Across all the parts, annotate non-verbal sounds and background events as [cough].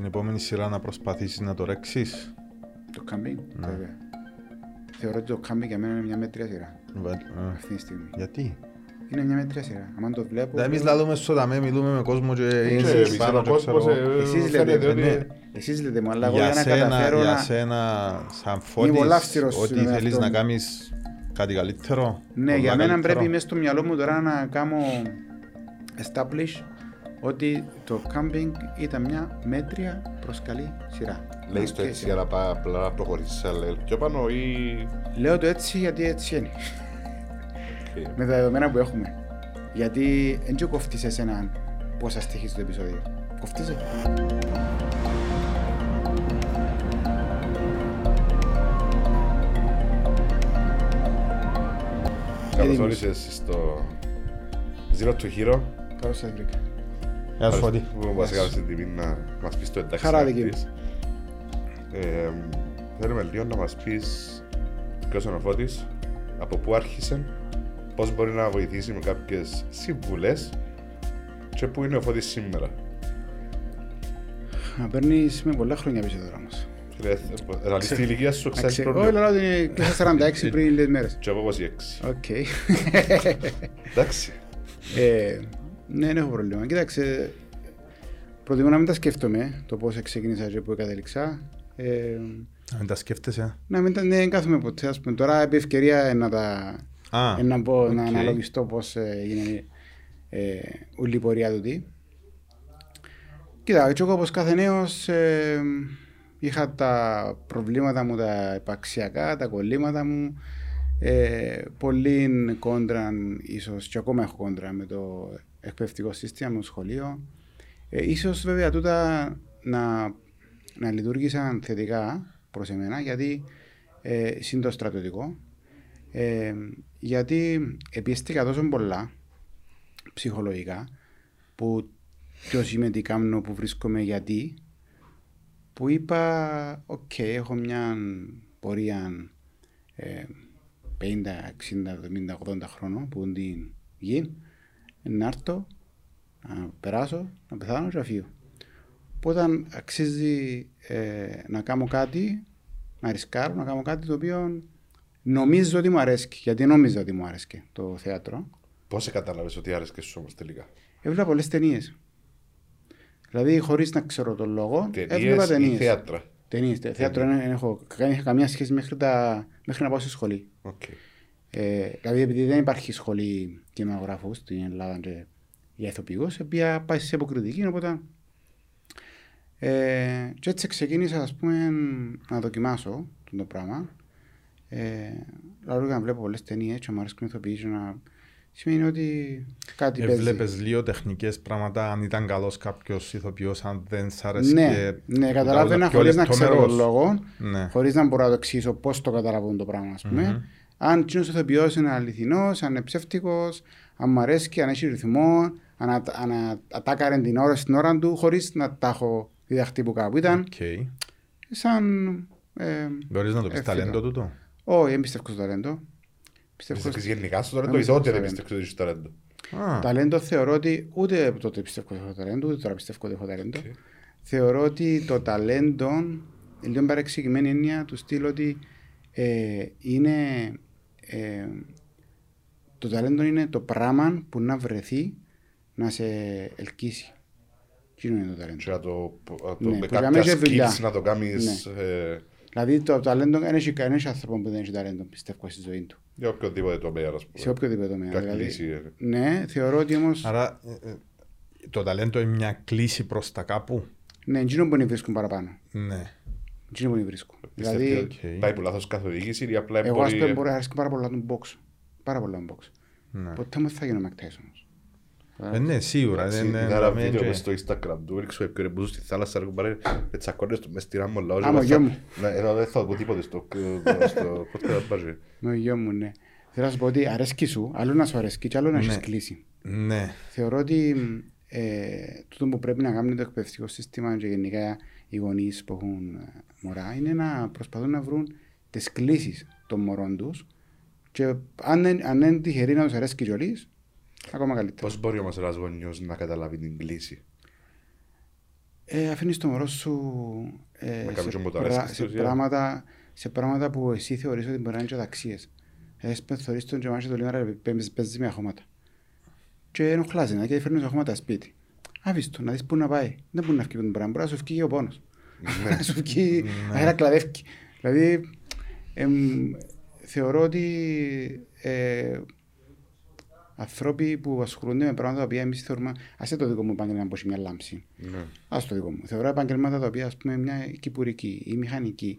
Στην επόμενη σειρά να προσπαθήσεις να το ρέξεις; Το κάμπινγκ, Ναι. βέβαια. Θεωρώ ότι το κάμπινγκ για μένα είναι μια μέτρια σειρά. Βα- α, Αυτή τη στιγμή. Γιατί; Είναι μια μέτρια σειρά. Αν το βλέπω. Τα εμείς λαλούμε στο ταμέ, μιλούμε με κόσμο και Και είναι εμείς πάνω ο και κόσμος ξέρω εγώ. ε, Εσείς φαίνεται λέτε, ότι- ναι. Εσείς λέτε μου, αλλά εγώ Για για να σένα, καταφέρω για να... σένα σαν Είμαι φώτης, πολλά αυστηρός ότι με θέλεις αυτό. να κάνεις κάτι καλύτερο. Ναι, πολλά για μένα καλύτερο. πρέπει μέσα στο μυαλό μου τώρα να κάνω establish ότι το κάμπινγκ ήταν μια μέτρια προς καλή σειρά. Λέει το Και έτσι για να πάει απλά να προχωρήσεις σε άλλο πιο πάνω ή... Λέω το έτσι γιατί έτσι είναι. Οκ. Με τα δεδομένα που έχουμε. Γιατί δεν κοφτείς εσένα πόσα στοιχείς το επεισόδιο. Κοφτίζε. Καλώς Έτοιμος. όρισες στο Zero to Hero Καλώς σας βρήκα. Γεια σου Φώτη. που μας έκανες την τιμή να μας πεις το εντάξει Χαρά να δική μου. πεις. Ε, Θέλουμε λίγο να μας πεις ποιος είναι ο Φώτης, από πού άρχισε, πώς μπορεί να βοηθήσει με κάποιες συμβουλές και πού είναι ο Φώτης σήμερα. Να παίρνεις με πολλά χρόνια πίσω τώρα όμως. Φίλε, ε, Αναλύσει την ηλικία σου, ξέρεις Εντάξει, Εγώ πρόβλημα. λέω ότι είναι κλείσα 46 πριν [laughs] λίγες μέρες. Και εγώ 26. Οκ. Εντάξει. Ε, ναι, δεν έχω πρόβλημα. Κοίταξε, προτιμώ να μην τα σκέφτομαι το πώς ξεκίνησα και πού κατέληξα. Ε, Να μην τα σκέφτεσαι. να μην τα ναι, δεν κάθομαι ποτέ. Ας πούμε, τώρα επί ευκαιρία ε, να τα Α, ε, να, πω, να οκ. αναλογιστώ πώς ε, έγινε ε, όλη η πορεία του τι. Κοίτα, και εγώ όπως κάθε νέος ε, είχα τα προβλήματα μου τα επαξιακά, τα κολλήματα μου. Ε, πολύ κόντρα, ίσως και ακόμα έχω κόντρα με το εκπαιδευτικό σύστημα, με το σχολείο. Ε, ίσως βέβαια τούτα να, να λειτουργήσαν θετικά προς εμένα γιατί ε, συν το στρατιωτικό ε, γιατί επίστηκα τόσο πολλά ψυχολογικά που ποιος είμαι, τι κάνω, που βρίσκομαι, γιατί που είπα, οκ, έχω μια πορεία ε, 50, 60, 70, 80 χρόνων που είναι την γη, να έρθω, να περάσω, να πεθάνω και να φύγω. Οπότε αξίζει ε, να κάνω κάτι, να ρισκάρω, να κάνω κάτι το οποίο νομίζω ότι μου αρέσει. Γιατί νόμιζα ότι μου αρέσει το θέατρο. Πώς κατάλαβες ότι άρεσε σου όμως τελικά; Έβλεπα πολλές ταινίες. Δηλαδή, χωρίς να ξέρω τον λόγο, έβλεπα Ταινίες ή ταινίες. θέατρα; Ταινίες. Θέατρο δεν έχω δεν είχα καμία σχέση μέχρι, τα, μέχρι να πάω στη σχολή. Οκ. Ε, δηλαδή, επειδή δεν υπάρχει σχολή κινηματογράφου στην Ελλάδα και για ηθοποιούς, οποία πάει σε υποκριτική. Οπότε. Ε, και έτσι ξεκίνησα ας πούμε, να δοκιμάσω το πράγμα. Ε, δηλαδή, να βλέπω πολλές ταινίες και μου αρέσει να ηθοποιήσω και να. Σημαίνει ότι κάτι παίζει. Έβλεπες λίγο τεχνικά πράγματα, αν ήταν καλός κάποιος ηθοποιός, αν δεν σ' άρεσε Ναι, και ναι, που καταλάβαινα τα πιο χωρίς να ξέρω τον λεπτομερώς. λόγο, Ναι. χωρίς να μπορώ να το εξηγήσω πώς το καταλαβαίνω το πράγμα, ας πούμε. Αν εκείνος ο ηθοποιός είναι αληθινός, αν είναι ψεύτικος, αν μου αρέσει, αν έχει ρυθμό, αν ατα- αν α- ατάκαρε την ώρα στην ώρα του, χωρίς να τα έχω διδαχτεί που κάπου. Ήταν Οκ. σαν. Ε, Μπορείς να το πεις Εύκολα. ταλέντο τούτο; όχι, δεν πιστεύω στο ταλέντο. Πιστεύω Πιστεύεις στο γενικά στο ταλέντο Δεν ή τότε πιστεύω δεν στο πιστεύεις ότι έχεις ταλέντο; Α, ταλέντο. Θεωρώ ότι ούτε τότε πιστεύω ότι έχω ταλέντο, ούτε τώρα πιστεύω ότι έχω ταλέντο. Οκ. θεωρώ ότι το ταλέντο, λίγο παρεξηγημένη έννοια του στυλ ότι ε, είναι ε, το ταλέντο είναι το πράγμα που να βρεθεί να σε ελκύσει. Τι είναι το ταλέντο. Και να το, το, Ναι, με που για κάποια μένα έχει δουλειά. skills να το κάνεις ε, Δηλαδή το ταλέντο δεν έχει κανένας άνθρωπο που δεν έχει ταλέντο, πιστεύω, στη ζωή του. για οποιοδήποτε τομέα, ας πούμε. Σε οποιοδήποτε τομέα. Μια Δηλαδή, κλίση, ε. ναι, θεωρώ ότι όμω. Άρα ε, ε, το ταλέντο είναι μια κλίση προς τα κάπου; Ναι, εκείνο που να βρίσκουν παραπάνω. Ναι. Εκείνο που να βρίσκουν. Πιστεύετε Δηλαδή, ότι οκ. πάει που λάθος καθοδήγηση ή απλά εγώ ας πούμε μπορεί... μπορεί να αρέσει πάρα πολλά τον box. Πάρα πολλά τον box. Ναι. Ποτέ μου δεν θα γίνω Mike Tyson όμως. Ε, ναι, σίγουρα. Εντάξει, δεν- είδα δεν- ένα δεν- βίντεο και- μες στο Instagram του, έριξε ο Επικοινωνία που στη θάλασσα, ρε κουμπάρε, με τσακώνες του μες στη ράμμο λαός. Α, με γιο μου. Ναι, εδώ δεν θα πω τίποτε στο στο podcast μπάζε. Με ο γιο μου, ναι. Θέλω να σου πω ότι αρέσκει σου, άλλο να σου αρέσκει και άλλο να Ναι. έχεις κλείσει. Ναι. Θεωρώ ότι ε, τούτο που πρέπει να κάνει το εκπαιδευτικό σύστημα και γενικά οι γονείς που έχουν ε, μωρά είναι να προσπαθούν να βρουν τις κλήσει των μωρών τους και αν, δεν- αν είναι τυχεροί να τους αρέσει κιόλι, ακόμα καλύτερα. Πώς μπορεί όμως ένας γονιός να καταλάβει την κλίση; Ε, αφήνεις το μωρό σου ε, Να σε, κάνεις και πρά- μοτοαρέσκεις σε, τους, για. πράγματα, σε πράγματα που εσύ θεωρείς ότι μπορεί να είναι και ταξίες. Εσύ πες θεωρείς τον και μάχει το λίγο ρε, παίζεις- παίζεις με αχώματα. Και ενοχλάζει, να και φέρνεις αχώματα σπίτι. Άφησε το, να δεις πού να πάει. Δεν μπορεί να φύγει από τον πράγμα, μπορεί να σου φύγει ο πόνος. Ναι. Να σου φύγει, να κλαδεύει. Δηλαδή, εμ, θεωρώ ότι ε, άνθρωποι που ασχολούνται με πράγματα τα οποία εμείς θεωρούμε, ας το δικό μου επάγγελμα που έχει μια λάμψη. Ναι. Ας το δικό μου. Θεωρώ επαγγελμάτα τα οποία, ας πούμε, μια κυπουρική ή μηχανική.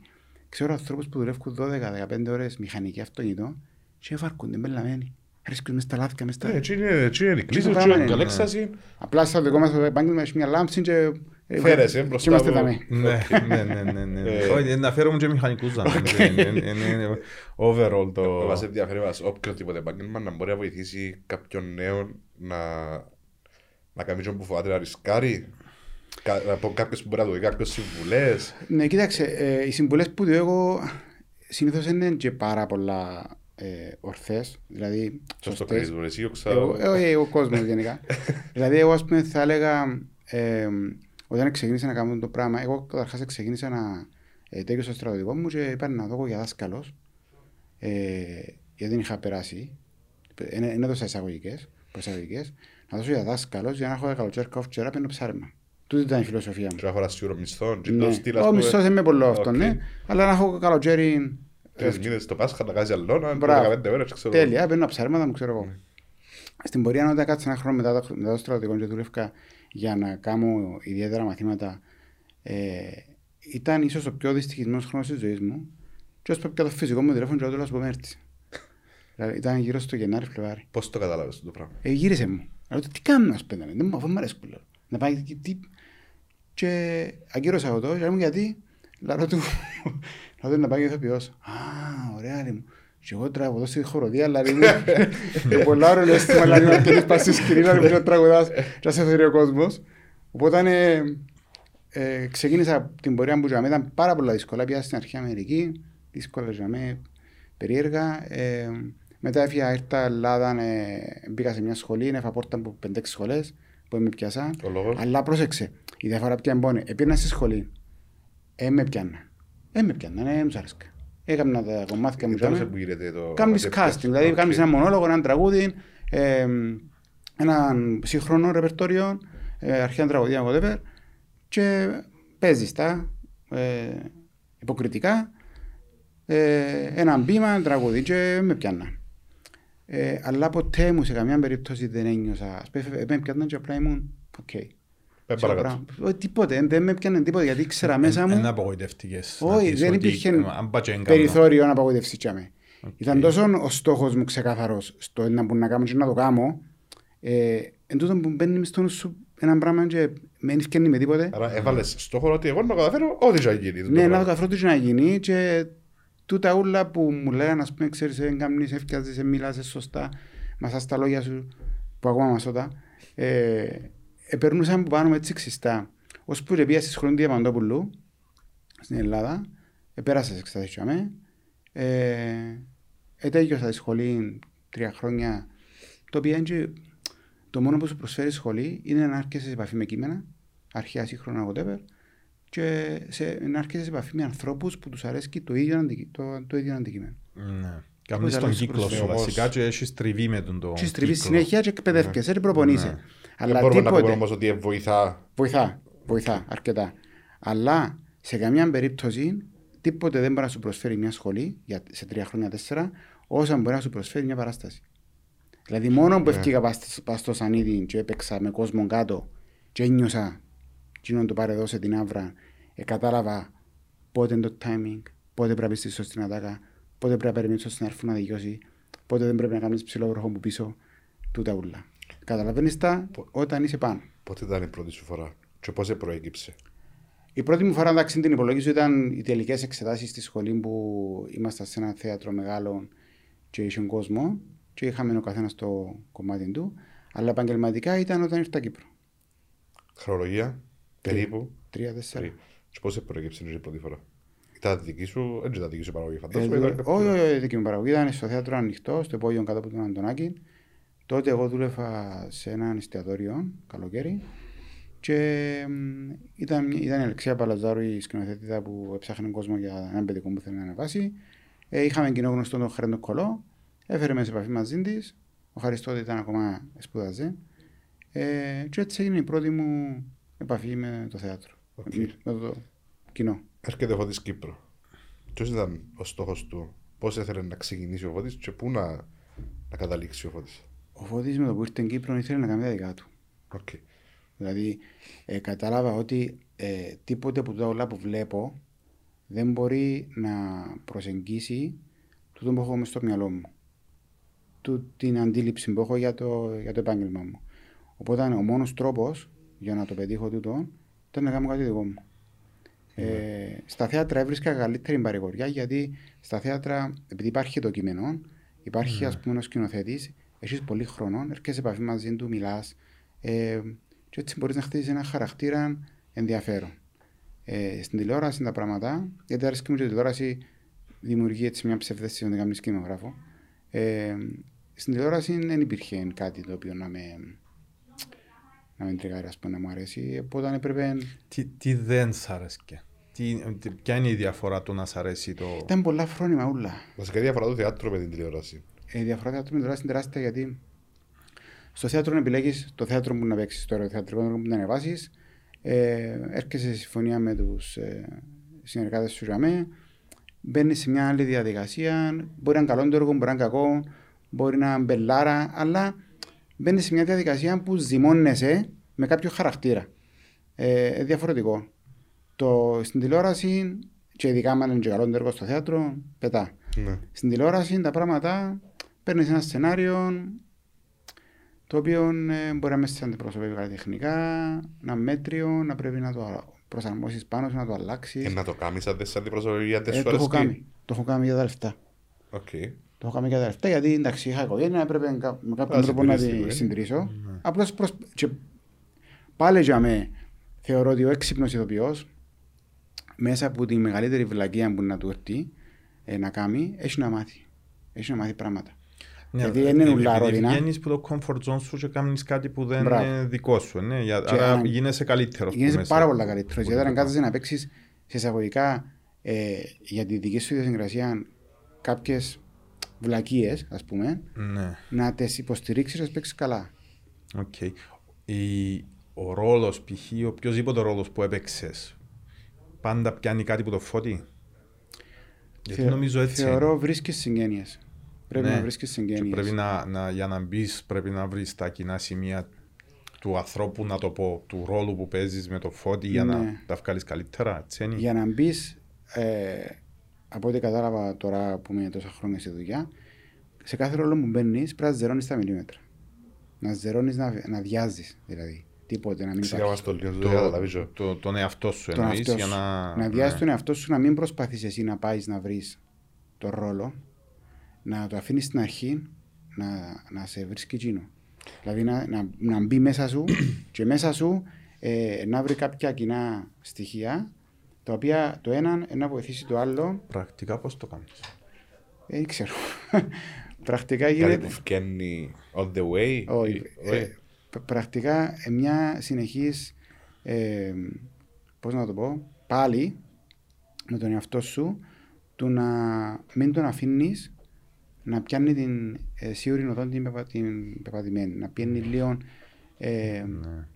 Ξέρω ανθρώπους που δουλεύουν 12-15 ώρες μηχανική αυτοκίνητο και εφαρκούνται μπελαμένοι. Ρίσκουν μες στα λάθηκα, μες Ναι, στα... έτσι είναι, έτσι είναι η κλίση, το έτσι πράγμα είναι η είναι. καλέξαση. Απλά στο δικό μας το επάγγελμα έχει μια λάμψη και... ε, Φέρεσαι και μπροστά είμαστε από- δαμέ. Ναι, ναι, ναι, ναι, ναι. Ε. Όχι, να φέρουμε και μηχανικούς δάμε. Είναι- είναι- είναι overall το... Μας ενδιαφέρει μας οποιοδήποτε επάγγελμα να μπορεί να βοηθήσει κάποιον νέο να, να κάνει και που φοβάται να ρισκάρει. Κα- Από κάποιος που μπορεί να του δει κάποιες συμβουλές. Ναι, κοίταξε, ε, οι συμβουλές που δίνω εγώ συνήθως είναι και πάρα πολλά ε, ορθές, δηλαδή Σας το σωστές. κρίνεις τώρα εσύ, Εγώ, ξέρω. ε, όχι, ο κόσμος γενικά. [laughs] δηλαδή, εγώ ας πούμε θα έλεγα, ε, όταν ξεκίνησα να κάνω το πράγμα, εγώ καταρχάς ξεκίνησα να ε, τέλειωσα στο στρατιωτικό μου και είπα να δω για δάσκαλος, ε, γιατί δεν είχα περάσει, δεν δεν έδωσα εισαγωγικές, προσαγωγικές, να δώσω για δάσκαλος για να έχω καλοκαίρι κόφτζερα να παίρνω ψάρεμα. Τούτη ήταν η φιλοσοφία μου. Και να χωράς σίγουρο μισθό. και Ναι. το στυλ, ας Ο πούμε, μισθός δεν με πολύ αυτό, Οκ. ναι. Αλλά να έχω καλοκαίρι Τρεις μήνες το Πάσχα να κάνεις αλλόνα, Μπράβο. 15 ώρες, ξέρω. τέλεια, παίρνω ψάρματα μου, ξέρω εγώ. Ναι. Στην πορεία, όταν κάτσα ένα χρόνο μετά το, μετά το στρατιωτικό και δούλευκα για να κάνω ιδιαίτερα μαθήματα, ε, ήταν ίσως ο πιο δυστυχισμένος χρόνος της ζωής μου και ως πια το φυσικό μου τηλέφωνο και ο που με έρθει. Δηλαδή, ήταν γύρω στο Γενάρη, Φλεβάρι. Πώς το κατάλαβες το πράγμα; Ε, γύρισε μου. Λέω, τι κάνω, ας πούμε, δεν μου αφού μου αρέσει που λέω. Να πάει, τι, τι. Και αγκύρωσα εγώ το, και μου γιατί, λαρό του, [laughs] λαρό του να πάει ηθοποιός. Α, ωραία, λέει μου. Και εγώ τραγουδώ στη χοροδία, αλλά λέει μου, ε, πολλά ώρα αίσθημα, αλλά μου, και πας στη σκηνή, αλλά μου τραγουδάς, και να σε θεωρεί ο κόσμος. Οπότε, ε, ε, ξεκίνησα την πορεία που για μένα ήταν πάρα πολλά δύσκολα. Πήγα στην αρχή Αμερική, δύσκολα για μένα, περίεργα. Ε, μετά έφυγα, ήρθα Ελλάδα, ε, μπήκα σε μια σχολή, έφα πόρτα από 5-6 σχολές που με πιάσαν. Ο λόγος. Αλλά πρόσεξε, η διαφορά πια εμπόνε. Επήρνα στη σχολή, ε, με πιάνα. Ε, με πιάνα, ε, μου άρεσκα. Έκανα τα κομμάτια μου. Ήταν τζάμε. σε που γίνεται το... Κάνεις το- casting, δηλαδή Οκ. κάνεις ένα μονόλογο, ένα τραγούδι, ε, ένα σύγχρονο ρεπερτόριο, ε, αρχαία τραγωδία, whatever, και παίζεις τα ε, υποκριτικά, ε, ένα μπήμα, ένα τραγούδι και με πιάνα. Ε, αλλά ποτέ μου σε καμία περίπτωση δεν ένιωσα. Ας πούμε, ε, με πιάνα και απλά ήμουν, οκ. Ε, Τίποτε, δεν με πιάνε τίποτε, γιατί ήξερα μέσα Είναι μου απογοητευτικές. Όχι, να πεις δεν ότι, υπήρχε ε, αν πάει και δεν κάνω. περιθώριο να απογοητεύσει τσάμε. Ήταν τόσο ο στόχος μου ξεκάθαρος στο να μπορώ να κάνω και να το κάνω. Ε, εν τούτο που μπαίνεις μες στο νου σου ένα πράγμα και με ευκαιρνεί με τίποτε. Άρα έβαλες στόχο ότι εγώ να καταφέρω ό,τι και να γίνει. το Ναι, να πράγμα. το καθρώ τι να γίνει και τούτα ούλα που μου λέγανε, ας πούμε, ξέρεις, δεν κάνεις, ευκαιρνείς, μιλάς σωστά, μας τα λόγια σου που ακόμα μας όταν, ε, ε, περνούσαν που πάνω μου έτσι ξιστά. Ως που πήγα στη σχολή του Διαμαντόπουλου, στην Ελλάδα, ε, πέρασα σε εξετάσεις τσάμε, ε, ετέγιωσα τη σχολή τρία χρόνια, το οποίο είναι και το μόνο που σου προσφέρει η σχολή είναι να έρχεσαι σε επαφή με κείμενα, αρχαία, σύγχρονα, whatever, και σε, να έρχεσαι σε επαφή με ανθρώπους που τους αρέσει το ίδιο, αντικει- το, το ίδιο αντικείμενο. Ναι. Κάνεις Τίποτα τον άλλο σου κύκλο σου προσφέρεις. βασικά και έχεις τριβή με τον το Και στριβεί κύκλο. συνέχεια και εκπαιδεύκεσαι, δεν προπονείσαι. Ναι. Αλλά Δεν μπορούμε να πούμε τίποτε. όμως ότι βοηθά. Βοηθά, βοηθά αρκετά. Αλλά σε καμιά περίπτωση τίποτε δεν μπορεί να σου προσφέρει μια σχολή για, σε τρία χρόνια, τέσσερα, όσα μπορεί να σου προσφέρει μια παράσταση. Δηλαδή, μόνο που Ναι. έφυγα πας στο- πας στο σανίδι και έπαιξα με κόσμο κάτω και ένιωσα εκείνον το πάρε εδώ σε την άβρα, ε, κατάλαβα πότε είναι το timing, πότε πρέπει να πεις τη σωστή ατάκα, πότε πρέπει να περιμένεις ώστε να έρθουν να δικαιώσει, πότε δεν πρέπει να κάνεις ψηλό βροχό που πίσω, τούτα ούλα. Καταλαβαίνεις τα όταν είσαι πάνω. Πότε ήταν η πρώτη σου φορά και πώς προέκυψε. Η πρώτη μου φορά εντάξει την υπολογίζω ήταν οι τελικές εξετάσεις στη σχολή που ήμασταν σε ένα θέατρο μεγάλο και είχε κόσμο και είχαμε ο καθένας το κομμάτι του. Αλλά επαγγελματικά ήταν όταν ήρθα Κύπρο. Χρονολογία, περίπου. Τρία-τέσσερα. Τρία. Και πώς προέκυψε η πρώτη φορά; Ήταν δική σου, δεν ήταν δική σου παραγωγή Ε, φαντάζομαι. δου- ήταν κάποιο- Όχι, όχι, όχι, δική μου παραγωγή. Ήταν στο θέατρο ανοιχτό, στο υπόγειο κάτω από τον Αντωνάκη. Τότε εγώ δούλευα σε ένα εστιατόριο καλοκαίρι Και μ, ήταν, ήταν η Αλεξία Παλαζάρου η σκηνοθέτητα που έψαχνε κόσμο για έναν παιδικό που θέλει να ανεβάσει. Ε, είχαμε κοινό γνωστό τον Χαρέντο Κολό. Έφερε με σε επαφή μαζί της. Ο Χαριστός ήταν ακόμα σπούδαζε. Ε, και έτσι έγινε η πρώτη μου επαφή με το θέατρο. Οκ. Με το κοινό. Έρχεται ο Φώτης Κύπρο. Ποιος ήταν ο στόχος του, πώς ήθελε να ξεκινήσει ο Φώτης και πού να, να καταλήξει ο Φώτης. Ο Φώτης με το που ήρθε στην Κύπρο ήθελε να κάνει τα δικά του. Οκ. Δηλαδή, ε, κατάλαβα ότι ε, τίποτε από τα όλα που βλέπω δεν μπορεί να προσεγγίσει τούτο που έχω μες στο μυαλό μου. Του, την αντίληψη που έχω για το, για το επάγγελμα μου. Οπότε ο μόνος τρόπος για να το πετύχω τούτο ήταν να κάνω κάτι δικό μου. Ε, στα θέατρα έβρισκα καλύτερη παρηγοριά γιατί στα θέατρα, επειδή υπάρχει το κείμενο, υπάρχει ας πούμε ο σκηνοθέτης, έχεις πολύ χρόνο, έρχεσαι σε επαφή μαζί του, μιλάς. Ε, και έτσι μπορείς να χτίσει ένα χαρακτήρα ενδιαφέρον. Ε, στην τηλεόραση τα πράγματα, γιατί αρέσκει μου και η τηλεόραση δημιουργεί έτσι μια ψευδέστηση όταν κάνεις κινηματογράφο. Ε, στην τηλεόραση δεν υπήρχε κάτι το οποίο να με, να με τριγάρει, ας πούμε, να μου αρέσει. Οπότε έπρεπε. Τι, τι δεν σ' αρέσκε. Τι, τι- ποια είναι η διαφορά του να σ' αρέσει το... Ήταν πολλά φρόνημα όλα. Βασικά η διαφορά του θεάτρου με την τηλεόραση. Ε, η διαφορά θεάτρου με τηλεόραση είναι τεράστια γιατί στο θέατρο επιλέγεις το θέατρο που να παίξεις, το θεατρικό έργο που να ανεβάσεις. Ε, έρχεσαι σε συμφωνία με τους ε, συνεργάτες σου για μέ. Μπαίνεις σε μια άλλη διαδικασία. Μπορεί να είναι καλό το έργο, μπορεί να είναι κακό, μπορεί να είναι μπελάρα, αλλά μπαίνεις σε μια διαδικασία που ζυμώνεσαι με κάποιο χαρακτήρα. Ε, διαφορετικό. Το, στην τηλεόραση, και ειδικά αν είναι και καλό το έργο στο θέατρο, πετά. Ναι. Στην τηλεόραση τα πράγματα παίρνεις ένα σενάριο το οποίο ε, μπορεί να μες σε αντιπροσωπεύει καλλιτεχνικά, να είναι μέτριο, να πρέπει να το προσαρμόσεις πάνω σου, να το αλλάξεις. Ε, να το κάνεις αν δεν σε αντιπροσωπεύει, αν δεν Ε, σου το έχω αρέσκει. κάνει. Το έχω κάνει για τα λεφτά. Οκ. Το έχω κάνει για τα λεφτά γιατί εντάξει είχα οικογένεια, έπρεπε κα- με κάποιον Να τρόπο να συντηρήσεις την τη οικογένεια. συντηρήσω. Απλώς προσ... και πάλι για με θεωρώ ότι ο έξυπνος ηθοποιός μέσα από τη μεγαλύτερη βλακεία που να του έρθει ε, να κάνει, έχει να μάθει. Έχει να μάθει πράγματα. Γιατί δεν είναι ουλά ρόδινα. Ναι, Βγαίνεις από το comfort zone σου και κάνεις κάτι που δεν Μπράβο. είναι δικό σου. Ναι, για, Και άρα αν- γίνεσαι καλύτερος. που Γίνεσαι μέσα. πάρα πολύ καλύτερος. Πολύ Γιατί όταν καλά. κάθεσαι να παίξεις σε εισαγωγικά ε, για τη δική σου ιδιοσυγκρασία κάποιες βλακίες, ας πούμε, Ναι, να τις υποστηρίξεις και να παίξεις καλά. οκ. Η- Ο ρόλος, π.χ. οποιοδήποτε ρόλος που έπαιξες, πάντα πιάνει κάτι που το φώτη. Γιατί Θεω- νομίζω έτσι είναι. Θεωρώ βρίσκεις συγγένειες. Πρέπει Ναι. να βρίσκεις Και συγγένειε. πρέπει να, να, για να μπεις, πρέπει να βρεις τα κοινά σημεία του ανθρώπου, να το πω, του ρόλου που παίζεις με το φώτι για Ναι. να τα βγάλεις καλύτερα. Έτσι είναι. Για να μπεις, ε, από ό,τι κατάλαβα τώρα που είμαι τόσα χρόνια στη δουλειά, σε κάθε ρόλο που μπαίνεις πρέπει να ζερώνεις τα μιλίμετρα. Να ζερώνεις, να, να διάζει δηλαδή. Τίποτε, να μην Σιγά υπάρχει. μας το λίγο, το, το καταλαβαίνω. το, τον εαυτό σου τον εννοείς εαυτό για σου. να... να βιάσει ναι. τον εαυτό σου, να μην προσπαθείς εσύ να πάεις να βρεις τον ρόλο, να το αφήνεις στην αρχή να, να σε βρίσκει εκείνο. Δηλαδή να, να, να μπει μέσα σου [coughs] και μέσα σου ε, να βρει κάποια κοινά στοιχεία τα οποία το ένα να βοηθήσει το άλλο. Πρακτικά πώς το κάνεις; Ε, Δεν ξέρω. [laughs] Πρακτικά Κάτι γίνεται. που φκένει on the way; Όχι. Ε, ε, π- πρακτικά ε, μια συνεχής ε, πώς να το πω πάλι με τον εαυτό σου του να μην τον αφήνεις να πιάνει την ε, σίγουρη οδό την, πεπα, την πεπατημένη να πιάνει λίγο ε, Ναι.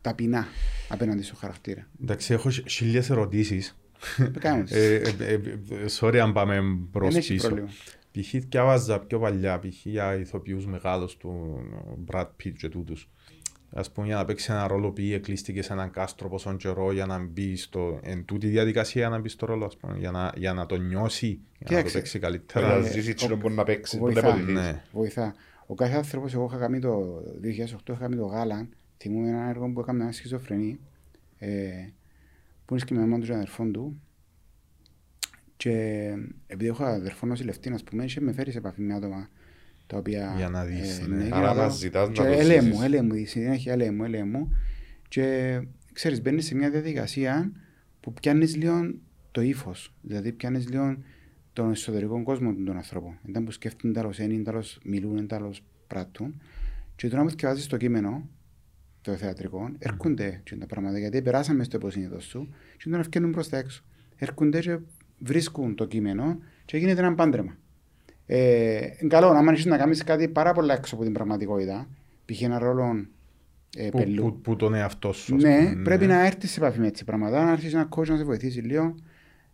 ταπεινά απέναντι στο χαρακτήρα. Εντάξει, έχω χι- χίλιες ερωτήσεις. Κάνε τις. Ε, ε, ε, ε, sorry αν πάμε μπρος Δεν έχει πίσω. πρόβλημα. Π.χ. διάβαζα πιο παλιά, π.χ. για ηθοποιούς μεγάλους του Brad Pitt και τούτους. Ας πούμε για να παίξει ένα ρόλο που εκλείστηκε σε έναν κάστρο πόσον καιρό για να μπει στο... Εν τούτη διαδικασία για να μπει στο ρόλο, ας πούμε, για να, για να το νιώσει, για να το Κοίταξε, παίξει να καλύτερα. ε, ζήσει τσινό που να παίξει. που βοηθά. να υποτιθείς. Ναι. Βοηθά. Ο κάθε άνθρωπος, εγώ είχα κάνει το 2008, είχα κάνει το γάλα. Θυμούμαι ένα έργο που έκανα ένα σχιζοφρενή. Ε, που είναι και με μάμα τους και αδερφόν του. Και επειδή έχω αδερφό νοσηλευτή, ας πούμε, είχε με φέρει σε επαφή με άτομα τα οποία. Για να δεις, ναι. για Άρα να δω. αναζητάς να Και το έλεε ζήσεις. μου, έλεε μου, συνέχεια έλεε μου, έλεε μου. Και ξέρεις, μπαίνεις σε μια διαδικασία που πιάνεις λίγο το ύφος. Δηλαδή, πιάνεις λίγο τον εσωτερικό κόσμο των ανθρώπων. Ήταν που σκέφτονται τέλο ένα, τέλο μιλούν, τέλο πράττουν. Και τώρα που διαβάζει το κείμενο, το θεατρικό, έρχονται και τα πράγματα γιατί περάσαμε στο υποσύνητο σου και να ευκαιρνούν προς τα έξω. Έρχονται και βρίσκουν το κείμενο και γίνεται ένα πάντρεμα. Ε, καλό, άμα έχεις να κάνεις κάτι πάρα πολλά έξω από την πραγματικότητα, π.χ. ένα ρόλο ε, που, πελού. που, που τον εαυτό σου. ας Ναι, πούμε, πρέπει να έρθεις σε επαφή με έτσι πράγματα, να αρχίσεις να coach να σε βοηθήσεις λίγο.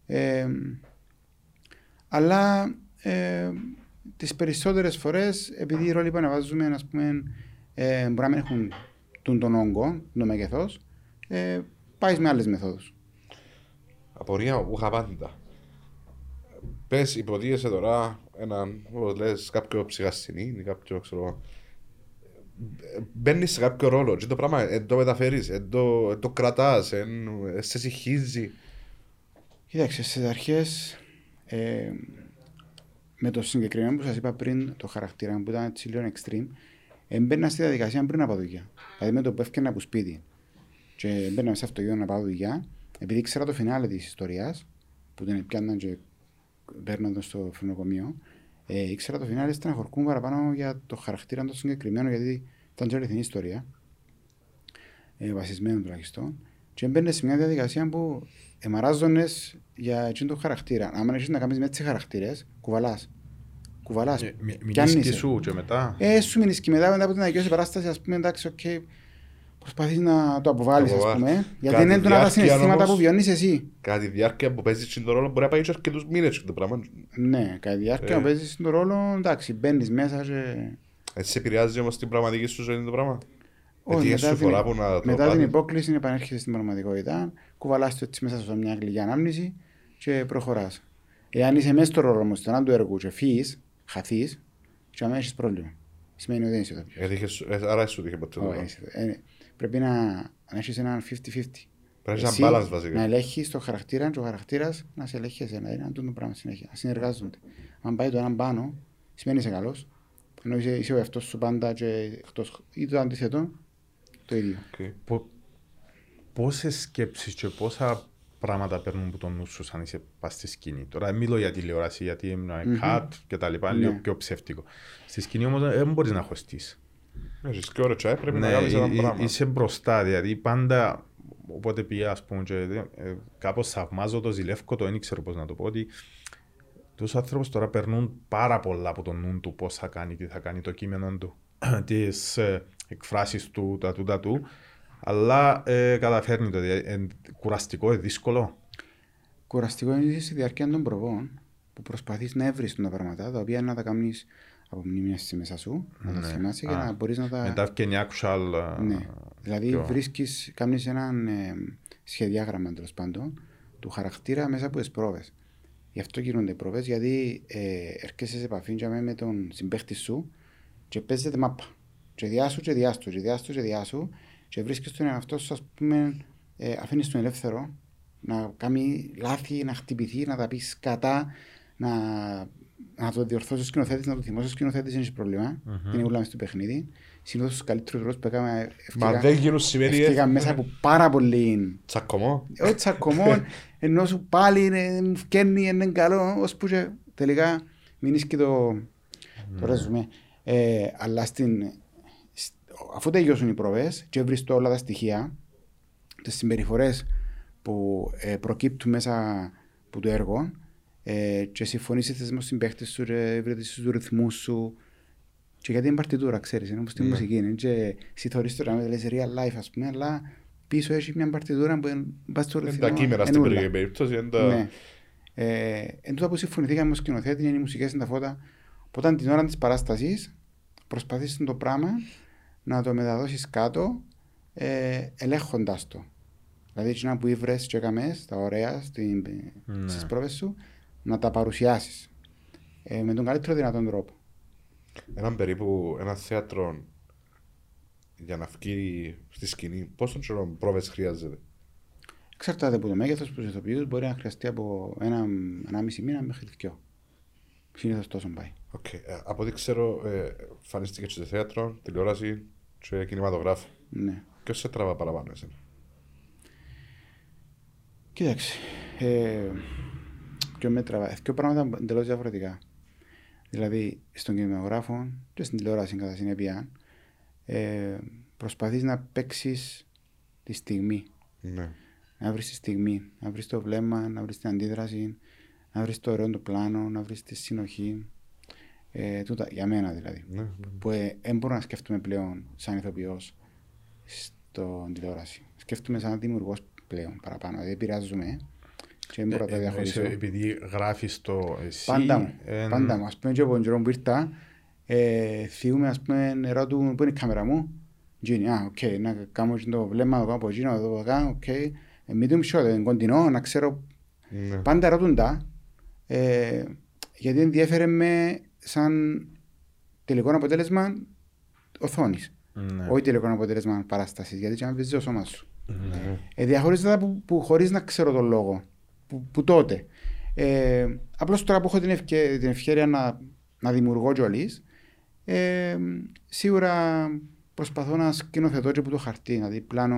Ε, αλλά ε, τις περισσότερες φορές, επειδή οι ρόλοι που αναβάζουμε ας πούμε, ε, μπορεί να μην έχουν τον, τον όγκο, τον μέγεθος, ε, πάεις με άλλες μεθόδους. Απορία που είχα πάντα. Πες, υποτίθεσαι τώρα έναν, όπως λες, κάποιο ψυχασθενή ή κάποιο, ξέρω, μπαίνεις σε κάποιο ρόλο και το πράγμα εν το μεταφέρεις, εν το, εν το κρατάς, εν, εν σε συγχύζει. Κοίταξε, στις αρχές, ε, με το συγκεκριμένο που σας είπα πριν, το χαρακτήρα μου που ήταν έτσι λίγο extreme, έμπαινα στη διαδικασία πριν από δουλειά. Δηλαδή με το που έφτιανα από σπίτι και μπαίνα μέσα στο γιο να πάω δουλειά, επειδή ήξερα το φινάλε της ιστορίας, που την πιάνναν και παίρνονταν στο φρονοκομείο, ε, ήξερα το φινάλε στεναχωρκούν παραπάνω για το χαρακτήρα το συγκεκριμένο, γιατί ήταν και αληθινή ιστορία, ε, βασισμένο τουλάχιστον, και έμπαινε σε μια διαδικασία που εμαράζονες για εκείνο το χαρακτήρα. Αν έχεις να κάνεις με έτσι χαρακτήρες, κουβαλάς. Κουβαλάς. Ε, μι- Πιάννεις Μιλήσεις σε. σου και μετά. Ε, σου μείνεις και μετά, μετά από την αγιώση παράσταση, ας πούμε, εντάξει, οκ, προσπαθείς να το αποβάλεις, Το ας αποβάλεις. πούμε, γιατί Κάτι είναι έντονα τα διάρκεια συναισθήματα όμως. που βιώνεις εσύ. Κατά τη διάρκεια που παίζεις τον ρόλο μπορεί να πάει και αρκετούς μήνες και το πράγμα. Ναι, κατά τη διάρκεια Ε. που παίζεις τον ρόλο, εντάξει, μπαίνεις μέσα και... Έτσι σε επηρεάζει όμως την πραγματική σου ζωή το πράγμα. Όχι, Έτσι μετά σου την- φορά που να το Μετά την πάθεις. υπόκληση επανέρχεσαι στην πραγματικότητα, κουβαλάς το έτσι μέσα σε μια γλυκιά ανάμνηση και προχωράς. Εάν είσαι μέσα στο ρόλο όμως, στον του έργου και φύγεις, χαθείς, και αμέσως έχεις πρόβλημα. Σημαίνει ότι δεν είσαι ηθοποιός. Ε, είχες- ε, Άρα σου είχε ποτέ το Όχι, πράγμα. είσαι- ε, Πρέπει να να έχεις έναν 50-50. Πρέπει να Εσύ έχει ένα balance βασικά. Να ελέγχεις το χαρακτήρα και ο χαρακτήρας να σε ελέγχει εσένα. Είναι αυτό το πράγμα συνέχεια. Να συνεργάζονται. Αν πάει το έναν πάνω, σημαίνει είσαι καλός. Ενώ είσαι, είσαι ο εαυτός σου πάντα και εκτός, ή το αντίθετο, το ίδιο. Οκ. Πο- Πόσες σκέψεις και πόσα πράγματα παίρνουν από το νου σου σαν είσαι πας στη σκηνή; Τώρα δεν μιλώ για τηλεόραση γιατί ήμουν Μμμ. cut και τα λοιπά, λίγο Ναι. πιο ψεύτικο. Στη σκηνή όμως δεν μπορείς να χωστείς. Έχεις και ώρα τσάι, πρέπει να Ναι, κάνεις ένα εί- πράγμα. είσαι μπροστά, δηλαδή πάντα οπότε πήγα ας πούμε και ε, κάπως θαυμάζω το, ζηλεύω το, δεν ξέρω πώς να το πω ότι τους άνθρωποι τώρα περνούν πάρα πολλά από το νου του πώς θα κάνει, τι θα κάνει το κείμενο του, [clears throat] τις ε, εκφράσεις του, τα του, τα του, αλλά ε, καταφέρνει το, δηλαδή, ε, κουραστικό, ε, δύσκολο. Κουραστικό είναι στη διάρκεια των προβών που προσπαθείς να έβρεις τα πράγματα τα οποία να τα κάνεις από μνήμια μέσα σου, να τα Ναι. θυμάσαι και Α, να μπορείς να τα... Μετά βγαίνει actual... ε, Ναι. Δηλαδή πιο- βρίσκεις, κάνεις έναν ε, σχεδιάγραμμα τέλος πάντων του χαρακτήρα μέσα από τις πρόβες. Γι' αυτό γίνονται οι πρόβες, γιατί ε, έρχεσαι σε επαφή και με τον συμπαίχτη σου και παίζετε μάπα. Και διάσου και διάστου, και διάστου και διάσου και βρίσκεις τον εαυτό σου, ας πούμε, ε, αφήνεις τον ελεύθερο να κάνει λάθη, να χτυπηθεί, να τα πεις κατά, να, να το διορθώσεις ο σκηνοθέτης, να το θυμώσεις ο σκηνοθέτης, δεν έχει πρόβλημα. Μμμ. Είναι ούλα μες στο παιχνίδι. Συνήθως τους καλύτερους ρόλους που έκαμε Μα ευκαιρία- δεν γίνουν σημαίνει Έφυγα μέσα από πάρα πολύ. τσακωμό. Όχι τσακωμό, ενώ σου πάλι είναι, μου φκένει, είναι καλό, ώσπου και τελικά μείνεις και το, το ρεζουμέ. Ε, αλλά στην, σ- αφού τελειώσουν οι προβές και βρεις το όλα τα στοιχεία, τις συμπεριφορές που ε, προκύπτουν μέσα από το έργο ε, και συμφωνήσεις με τους συμπαίχτες σου και βρεις τους ρυθμούς σου και γιατί είναι παρτιτούρα, ξέρεις, είναι όπως τη Ναι. μουσική είναι και εσύ θωρείς τώρα με λες real life ας πούμε, αλλά πίσω έχει μια παρτιτούρα που είναι πας στο Είναι ρυθμό. τα κείμενα είναι στην ούλα. περίπτωση, περίπτωση. είναι τα- Ναι. Ε, εν τούτα που συμφωνηθήκαμε με σκηνοθέτης είναι οι μουσικές είναι τα φώτα. Οπότε την ώρα της παράστασης προσπαθείς το πράγμα να το μεταδώσεις κάτω ε, ελέγχοντας το. Δηλαδή εκείνα που ήβρες και έκαμες, τα ωραία στην, Ναι. στις πρόβες σου, να τα παρουσιάσεις ε, με τον καλύτερο δυνατόν τρόπο. Έναν περίπου, ένας θέατρο για να βγει στη σκηνή, πόσο καιρό πρόβες χρειάζεται; Εξαρτάται από το μέγεθος που ηθοποιούς μπορεί να χρειαστεί από ένα, ένα μισή μήνα μέχρι δυο. Συνήθως τόσο πάει. Οκ. Ε, Από ό,τι ξέρω, ε, φανίστηκε και σε θέατρο, τηλεόραση και κινηματογράφο. Ναι. Ποιος σε τραβά παραπάνω εσένα; Κοίταξε. Ε, ποιο με τραβά. Δύο πράγματα εντελώς διαφορετικά. Δηλαδή, στον κινηματογράφο και στην τηλεόραση κατά συνέπεια, ε, προσπαθείς να παίξεις τη στιγμή. Ναι. Να βρεις τη στιγμή, να βρεις το βλέμμα, να βρεις την αντίδραση, να βρεις το ωραίο το πλάνο, να βρεις τη συνοχή. Ε, τούτα, για μένα δηλαδή. Ναι, ναι. Που ε, δεν μπορώ να σκέφτομαι πλέον σαν ηθοποιός στον τηλεόραση. Σκέφτομαι σαν δημιουργός πλέον παραπάνω. Δηλαδή επηρεάζομαι και δεν μπορώ να τα Ε, διαχωρίσω. εννοείς, Επειδή γράφεις το εσύ. Πάντα μου. εν- Πάντα μου. Ας πούμε και από τον καιρό που ήρθα, ε, θυμούμαι ας πούμε νερό του, πού είναι η κάμερα μου. Γίνει, α, οκ, να κάνω και το βλέμμα, να το κάνω από εκεί, να το κάνω, οκ. Ε, Medium shot, ε, κοντινό, να ξέρω. Ναι. Πάντα ρωτούν τα. Ε, γιατί ενδιέφερε με σαν τελικό αποτέλεσμα οθόνης. Ναι. Όχι τελικό αποτέλεσμα παράστασης, γιατί και αν βάζει το σώμα σου. Ναι. Ε, διαχωρίζεται τα που, που χωρίς να ξέρω τον λόγο. Που, που τότε. Ε, Απλώς τώρα που έχω την, ευκαι, την ευκαιρία να, να δημιουργώ κιόλι, ε, σίγουρα προσπαθώ να σκηνοθετώ και από το χαρτί. Δηλαδή πλάνο,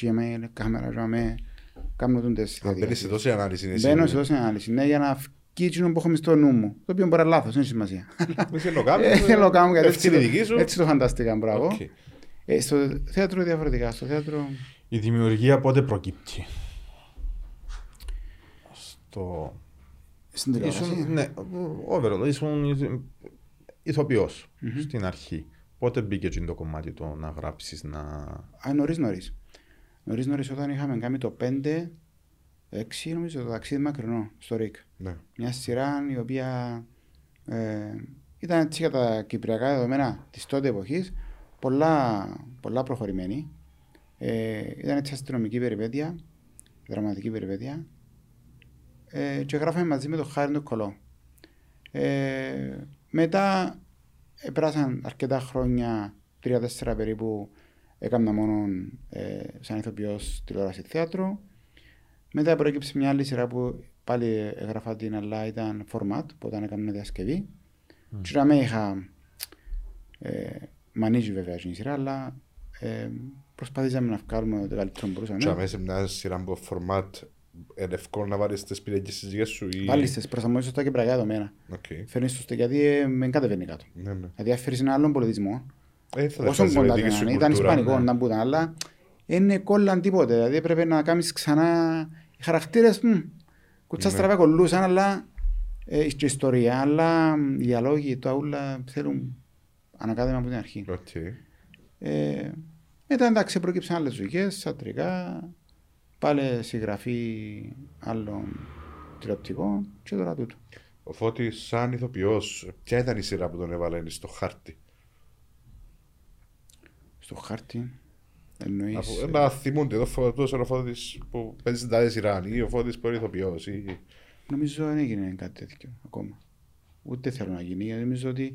Gmail, κάμερα, γραμμέ, κάνω τον τεστ. Αν μπαίνεις σε τόση ανάλυση είναι εσύ. Μπαίνω σε τόση ανάλυση. Ναι, για να βγει εκείνο που έχω μες στο νου μου. Το οποίο μπορεί να λάθος, δεν έχει σημασία. Δεν θέλω να κάνω. Ε, θέλω να κάνω γιατί έτσι, Ευθύνη δική σου. το- έτσι το φανταστήκα. Μπράβο. Οκ. Ε, στο θέατρο διαφορετικά. Στο θέατρο. Η δημιουργία πότε προκύπτει; Στο... Στην τηλεόραση. Ήσουν, ναι, overall, ήσουν ηθοποιός στην αρχή. Πότε μπήκε εκείνο το κομμάτι το να γράψεις, να... Α, νωρίς νωρίς. Νωρίς νωρίς όταν είχαμε κάνει το 5, 6 νομίζω το ταξίδι μακρινό στο ΡΙΚ. Ναι. Μια σειρά η οποία ε, ήταν έτσι για τα κυπριακά δεδομένα της τότε εποχής πολλά, πολλά προχωρημένη. Ε, ήταν έτσι αστυνομική περιπέτεια, δραματική περιπέτεια ε, και γράφαμε μαζί με τον Χάρη τον Κολό. Ε, μετά ε, πέρασαν αρκετά χρόνια, τρία-τέσσερα περίπου, έκανα μόνο ε, σαν ηθοποιός τηλεόραση θέατρο. Μετά προέκυψε μια άλλη σειρά που πάλι έγραφα την, αλλά ήταν format, που όταν έκανα μια διασκευή. Mm. Και να με είχα ε, μανίζει βέβαια την σειρά, αλλά ε, προσπαθήσαμε να βγάλουμε το καλύτερο που μπορούσαμε. Και αμέσως σε μια σειρά από format είναι εύκολο να βάλεις τις πυριακές συζυγές σου ή... Βάλεις τις προσαρμόσεις στα κυπριακά δεδομένα. Οκ. Φέρνεις το γιατί ε, με κατεβαίνει κάτω. Ναι, ναι. Δηλαδή αφήνεις έναν άλλον πολιτισμό, Ε, θα όσο δεχτάς κοντά τη του δική σου να είναι, ήταν κουλτούρα, ισπανικό ναι. να μπούταν, αλλά είναι κόλλαν τίποτε. Δηλαδή έπρεπε να κάνεις ξανά οι χαρακτήρες, μ, κουτσάς Ναι. στραβά κολλούσαν, αλλά ε, και ιστορία, αλλά μ, οι διαλόγοι, το όλα θέλουν ανακάτεμα από την αρχή. Οκ. Ε, μετά εντάξει προκύψαν άλλες δουλειές, θεατρικά, πάλι συγγραφή άλλων τηλεοπτικών και τώρα τούτο. Ο Φώτης σαν ηθοποιός, ποια ήταν η σειρά που τον έβαλε στο χάρτη; Στο χάρτη εννοείς... Από, να θυμούνται εδώ φωτός ο Φώτης που παίζει στην τάδε σειρά ή ο Φώτης που είναι ηθοποιός ή... Νομίζω δεν έγινε κάτι τέτοιο ακόμα. Ούτε θέλω να γίνει, γιατί νομίζω ότι...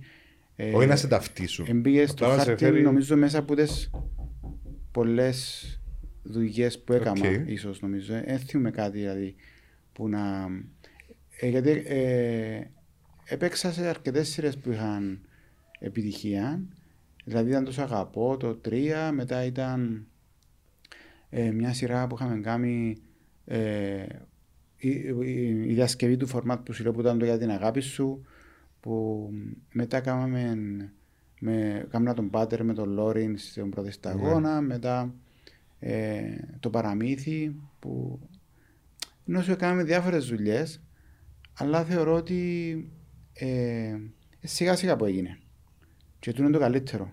Ε, Όχι να σε ταυτίσουν. Εμπήγες στο Απλά να σε χάρτη, φέρει- νομίζω μέσα από τις πολλές δουλειές που έκανα, Οκ. ίσως νομίζω. Δεν θυμούμαι κάτι δηλαδή που να... Ε, γιατί ε, έπαιξα σε αρκετές σειρές που είχαν επιτυχία. Δηλαδή ήταν το «Σ' αγαπώ, το 3, μετά ήταν ε, μια σειρά που είχαμε κάνει ε, η, η, η διασκευή του φορμάτ που σου λέω που ήταν το για την αγάπη σου που μετά κάναμε με, κάμνα τον Πάτερ με τον Λόρινς στον πρώτο σταγόνα, μετά ε, το παραμύθι που ενώ σου έκαναμε διάφορες δουλειές αλλά θεωρώ ότι ε, σιγά σιγά που έγινε. Και τούτο είναι το καλύτερο.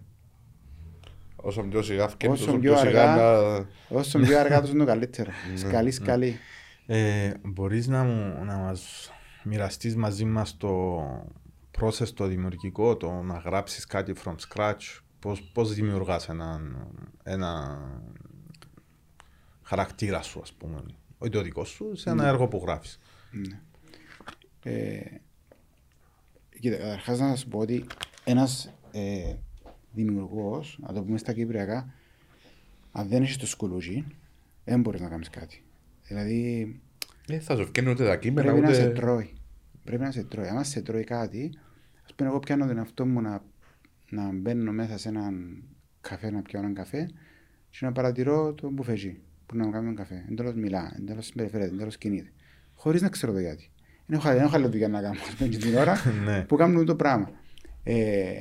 Όσο πιο σιγά φκένει, Όσο τόσο πιο πιο σιγά αργά- να... όσο πιο αργά τόσο είναι το καλύτερο. Σκαλί σκαλί Ε, μπορείς να, μου, να μας μοιραστείς μαζί μας το process το δημιουργικό, το να γράψεις κάτι from scratch, πώς, πώς δημιουργάς έναν, ένα χαρακτήρα σου, ας πούμε, όχι το δικό σου, σε ένα έργο που γράφεις. Ναι. Ε, κοίτα, καταρχάς να σα πω ότι ένας ε, δημιουργός, να το πούμε στα κυπριακά, αν δεν έχεις το σκουλούζι, δεν μπορείς να κάνεις κάτι. Δηλαδή Ε, θα σου φκένουν ούτε τα κείμενα, πρέπει να σε ούτε... τρώει. Πρέπει να σε τρώει. Αν σε τρώει κάτι, ας πούμε, εγώ πιάνω τον εαυτό μου να, να μπαίνω μέσα σε έναν καφέ, να πιω έναν καφέ και να παρατηρώ τον μπουφετζή που να μου κάνει τον καφέ. Εντελώ μιλά, εντελώ συμπεριφέρεται, εντελώ κινείται. Χωρίς να ξέρω το γιατί. Δεν έχω, δεν έχω άλλη δουλειά να κάνω ας πούμε, και την ώρα [laughs] Ναι. που κάνουν το πράγμα. Ε,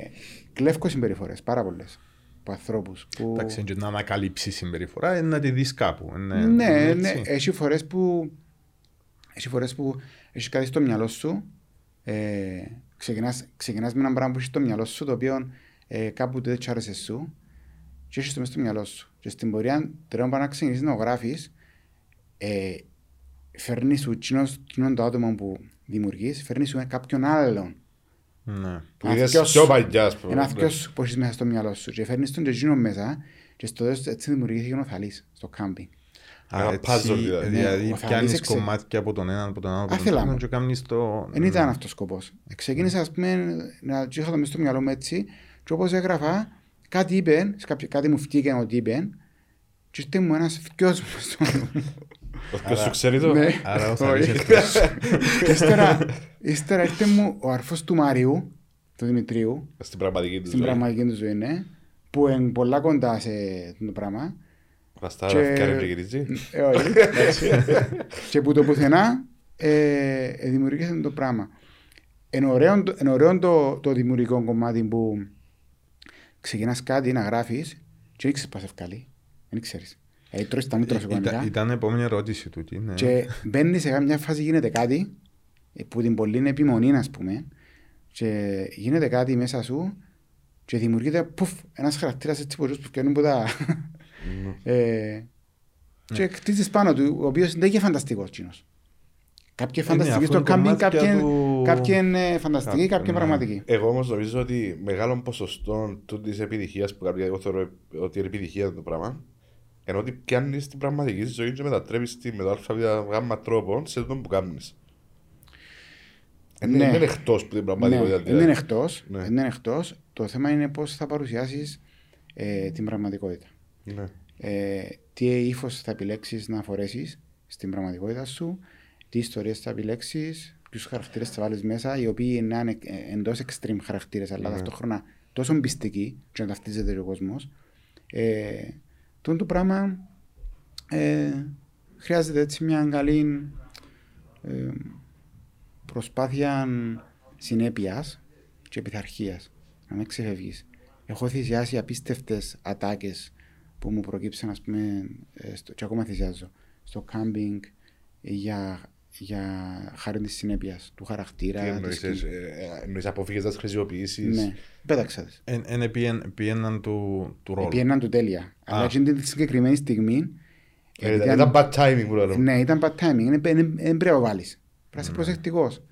κλέφκω συμπεριφορές, πάρα πολλές. από ανθρώπους που... Εντάξει, και να ανακαλύψεις συμπεριφορά, είναι να τη δεις κάπου. είναι- Ναι, είναι ναι, έτσι. έχει φορές που έχει φορές που έχεις κάτι στο μυαλό σου ε, ξεκινάς, ξεκινάς με ένα πράγμα που έχεις στο μυαλό σου το οποίο ε, κάπου δεν έτσι άρεσε σου και έχεις το μες στο μυαλό σου και στην πορεία τώρα πάνω να ξεκινήσεις να το γράφεις ε, φέρνει σου κοινός- κοινόν το άτομο που δημιουργείς φέρνει σου κάποιον άλλον Ναι. Που Ένα είδες θκυο πιο σου. παλιά, ας πούμε. ένα Ναι. θκυο σου που έχεις μέσα στο μυαλό σου και φέρνεις τον και εκείνον μέσα και στο τέλος έτσι δημιουργήθηκε ο Θαλής στο κάμπινγκ. Α, Ένα έτσι, puzzle δηλαδή. δηλαδή Ναι, ο πιάνεις Θαλής εξε- κομμάτια από τον έναν, από τον άλλο, από τον Άθελα άλλον μου. και κάνεις το... Δεν ήταν αυτός ο σκοπός. Ξεκίνησα, ας πούμε, να το είχα το μες στο μυαλό μου έτσι, και όπως έγραφα, κάτι είπε, σε κάποιο- κάτι μου φτύκε ότι είπε, και ήρθε μου ένας φυκιό μου στο Ο ποιος σου ξέρει το; Ναι. Άρα ο Όχι. Θαλής εχθρός. Και ύστερα, ύστερα ήρθε μου ο αρφός του Μαριού, του Δημητρίου, Στην πραγματική του στην ζωή. πραγματική του ζωή, ναι, που είναι πολλά κοντά σε αυτό το πράγμα. Βαστά Και- να φκάρει και γυρίζει. Ε, όχι, [laughs] εντάξει. και που το πουθενά ε, ε, δημιουργήσε το πράγμα. Είναι ωραίο, το- είναι ωραίο το, το δημιουργικό κομμάτι που ξεκινάς κάτι να γράφεις και δεν ξέρεις πώς ευκαλεί. Δεν ξέρεις. Ε, τρώεις τα μούτρα σου Ήταν, κανονικά ήταν η επόμενη ερώτηση τούτη. Ναι. και μπαίνεις σε κάποια φάση γίνεται κάτι ε, που την πολλή επιμονή ας πούμε και γίνεται κάτι μέσα σου και δημιουργείται πουφ, ένας χαρακτήρας έτσι που που φτιάχνουν που τα... [laughs] ε, και κτίζεις πάνω του, ο οποίος δεν είναι φανταστικός κοινός. Κάποιοι Ε, ναι, φανταστικοί αφού στο είναι κάμπινγκ, κομμάτια κάποιοι του- κάποιοι είναι φανταστικοί, Κάποιοι, κάποιοι ναι. πραγματικοί. Εγώ όμως νομίζω ότι μεγάλο ποσοστό της επιτυχίας που κάποια εγώ θεωρώ ότι είναι επιτυχία το πράγμα ενώ ότι πιάνεις την πραγματική ζωή και μετατρέπεις τη με το ΑΒΓ τρόπο σε αυτό που κάνεις. Ναι. Είναι εκτός που την πραγματικότητα. Ναι, δηλαδή. είναι εκτός, Ναι. είναι εκτός. Το θέμα είναι πώς θα παρουσιάσεις ε, την πραγματικότητα. Ναι. ε, τι ύφος θα επιλέξεις να φορέσεις στην πραγματικότητα σου, τι ιστορίες θα επιλέξεις, ποιους χαρακτήρες θα βάλεις μέσα, οι οποίοι να είναι εντός extreme χαρακτήρες, αλλά Ναι. ταυτόχρονα τόσο πιστικοί, και να ταυτίζεται ο κόσμος. Ε, το το πράγμα ε, χρειάζεται έτσι μια καλή ε, προσπάθεια συνέπειας και πειθαρχίας. Να μην ξεφεύγεις. Έχω θυσιάσει απίστευτες ατάκες που μου προκύψαν, ας πούμε, ε, στο, και ακόμα θυσιάζω, στο κάμπινγκ για, για χάρη της συνέπειας του χαρακτήρα. Τι της εννοείς, σκηνής. ε, ε, εννοείς αποφύγες να τις χρησιμοποιήσεις; Ναι, πέταξα τις. Εν, εν επίεν- επίεναν του, του ρόλου. Πιέναν του τέλεια. Αλλά εκείνη τη συγκεκριμένη στιγμή. Ε, επειδή Ήταν αν- bad timing που λέω. Ναι, ήταν bad timing. Δεν πρέπει να το βάλει. Πρέπει να Ναι. είσαι προσεκτικός.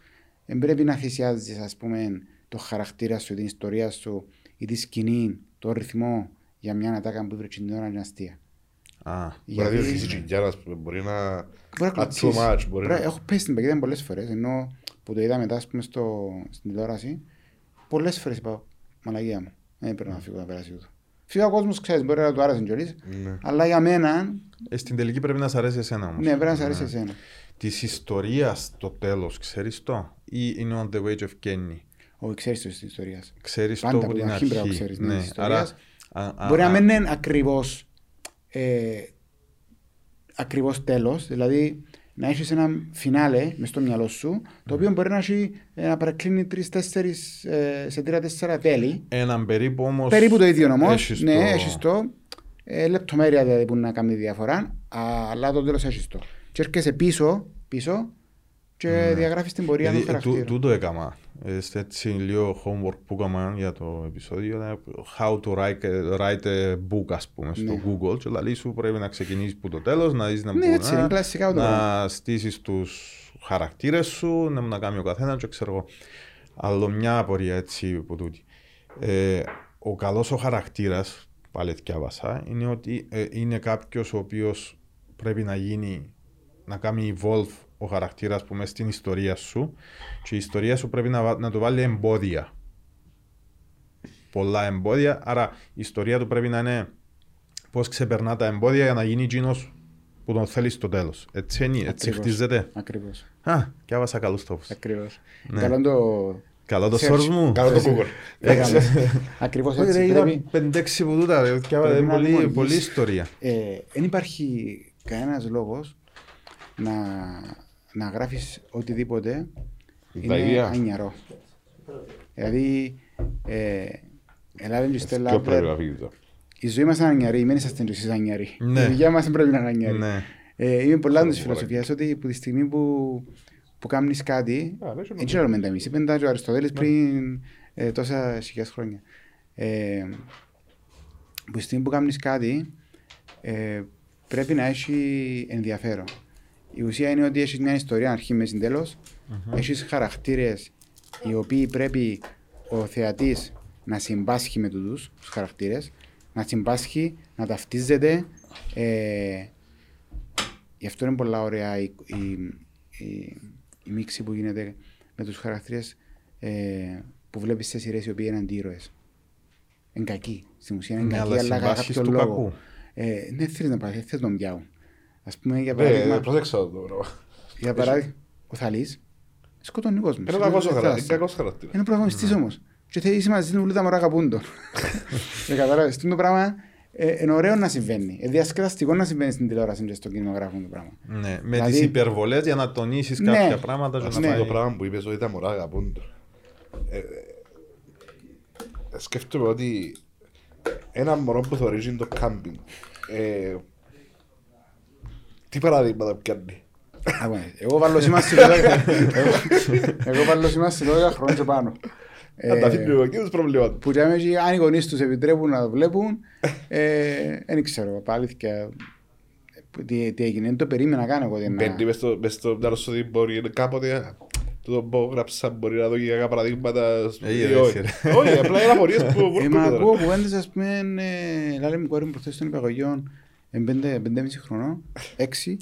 Δεν πρέπει να θυσιάζεις, ας πούμε, το χαρακτήρα σου, την ιστορία σου ή τη σκηνή, το ρυθμό για μια ατάκα που βρήκε την ώρα είναι αστεία. Α, Μπορεί να Γιατί- διορθώσει τσιγκιάρα, ας πούμε, μπορεί να... Μπορεί να Α, κλωτσίσεις. too much, μπορεί Πρέπει- να- Έχω πέσει στην παγίδα πολλές φορές, ενώ που το είδα μετά ας πούμε, στο, στην τηλεόραση, πολλές φορές είπα Μαλαγία μου, δεν πρέπει να φύγω να περάσει ούτω. Φύγω ο κόσμος ξέρεις, μπορεί να του άρεσε κιόλας, Ναι. αλλά για μένα, ε, στην τελική πρέπει να σ' αρέσει εσένα όμως. ναι, πρέπει να σε αρέσει εσένα. Της ιστορίας το τέλος, ξέρεις το, ή είναι on the way of Kenny; Όχι, ξέρεις το στην ιστορίας. Ξέρεις το Πάντα από από την την αρχή αρχή. πρέπει να ξέρεις, ναι, της άρα, ιστορίας. α, α, Μπορεί να α, μην είναι ακριβώς ε, ακριβώς τέλος, δηλαδή να έχεις ένα φινάλε μες στο μυαλό σου, το οποίο μπορεί να, έχει, ε, να παρεκκλίνει τρεις-τέσσερις ε, σε τρία-τέσσερα τέλη. Έναν περίπου όμως. Περίπου το ίδιο όμως. Ναι, έχεις το. Ε, λεπτομέρεια δηλαδή που να κάνει διαφορά, αλλά το τέλος έχεις το. Και έρχεσαι πίσω, πίσω και διαγράφεις την πορεία του Γιατί, ε, τού- χαρακτήρα. τούτο έκανα. Ε, σε έτσι λίγο homework που έκανα για το επεισόδιο. ε, How to write, a- write a book, ας πούμε, στο Ναι. Google. Και δηλαδή σου πρέπει να ξεκινήσεις που το τέλος, να δεις να, Ναι, μπουν, έτσι, είναι κλασικά το πράγμα. να στήσεις τους χαρακτήρες σου, να, να κάνει ο καθένας και ξέρω εγώ. Αλλά μια απορία έτσι που τούτη. Ε, ο καλός ο χαρακτήρας, πάλι διάβασα, είναι ότι ε, είναι κάποιος ο οποίος πρέπει να γίνει, να κάνει evolve ο χαρακτήρας που μέσα στην ιστορία σου και η ιστορία σου πρέπει να, βα- να του βάλει εμπόδια. Πολλά εμπόδια, άρα η ιστορία του πρέπει να είναι πώς ξεπερνά τα εμπόδια για να γίνει εκείνος που τον θέλεις στο τέλος. Έτσι είναι, έτσι Ακριβώς. χτίζεται. Ακριβώς. Α, διάβασα καλούς τόπους. Ακριβώς. Ναι. Καλό το... Καλό το Search. source μου. Κάνω το Google. [laughs] Έκαμε. Ακριβώς Όχι, ρε, έτσι. είδα Πρέπει, πεντέξι που τούτα, ρε, διάβα- πρέπει να πολύ, δημιουργείς. πολύ ιστορία. ε, δεν υπάρχει κανένας λόγος να, να γράφεις οτιδήποτε Τα είναι ίδια. ανιαρό. Δηλαδή, ε, Ελλάδα και Ποιο Στέλλα πρέπει να φύγει τώρα. η ζωή μας είναι ανιαρή, μην είσαστε εσείς ανιαροί. Ναι. Η δουλειά μας δεν πρέπει να είναι ανιαρή. Ναι. Ε, είμαι πολλά της Ξέρω, φιλοσοφίας ότι που τη στιγμή που, που κάνεις κάτι, Α, ναι, και δεν ξέρω με τα εμείς, είπαν τα και ο Αριστοτέλης πριν ε, τόσα χιλιάδες χρόνια. Ε, που τη στιγμή που κάνεις κάτι, ε, πρέπει να έχει ενδιαφέρον. Η ουσία είναι ότι έχεις μια ιστορία αρχή μες τέλος, έχεις χαρακτήρες οι οποίοι πρέπει ο θεατής να συμπάσχει με τους, τους χαρακτήρες, να συμπάσχει, να ταυτίζεται. Ε, γι' αυτό είναι πολλά ωραία η, η, η, η μίξη που γίνεται με τους χαρακτήρες ε, που βλέπεις σε σειρές οι οποίοι είναι αντίρωες. Είναι κακοί. Στην ουσία είναι Ναι, κακοί, αλλά αλλά για συμπάσχεις κάποιο του λόγο. κακού. Ε, δεν θέλεις να πάει, δεν θες να τον πιάουν. Ας πούμε για Ναι, παράδειγμα, πρόσεξα το πράγμα. για παράδειγμα ο Θαλής σκοτώνει κόσμος. Είναι κακός ο χαρακτήρας. Είναι κακός χαρακτήρας. Είναι πρωταγωνιστής όμως. Και θέλει είσαι μαζί του όλοι τα μωρά αγαπούν τον. Δεν [laughs] κατάλαβες. Αυτό το πράγμα ε, είναι ωραίο να συμβαίνει. Είναι διασκεδαστικό να συμβαίνει στην τηλεόραση και στον κινηματογράφο το πράγμα. Ναι, με Δηλαδή- τις υπερβολές για να τονίσεις Ναι. κάποια πράγματα και Αυτό να Ναι. το πάει. πράγμα που είπες ότι τα μωρά αγαπούν το. Ε, ε, σκέφτομαι ότι ένα μωρό που θωρίζει το κάμπινγκ ε, τι παραδείγματα πιάνει. Άκου, ε, Εγώ βάλω σήμαση 12 εγώ- Εγώ βάλω σήμαση 12 χρόνια και πάνω. Αν τα Ε, αφήνει εγώ και τους προβλήματα. Που για μένα αν οι γονείς τους επιτρέπουν να το βλέπουν, ε, δεν ξέρω, παλήθηκα τι, τι έγινε. Δεν το περίμενα καν εγώ. ότι να- Μπαίνει μες στο- μες στο μυαλό σου ότι μπορεί να- κάποτε α, το πω γράψα μπορεί να δω και κάποια παραδείγματα στο Ε, βιβλίο. είδες, ρε. Όχι, απλά είναι απορίες που Ε, μα βρίσκονται τώρα. ακούω κουβέντες, ας πούμε, ε, λάλη μου κόρη μου προχθές των υπαγωγιών, εν πέντε, πεντέμιση χρονών, έξι,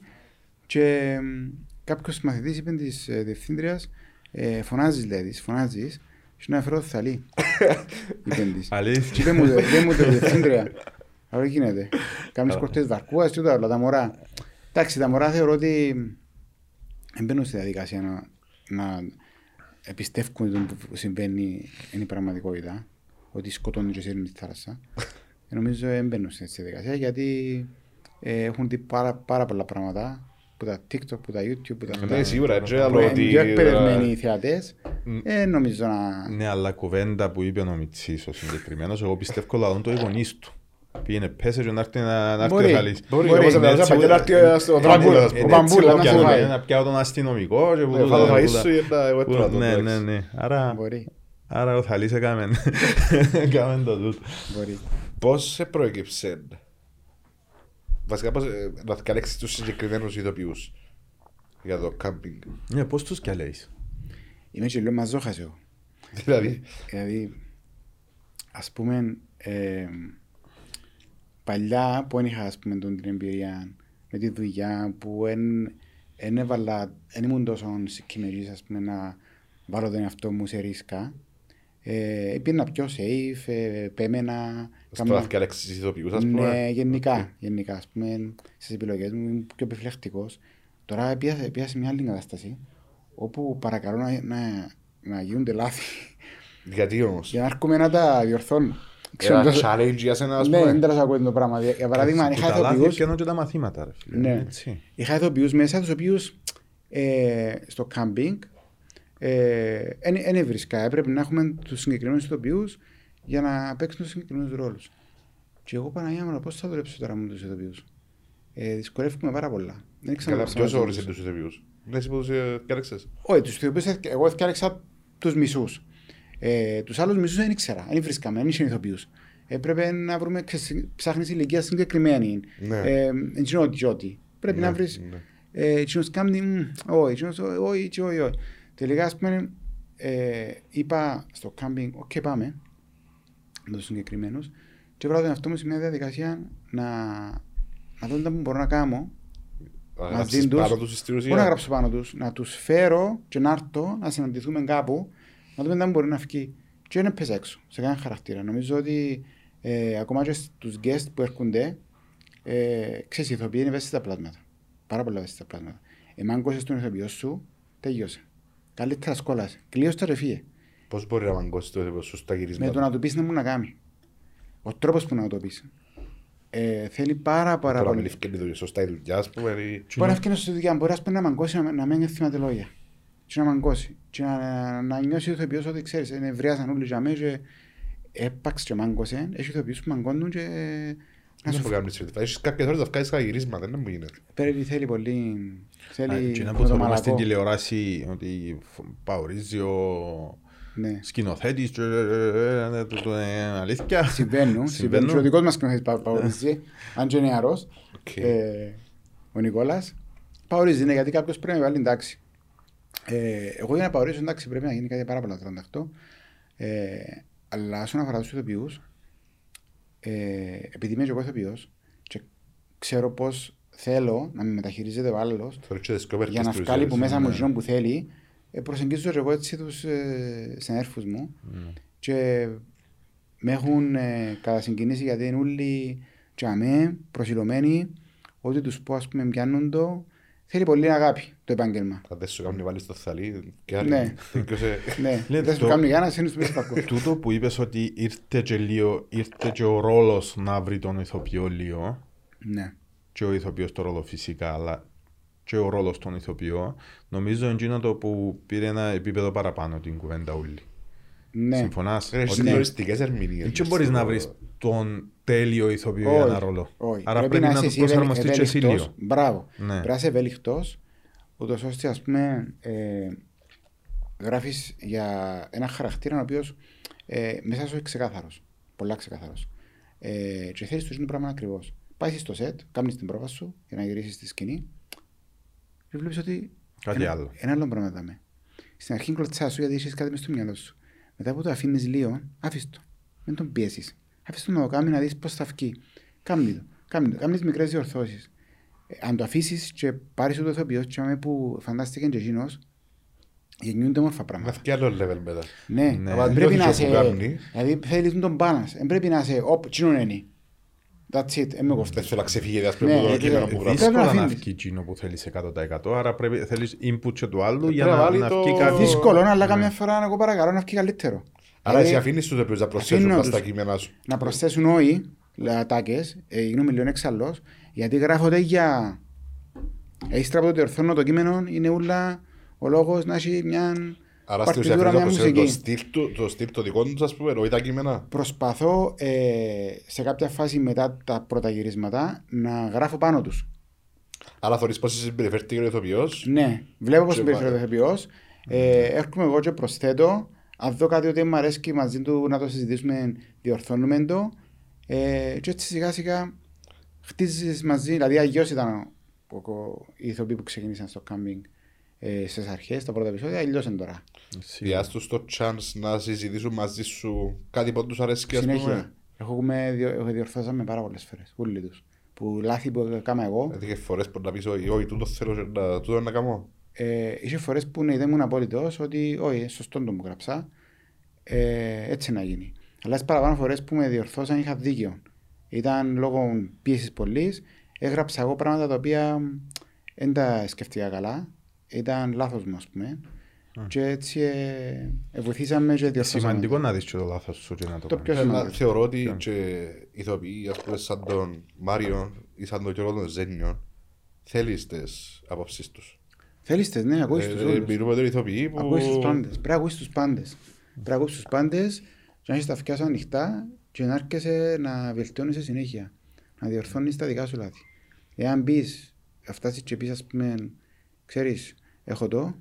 και μ, κάποιος μαθητής είπε της ε, διευθύντριας, ε, φωνάζεις λέει της, φωνάζεις, και να φέρω θαλή, [laughs] είπε της. Και Αλήθεια. είπε μου, είπε μου το διευθύντρια, [laughs] άρα τι γίνεται, κάνεις κορτές βαρκούας και όλα, τα μωρά. Εντάξει, τα μωρά θεωρώ ότι δεν μπαίνουν στη διαδικασία να, να επιστεύουν ότι το που συμβαίνει είναι η πραγματικότητα, ότι σκοτώνουν και σύρνουν τη θάλασσα. Ε, νομίζω δεν μπαίνουν στη διαδικασία γιατί ε, έχουν δει πάρα, πάρα πολλά πράγματα που τα TikTok, που τα YouTube, που τα Ναι, σίγουρα, έτσι, που άλλο είναι ότι... πιο εκπαιδευμένοι οι ε, θεατές. Ε, νομίζω να... Ναι, αλλά κουβέντα που είπε ο Μιτσής ο συγκεκριμένος, εγώ πιστεύω λαόν το οι γονείς του. Πήγαινε πέσες και να έρθει να να έρθει Μπορεί. ο Θαλής. Μπορεί, Μπορεί, όπως ναι, να έτσι, παγιά να έρθει ε, στο ε, Δράγκουλα, ε, ας ε, πούμε. ο Μπαμπούλα, έτσι, να πιάνω, σε φάει. ε, Να πιάω τον αστυνομικό και που Ναι, τούτα, φάω το τούτα. φαΐς σου για να εγώ Που- έτρωα το, Ναι, εντάξει. ναι, ναι. Άρα, Μπορεί, άρα ο Θαλής έκαμε [laughs] έκαμε το τούτο. μπορεί. Πώς σε προέκυψε βασικά πώς, ε, να διαλέξεις τους συγκεκριμένους ηθοποιούς για το κάμπινγκ. Ναι, πώς τους κι λέεις. Είμαι και λίγο μαζόχας εγώ. [laughs] Δηλαδή, Δηλαδή, ας πούμε, ε, παλιά που δεν είχα ας πούμε, τον- την εμπειρία με τη δουλειά που εν, εν έβαλα, εν ήμουν τόσο συγκεκριμένης ας πούμε να βάλω τον εαυτό μου σε ρίσκα. Ε, πήγαινα πιο safe, ε, πέμενα. στο κάμα- να διαλέξεις ηθοποιούς, ας πούμε. ναι, γενικά, γενικά, ας πούμε, στις επιλογές μου είμαι πιο επιφυλακτικός. Τώρα πήγα, πήγα σε μια άλλη κατάσταση όπου παρακαλώ να, να, να γίνονται λάθη Γιατί όμως; για να έρχομαι να τα διορθώνω. Ξέρω, Ένα τόσο- challenge για σένα, ας Ναι, δεν πούμε. τέλος ακούω το πράγμα. Για παράδειγμα, Που είχα τα λάθη ηθοποιούς, πιάνουν και τα μαθήματα, ρε φίλε. Ναι. Έτσι. είχα ηθοποιούς μέσα, τους οποίους ε, στο κάμπινγκ δεν έβρισκα. Έπρεπε να έχουμε τους συγκεκριμένους ηθοποιούς για να παίξουν τους συγκεκριμένους ρόλους. Και εγώ Παναγία μου, πώς θα δουλέψω τώρα με τους ηθοποιούς; Ε, δυσκολεύομαι πάρα πολλά. Δεν Καλά, ξαναδουλέψα ποιος μαζί τους. όρισε τους ηθοποιούς; Ναι, εσύ που τους ε, διάλεξες. Όχι, τους ηθοποιούς, ε, εγώ έφτιαξα τους μισούς. Ε, τους άλλους μισούς δεν ήξερα, δεν βρίσκαμε, δεν είχε ηθοποιούς. Έπρεπε να βρούμε, ξέρεις, ψάχνεις ηλικία συγκεκριμένη. Ναι. Ε, εν κοινό ότι ό,τι. Πρέπει Ναι, να βρεις, ναι. ε, εκείνος κάνει, μ, όχι, εκείνος όχι, έτσι, όχι, όχι. Τελικά, ας πούμε, ε, είπα στο κάμπινγκ, οκ, πάμε, με τους συγκεκριμένους, και έβαλα τον εαυτό μου σε μια διαδικασία να, να δω τι μπορώ να κάνω Να μαζί γράψεις τους. πάνω τους στην ουσία. Μπορώ να γράψω πάνω τους, να τους φέρω και να έρθω, να συναντηθούμε κάπου, να δούμε αν μπορεί να φύγει. Και δεν έπαιζα έξω, σε κανένα χαρακτήρα. Νομίζω ότι ε, ακόμα και στους guest που έρχονται, ε, ξέρεις, οι ηθοποιοί είναι ευαίσθητα πλάσματα. Πάρα πολλά ευαίσθητα πλάσματα. Εμάν κόσεις τον ηθοποιό σου, τελειώσε. Καλύτερα σκόλασε. Κλείωσε το ρεφίε. Πώς μπορεί να μαγκώσει το ηθοποιό σου στα Με γυρίσματα. το να του πεις να μου να κάνει. Ο τρόπος που να το πεις. Ε, θέλει πάρα πάρα Τώρα πολύ. μην ευκαιρνεί σωστά η δουλειά, ας πούμε. ή- Μπορεί να ευκαιρνήσει στη δουλειά, μπορεί ας πούμε, να μαγκώσει να, να μην θυμάται λόγια. Και να μαγκώσει. Και να, να, να νιώσει ο ηθοποιός ότι ξέρεις, είναι ευρεάσαν όλοι για μένα και έπαξε και μάγκωσε, έχει ηθοποιούς που μαγκώνουν και να Δεν σου μου κάνεις έτσι. Έχεις κάποιες ώρες να βγάλεις κάποια γυρίσματα, δεν μου γίνεται. πρέπει θέλει πολύ, θέλει Και να με που το θεωρούμε στην μαλακό. τηλεόραση ότι φ- παορίζει ο Ναι. σκηνοθέτης και ε, ε, το- το- ε, αλήθεια. Συμβαίνουν, συμβαίνουν. Και ο δικός μας σκηνοθέτης πα- παορίζει, αν και νεαρός, Οκ. ε, ο Νικόλας, παορίζει, ναι, γιατί κάποιος πρέπει να βάλει εντάξει. Ε, εγώ για να παορίσω εντάξει πρέπει να γίνει κάτι πάρα πολλά 38. Ε, αλλά όσον αφορά τους ηθοποιούς, ε, επειδή είμαι και εγώ ηθοποιός και ξέρω πώς θέλω να με μεταχειρίζεται ο άλλος Θεωρείς και τις πιο για να περκές βγάλει που τους μέσα μου ναι. εκείνον που θέλει, ε, προσεγγίζω και εγώ έτσι τους ε, συνέρφους μου και με έχουν ε, κατασυγκινήσει γιατί είναι όλοι και αμέ, προσιλωμένοι, ό,τι τους πω ας πούμε πιάνουν το, θέλει πολύ αγάπη το επάγγελμα. Αν δεν σου κάνουν βάλεις το θαλί και άλλοι. Ναι. [laughs] Τελειώσε. ναι, [laughs] Λέτε δεν σου το- κάνουν για να σύνεις μέσα στο πακό. [laughs] Τούτο που είπες ότι ήρθε και, λίγο, ήρθε και ο ρόλος να βρει τον ηθοποιό λίγο ναι. και ο ηθοποιός το ρόλο φυσικά αλλά και ο ρόλος των ηθοποιών νομίζω είναι εκείνο το που πήρε ένα επίπεδο παραπάνω την κουβέντα όλη. ναι. Συμφωνάς; Έχεις Ότι συντονιστικές ερμηνείες. δεν μπορείς να βρεις τον τέλειο ηθοποιό για Όχι, ένα ρόλο. όχι. Άρα πρέπει, να, είσαι το εσύ προσαρμοστείς και εσύ ευέλικτος. λίγο. Μπράβο. Ναι. Πρέπει να είσαι ευέλικτος, ούτως ώστε ας πούμε ε, γράφεις για ένα χαρακτήρα ο οποίος ε, μέσα σου είναι ξεκάθαρος. Πολλά ξεκάθαρος. Ε, και θέλεις το ίδιο πράγμα ακριβώς. Πάει στο σετ, κάνεις την πρόβα σου για να γυρίσεις στη σκηνή και βλέπεις ότι Κάτι ένα, άλλο. ένα άλλο πράγμα δάμε. Στην αρχή κλωτσάς σου γιατί έχεις κάτι μες στο μυαλό σου. Μετά που το αφήνεις λίγο, άφησε το. Μην τον πιέσεις. Άφησε το να το κάνει να δεις πώς θα βγει. Κάμνει το. Κάμνει το. Κάμνεις μικρές διορθώσεις. Ε, αν το αφήσεις και πάρεις το ηθοποιός και άμα που φαντάστηκε και εκείνος, γεννιούνται όμορφα Να πράγματα. βγει άλλο level μετά. Ναι, Ναι. δεν Αν πρέπει να νιώθεις είσαι... όπου κάμνει. Δηλαδή θέλεις τον balance. Δεν πρέπει να είσαι, όπ, τσινόν είναι. That's it, δεν με Δεν κοφτεί. θέλω να ξεφύγει ας Ναι, πούμε από το ε, κείμενο ε, που ε, γράφει. Πρέπει να Δύσκολο να αφήνεις. βγει εκείνο που θέλεις 100% άρα πρέπει, θέλεις input και του άλλου Ε, για πρέπει να να, βάλει να το- βγει κάτι. Δύσκολο, αλλά Ναι. καμιά φορά εγώ παρακαλώ να βγει καλύτερο. Άρα εσύ Δηλαδή, αφήνεις τους οποίους να προσθέσουν αφήνω τα στα τους. κείμενα σου. να προσθέσουν όλοι ατάκες, ε, γίνομαι λίγο εξαλλός, γιατί γράφονται για... Έχεις τραπό το διορθώνω το κείμενο, είναι ούλα ο λόγος να έχει μια Άρα στην ουσία παρτιτούρα, αφήνεις να μια προσθέσουν το μουσική. στυλ του- το στυλ το δικό τους ας πούμε, όχι τα κείμενα. Προσπαθώ ε, σε κάποια φάση μετά τα πρώτα γυρίσματα να γράφω πάνω τους. Άρα θωρείς πώς συμπεριφέρθηκε ο ηθοποιός. Ναι, βλέπω πώς Και συμπεριφέρεται ο ηθοποιός, ε, έρχομαι εγώ και προσθέτω, αν δω κάτι ότι μου αρέσει μαζί του να το συζητήσουμε, διορθώνουμε το ε, και έτσι σιγά σιγά χτίζεις μαζί, δηλαδή αγιώς ήταν ο, ο, οι ηθοποιοί που ξεκίνησαν στο κάμπινγκ ε, στις αρχές, τα πρώτα επεισόδια, αλλιώς είναι τώρα. Σίγουρα. Διάς τους το chance να συζητήσουν μαζί σου κάτι που τους αρέσει και ας Συνέχεια. πούμε. Έχουμε, διο, έχω διορθώσαμε πάρα πολλές φορές, όλοι τους. Που λάθη που έκανα εγώ, Έτυχε φορές που να πεις όχι, όχι, τούτος θέλω και να, τούτο να κάνω. Ε, είχε φορές που ναι, δεν ήμουν απόλυτος ότι όχι, σωστό το που γράψα, ε, έτσι να γίνει. Αλλά στις παραπάνω φορές που με διορθώσαν είχα δίκιο. Ήταν λόγω πίεσης πολλής, έγραψα εγώ πράγματα τα οποία δεν τα σκεφτήκα καλά, ήταν λάθος μου ας πούμε. Και έτσι ε, ε, βοηθήσαμε και διορθώσαμε. Σημαντικό να δεις και το λάθος σου και να το Το κάνεις. πιο Θέλω να σημαντικό. θεωρώ ότι και ηθοποιοί, ας πούμε, σαν τον Μάριο ή σαν τον Γιώργο τον Ζένιο, θέλεις τις απόψεις τους. Θέλεις τες, ναι, ακούεις τους Ε, όλους. Μιλούμε τώρα ηθοποιοί που... Ακούεις τους πάντες. Πρέπει να ακούεις τους πάντες. Πρέπει να ακούεις τους πάντες και να έχεις τα αυτιά σου ανοιχτά και να έρχεσαι να βελτιώνεις συνέχεια. Να διορθώνεις τα δικά σου λάθη. Εάν μπεις, φτάσεις και πεις ας πούμε, ξέρεις, έχω το,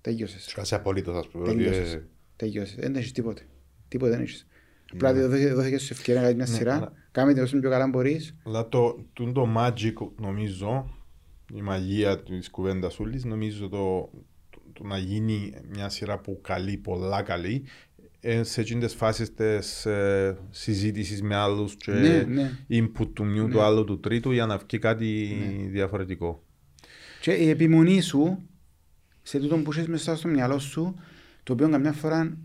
τελειώσες. Σου κάνεις απολύτως, ας πούμε. ότι, Τελειώσες. ε, Τελειώσες. Δεν έχεις τίποτε. Τίποτε δεν έχεις. Απλά δόθηκε δόθηκε σου ευκαιρία να κάνεις μια Ναι, σειρά. αλλά- Κάμε την όσο πιο καλά μπορείς. Αλλά το, το, το magic νομίζω, η μαγεία της κουβέντας ούλης, νομίζω το, το, το να γίνει μια σειρά που καλή, πολλά καλή, ε, σε εκείνες φάσεις της ε, συζήτησης με άλλους και Ναι, ναι. input του μιου, του άλλου, του τρίτου για να βγει κάτι διαφορετικό. Και η επιμονή σου σε τούτο που έχεις μέσα στο μυαλό σου, το οποίο καμιά φορά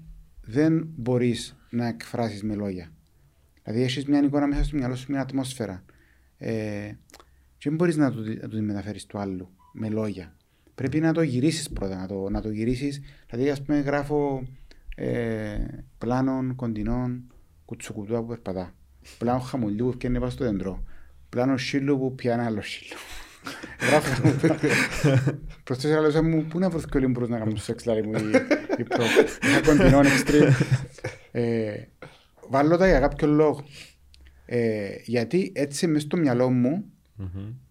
δεν μπορείς να εκφράσεις με λόγια. Δηλαδή έχεις μια εικόνα μέσα στο μυαλό σου, μια ατμόσφαιρα. Ε, και δεν μπορείς να το, να το μεταφέρεις του άλλου με λόγια. Πρέπει να το γυρίσεις πρώτα, να το, να το γυρίσεις. Δηλαδή ας πούμε γράφω ε, πλάνων κοντινών κουτσουκουτούα που περπατά. Πλάνο χαμουλιού που φτιάχνει πάνω στο δέντρο. Πλάνο σύλλου που πιάνει άλλο σύλλου. Γράφω. Προς τέσσερα λεπτά μου, πού να βρω και να κάνουν σεξ, δηλαδή μου η, η προ. Είχα κοντινόν extreme. Ε, βάλω τα για κάποιο λόγο. Ε, γιατί έτσι μες στο μυαλό μου,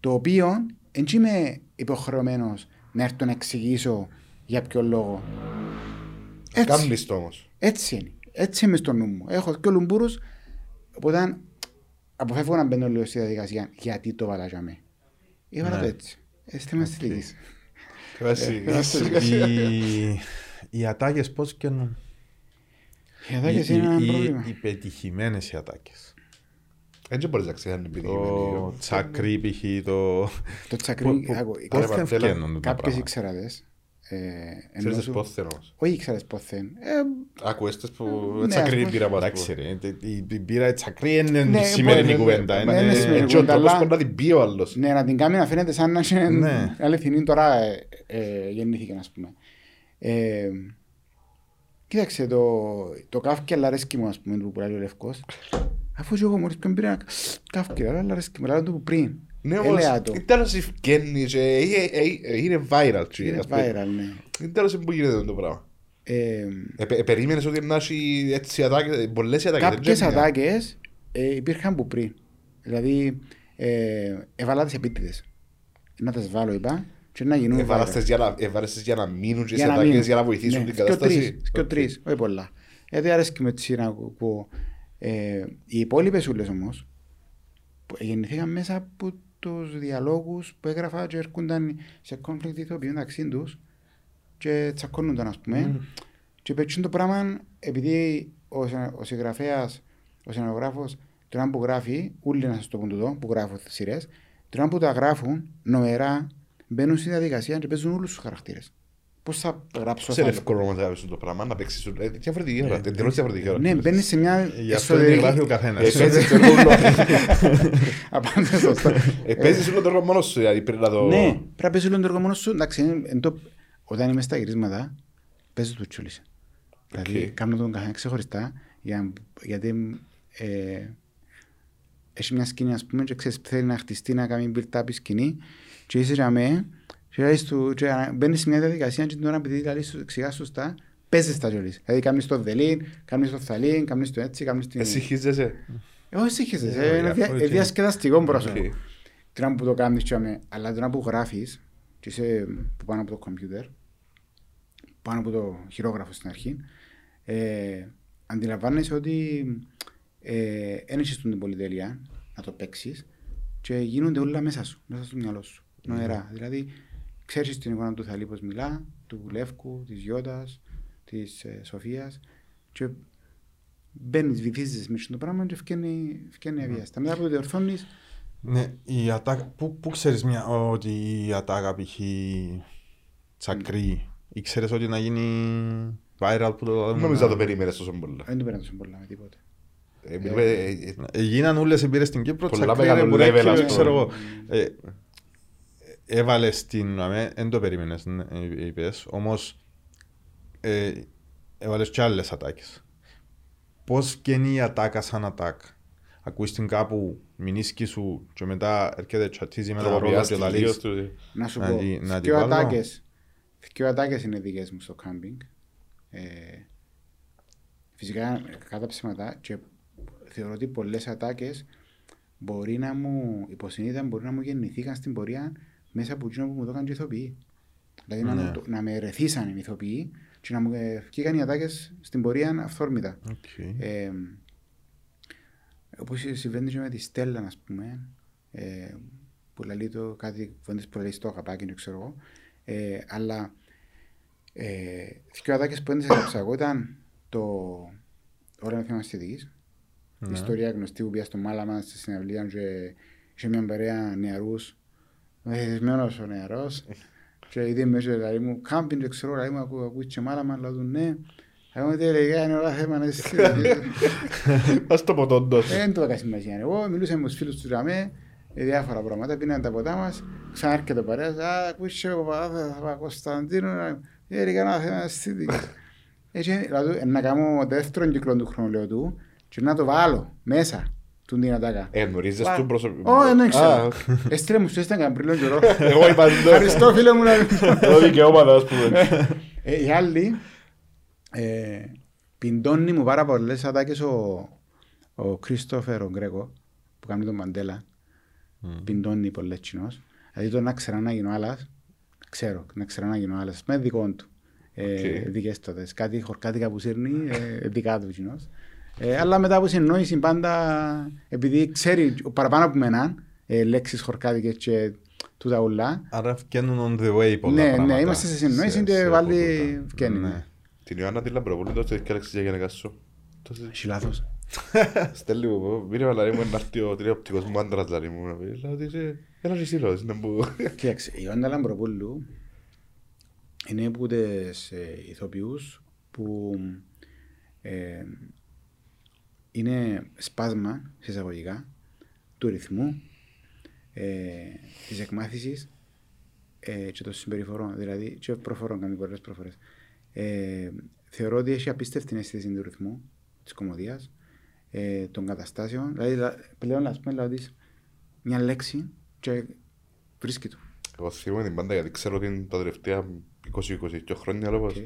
το οποίο δεν είμαι υποχρεωμένος να έρθω να εξηγήσω για ποιο λόγο. Έτσι, Κάμνεις το όμως. έτσι είναι. Έτσι είμαι στο νου μου. Έχω και λουμπούρους, οπότε αποφεύγω να μπαίνω λίγο στη διαδικασία γιατί το βάλα για μέ. Έβαλα Ναι. το έτσι. Έτσι είμαστε στη λύση. Βάση. Οι, οι ατάκες πώς καινούν; Οι ατάκες είναι ένα οι, πρόβλημα. οι πετυχημένες οι ατάκες. Έτσι μπορείς να ξέρεις αν είναι επιτυχημένη. Το τσακρί π.χ. το... Το τσακρί, Πο- πο- άκου, Πώς Ρε, θα Μαρτέλα, ευκαινούν τα κάποιες πράγματα; ήξεραδες, ε, ενώ Ξέρεις σου- πόθεν όμως. όχι ήξερες πόθεν, ε, Άκου έστες που Ναι, τσακρή ας πούμε. πήρα μας. Εντάξει ρε, η- η πύρα η τσακρί είναι Ναι, σημερινή μπορεί, κουβέντα. ναι, είναι- ναι, είναι σημερινή. Έτσι ο τρόπος αλλά- που να την πει ο άλλος. ναι, να την κάνει να φαίνεται σαν να είναι Ναι. αληθινή τώρα ε, ε, γεννήθηκε, ας πούμε. Ε, κοίταξε, το, το καύκι αλλά αρέσκει μου, ας πούμε, που πουλάει ο Λευκός. Αφού και εγώ μόλις πριν πήρα καύκι, αλλά αρέσκει μου, αλλά το που πριν. Ναι, Έλεα όμως, το. η τέλος ευκαινεί και ε, ε, ε, είναι viral. τσι, Είναι ας πούμε. viral, ναι. Η τέλος που γίνεται το πράγμα. Ε, Ε, πε- ε, Περίμενες ότι να έχει έτσι ατάκες, πολλές ατάκες. Κάποιες δεν είναι μια. ατάκες ε, υπήρχαν που πριν. Δηλαδή, ε, έβαλα τις επίτηδες. Να τις βάλω, είπα, και να γίνουν Έβαλες viral. τις για να- έβαλες τις για να μείνουν και Για σε να μείνουν. ατάκες για να βοηθήσουν Ναι, την σκιο κατάσταση. τρεις, σκιο Οκ. τρεις, όχι πολλά. Γιατί αρέσκει με έτσι να ακούω. Ε, οι υπόλοιπες ούλες όμως που γεννηθήκαν μέσα από τους διαλόγους που έγραφα και έρχονταν σε conflict ηθοποιοί μεταξύ τους και τσακώνονταν ας πούμε. Και πέτσουν το πράγμα επειδή ο, σε- ο συγγραφέας, ο σενογράφος, την ώρα που γράφει, όλοι να σας το πούν τούτο, που γράφουν σειρές, την ώρα που τα γράφουν, νοερά, μπαίνουν στη διαδικασία και παίζουν όλους τους χαρακτήρες. Πώς θα γράψω Σε θα- εύκολο όμως να γράψεις το πράγμα, να παίξεις ε, διαφορετική ώρα, εντελώς διαφορετική ώρα. Ναι, μπαίνει σε μια Γι' αυτό δεν γράφει ο εσωτερική... καθένας. Ε, παίζεις το ρόλο- Απάντα σωστά. ε, παίζεις όλο το ρόλο μόνος σου, δηλαδή πριν να το... Ναι, πρέπει να παίζεις όλο το έργο μόνος σου. Εντάξει, είναι- εν το- όταν είμαι στα γυρίσματα, παίζω το τσούλης. Δηλαδή, Οκ. κάνω τον καθένα ξεχωριστά, για- γιατί ε, έχει μια σκηνή, ας πούμε, και ξέρεις, θέλει να χτιστεί, να κάνει build-up η σκηνή, και είσαι για μέ, και λες του- και μπαίνεις σε μια διαδικασία και την ώρα επειδή δηλαδή σου εξηγά σωστά, παίζεις τα κιόλας. Δηλαδή, κάνεις το δελήν, κάνεις το θαλήν, κάνεις το έτσι, κάνεις την... Εσύ χίζεσαι. Ε, Όχι, σύγχυσες, Ε, ε, είναι γι' δια- αυτό ε, και- διασκεδαστικό πρόσωπο. Οκ. Την ώρα που το κάνεις και αμέ, αλλά την ώρα που γράφεις και είσαι που πάνω από το κομπιούτερ, πάνω από το χειρόγραφο στην αρχή, ε, αντιλαμβάνεσαι ότι ε, δεν έχεις την πολυτέλεια να το παίξεις και γίνονται όλα μέσα σου, μέσα στο μυαλό σου, νοερά. Δηλαδή, ξέρεις την εικόνα του Θαλή πώς μιλά, του Λεύκου, της Γιώτας, της ε, Σοφίας και μπαίνεις, βυθίζεις μες το πράγμα και ευκαινεί, ευκαινεί αβίαστα. Μετά που το διορθώνεις, Ναι, η ατάκα, πού, πού ξέρεις μια, ότι η ατάκα π.χ. τσακρί, ήξερες ότι να γίνει viral που το Νομίζω να το περίμενες τόσο πολλά. δεν το πέραν τόσο πολλά με τίποτε. Ε, μιλούμε, ε, ε, Ε, Γίναν όλες οι πήρες στην Κύπρο, Πολλά τσακρί, μεγάλο ρε, μπουρέκι, level, ας ρε, ξέρω πούμε. εγώ. Ε, Έβαλες την, αμέ, δεν το περίμενες, ναι, ε, είπες, όμως ε, έβαλες και άλλες ατάκες. Πώς βγαίνει η ατάκα σαν ατάκα. Ακούεις την κάπου, μηνίσκει σου και μετά έρχεται τσατίζει με ένα ρόλο τροποποιάς και τη τα γύρω λες. του. Να σου Να πω, τη- να τη δυο βάλω. ατάκες, δυο ατάκες είναι δικές μου στο κάμπινγκ. Ε, φυσικά κατά ψήματα και θεωρώ ότι πολλές ατάκες μπορεί να μου, υποσυνείδητα μπορεί να μου γεννηθήκαν στην πορεία μέσα από εκείνο που μου το έκανε και οι ηθοποιοί. Δηλαδή να, Ναι. μου το- να με ρεθίσαν οι ηθοποιοί και να μου ε, βγήκαν οι ατάκες στην πορεία αυθόρμητα. Οκ. Ε, όπως συμβαίνει και με τη Στέλλα, ας πούμε, ε, που λέει το κάτι κουβέντες που λέει στο αγαπάκι, δεν ξέρω εγώ. Ε, αλλά ε, δύο ατάκες που έντες έγραψα εγώ ήταν το «Ώρα με θέμα αισθητικής». Η Ναι. ιστορία γνωστή που πήγα στο Μάλαμα στη συναυλία και είχε μια παρέα νεαρούς. Μεθυσμένος ο νεαρός. Και είδε μέσα δηλαδή μου κάμπιν και ξέρω δηλαδή μου ακούω ακούεις και Μάλαμα αλλά του ναι. Εγώ τι έλεγα είναι όλα θέμα να είσαι Ας το ποτό ντος. δεν το έκανα σημασία. Εγώ μιλούσα με τους φίλους τους Ραμέ, διάφορα πράγματα, πίναν τα ποτά μας, ξανάρχεται ο παρέας, α, ακούεις και εγώ θα πάω Κωνσταντίνο, δεν είναι κανένα θέμα αισθητική. Έτσι, δηλαδή, να κάνω δεύτερον κύκλο του χρόνου, λέω του, και να το βάλω μέσα, του την ατάκα. Ε, γνωρίζεις του προσωπικά. Όχι, δεν Α, ξέρω. οκ. Έστειλε μου, σου έστειλε κανένα πριν λίγο καιρό. Εγώ είπα Ευχαριστώ φίλε μου. να- το δικαιώματα, ας πούμε. Ε, Οι άλλοι, ε, πιντώνει μου πάρα πολλές ατάκες ο, ο Κρίστοφερ ο Γκρέκο που κάνει τον Μαντέλα πιντώνει πολλές κοινός. Δηλαδή το να ξέρω να γίνω άλλας, ξέρω, να ξέρω να γίνω άλλας, με δικό του. Ε, Οκ. δικές τότε. Κάτι χορκάτικα που σύρνει, ε, δικά του κοινός. Ε, αλλά μετά από συνεννόηση πάντα, επειδή ξέρει ο παραπάνω από μένα, ε, λέξεις χορκάτικες και τούτα ουλά, Άρα φτιάχνουν on the way πολλά ναι, πράγματα. ναι, είμαστε σε συνεννόηση σε- και σε βάλει επίπεδα. φκένει. Ναι. Την Ιωάννα τη Λαμπροπούλου τότε και έλεξες για γενικά σου. Τότε Έχει λάθος. [laughs] στέλνει μου, μήνυμα λαρί μου να έρθει ο τριοπτικός μου άντρας λαρί μου. να πει, Λέω ότι είσαι, έλα και εσύ λέω, να μπω. Κοίταξε, η Ιωάννα Λαμπροπούλου είναι από τις ε, ηθοποιούς που ε, είναι σπάσμα, σε εισαγωγικά, του ρυθμού, ε, της εκμάθησης ε, και των συμπεριφορών, δηλαδή και προφορών, κάνει πολλές προφορές. Ε, θεωρώ ότι έχει απίστευτη αίσθηση του ρυθμού, της κομμωδίας, ε, των καταστάσεων. Δηλαδή, λα- πλέον, ας πούμε, δηλαδή, μια λέξη και βρίσκει του. Εγώ θυμούμαι την πάντα γιατί ξέρω ότι είναι τα τελευταία 20-22 χρόνια λόγω. Οκ.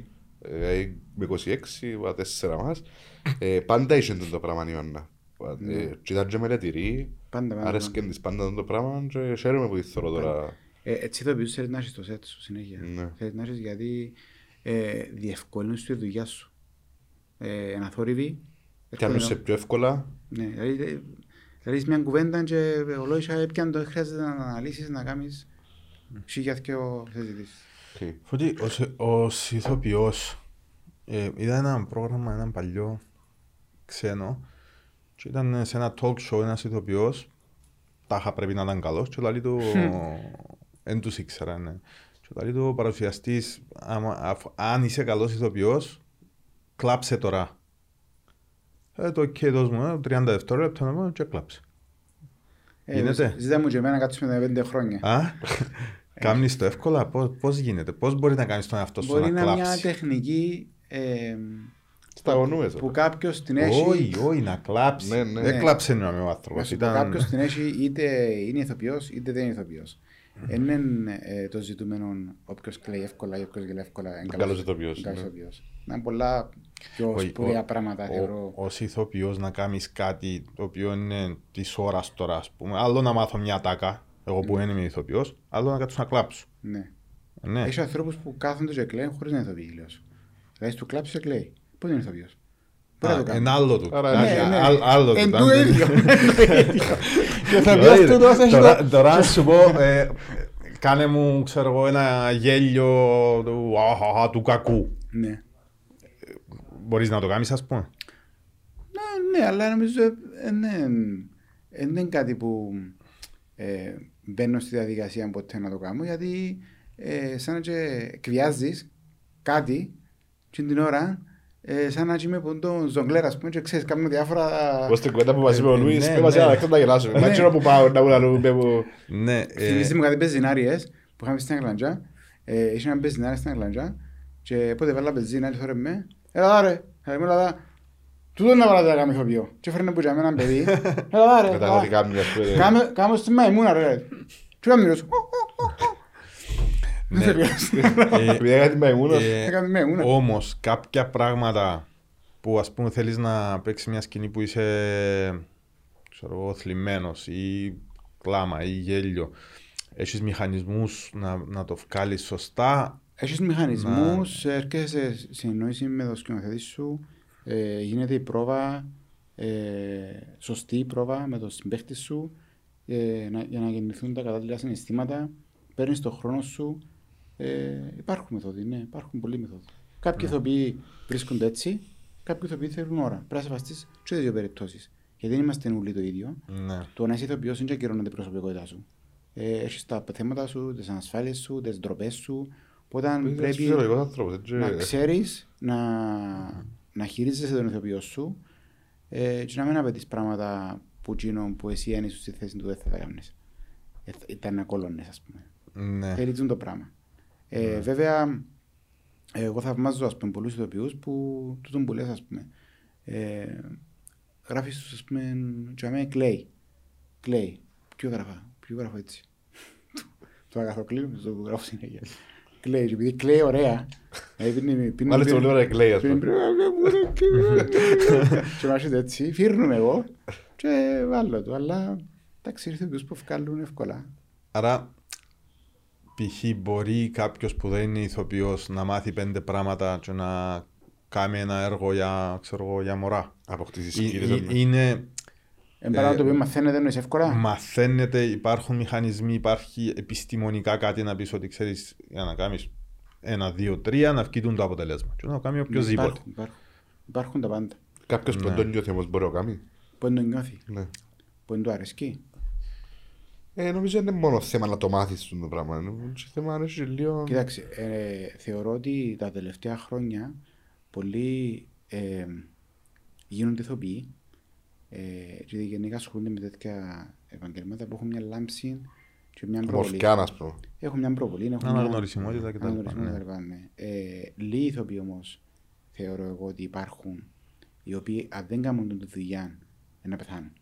Ε, με 26, με 4 μας. Ε, πάντα είχε το πράγμα η Ιωάννα. Ε, και ήταν και μελετηρή, Πάντα, πάντα. άρεσκε της πάντα το πράγμα και χαίρομαι που τη θέλω τώρα. Ε, έτσι ηθοποιούς θέλεις να έχεις το σετ σου συνέχεια. Ναι. Θέλεις να έχεις γιατί ε, διευκολύνουν τη δουλειά σου. Ε, ένα θόρυβι. Κάνουν σε πιο εύκολα. Ναι, δηλαδή, δηλαδή μια κουβέντα και ολόγησα έπιαν το χρειάζεται να αναλύσεις, να κάνεις σίγια και ο συζητήσεις. Οκ. Φωτή, ως, ως ηθοποιός, ε, είδα ένα πρόγραμμα, ένα παλιό ξένο και ήταν σε ένα talk show ένας ηθοποιός, τάχα πρέπει να ήταν καλός και λέει του, [laughs] εν τους ήξερα, ναι. Και λέει του ο παρουσιαστής, άμα, αφ- αν είσαι καλός ηθοποιός, κλάψε τώρα. Ε, το ok, δώσ' μου, ε, 30 δευτερόλεπτα να πω και κλάψε. Γίνεται; Ε, Ζήτα μου και εμένα να κάτσουμε τα πέντε χρόνια. Α, [laughs] κάνεις το εύκολα, πώς, πώς γίνεται, πώς μπορεί να κάνεις τον εαυτό σου Μπορεί να να είναι μια κλάψεις; τεχνική ε, Σταγωνούμε. που κάποιος την έχει... Όχι, όχι, να κλάψει. Ναι, ναι. Δεν Ναι. κλάψε νόμιμο ο άνθρωπος. Μας Ήταν... Κάποιος την έχει είτε είναι ηθοποιός είτε δεν είναι ηθοποιός. Δεν είναι ε, το ζητούμενο όποιος κλαίει εύκολα ή όποιος γελάει εύκολα. είναι Καλός ηθοποιός, Καλός ναι. ηθοποιός. Να είναι πολλά πιο Όχι, σπουδαία ο- πράγματα θεωρώ. ο- Ως ηθοποιός να κάνεις κάτι το οποίο είναι της ώρας τώρα, ας πούμε. Άλλο να μάθω μια τάκα, εγώ που δεν είμαι ηθοποιός, άλλο να κάτσω να κλάψω. Ναι. Ναι. Έχει ανθρώπους που κάθονται και κλαίουν χωρίς να είναι ηθοποιοί. λέω σου. Δηλαδή του κλάψεις και κλαίει. Πώς είναι ηθοποιός. Μπορεί να το Α, κάνει. Εν άλλο του. Άρα, Α, ναι, α, ναι. άλλο- Άλλο του. Εν ήταν του [laughs] το- ίδιο. Και ο ηθοποιός Δηλαδή, του δώσε τώρα- Τώρα να σου πω, ε, κάνε μου, ξέρω εγώ, ένα γέλιο του, αχαχα, του κακού. Ναι. Μπορείς να το κάνεις, ας πούμε. Ναι, ναι, αλλά νομίζω ε, ναι, ε, δεν είναι κάτι που ε, μπαίνω στη διαδικασία ποτέ να το κάνω γιατί ε, σαν να και εκβιάζεις κάτι και την ώρα ε, σαν να και είμαι που τον ζογκλέρ ας πούμε και ξέρεις κάνουμε διάφορα Πώς την κουβέντα που μας είπε ο Ε, Λουίς, ναι, πέ μας ναι. ένα λεπτό να γελάσουμε. Μα Ναι. έτσι που πάω να μου πέ μου. Ναι, ε, Θυμίζει μου κάτι πεζινάριες που είχαμε στην Αγλαντζά ε, είχε ένα πεζινάρι στην Αγλαντζά και πότε βάλα πεζίνα και θόρε με έλα δά ρε, έλα μου έλα δά τούτο να βάλα να κάνω ηθοποιό και φέρνε που για μένα παιδί [laughs] έλα δά ρε, Με τα έλα. γοτικά μου, ας πούμε. Κάμε- Κάμε στη μαϊμούνα ρε. Τι να μιλήσω. ναι. Δεν σε Ε, [laughs] Επειδή έκανα την μαϊμούνα. ε, Έκαμε μαϊμούνα. Όμως κάποια πράγματα που ας πούμε θέλεις να παίξει μια σκηνή που είσαι ξέρω εγώ, θλιμμένος ή κλάμα ή γέλιο έχεις μηχανισμούς να, να το βγάλεις σωστά; Έχεις μηχανισμούς, έρχεσαι σε συνεννόηση με το σκηνοθέτη σου, ε, γίνεται η πρόβα, ε, σωστή η πρόβα με το συμπαίχτη σου, ε, να- για να γεννηθούν τα κατάλληλα συναισθήματα, παίρνεις τον χρόνο σου. Ε, υπάρχουν μεθόδοι, ναι, υπάρχουν πολλοί μεθόδοι. Κάποιοι ηθοποιοί βρίσκονται έτσι, κάποιοι ηθοποιοί θέλουν ώρα. Πρέπει να σεβαστείς και τις δύο περιπτώσεις. Γιατί δεν είμαστε όλοι το ίδιο. ναι. Το να είσαι ηθοποιός είναι και ακυρώνεται η προσωπικότητά σου. Ε, έχεις τα θέματα σου, τις ανασφάλειες σου, τις ντροπές σου. Οπότε Είσαι πρέπει φυσιολογικός άνθρωπος, έτσι. να ξέρεις να, να χειρίζεσαι τον ηθοποιό σου ε, και να μην απαιτείς πράγματα που εκείνο που εσύ είναι στη θέση του δεν θα τα κάνεις. Ε, ήταν να κόλλωνες ας πούμε. ναι. Θέλεις τούτο το πράγμα. Ε, Βέβαια, εγώ θαυμάζω ας πούμε, πολλούς ηθοποιούς που τούτον που λες ας πούμε. Ε, γράφεις τους ας πούμε, και αμέ κλαίει. Κλαίει. Ποιο γράφα, ποιο γράφω έτσι. το αγαθοκλίνο, το γράφω συνέχεια. Κλαίει, και επειδή κλαίει ωραία, Ε, πίνει- πίνει- Μάλιστα πίνει- πολύ ωραία εκλέει, ας πίνει- πούμε. Και μάχεται έτσι, φύρνουμε εγώ και βάλω το. Αλλά εντάξει, ήρθε τους που βγάλουν εύκολα. Άρα, π.χ. μπορεί κάποιος που δεν είναι ηθοποιός να μάθει πέντε πράγματα και να κάνει ένα έργο για, ξέρω εγώ, για μωρά. Αποκτήσεις Ε, σκύρες. ε, είναι, Εν παρά το οποίο μαθαίνετε εννοείς εύκολα. μαθαίνεται, υπάρχουν μηχανισμοί, υπάρχει επιστημονικά κάτι να πεις ότι ξέρεις για να κάνεις ένα, δύο, τρία να βγει το αποτέλεσμα. Και να το κάνει οποιοδήποτε. Υπάρχουν, υπάρχουν. Υπάρχουν τα πάντα. Κάποιος που Ναι. δεν το νιώθει όμως μπορεί να το κάνει. Που δεν το νιώθει, Ναι. που δεν του αρέσκει. Ε, νομίζω είναι μόνο θέμα να το μάθεις το πράγμα. Είναι και θέμα να έχει λίγο... Κοίταξε, ε, θεωρώ ότι τα τελευταία χρόνια πολλοί ε, γίνονται ηθοποιοί ε, και γενικά ασχολούνται με τέτοια επαγγελμάτα που έχουν μια λάμψη και μια προβολή. Μορφιά, ας πούμε. Έχουν μια προβολή, έχουν μια Αναγνωρισιμότητα κτλ. αναγνωρισιμότητα ναι. κτλ, ναι. Ε, λίγοι ηθοποιοί όμως θεωρώ εγώ ότι υπάρχουν οι οποίοι αν δεν κάνουν την δουλειά να πεθάνουν.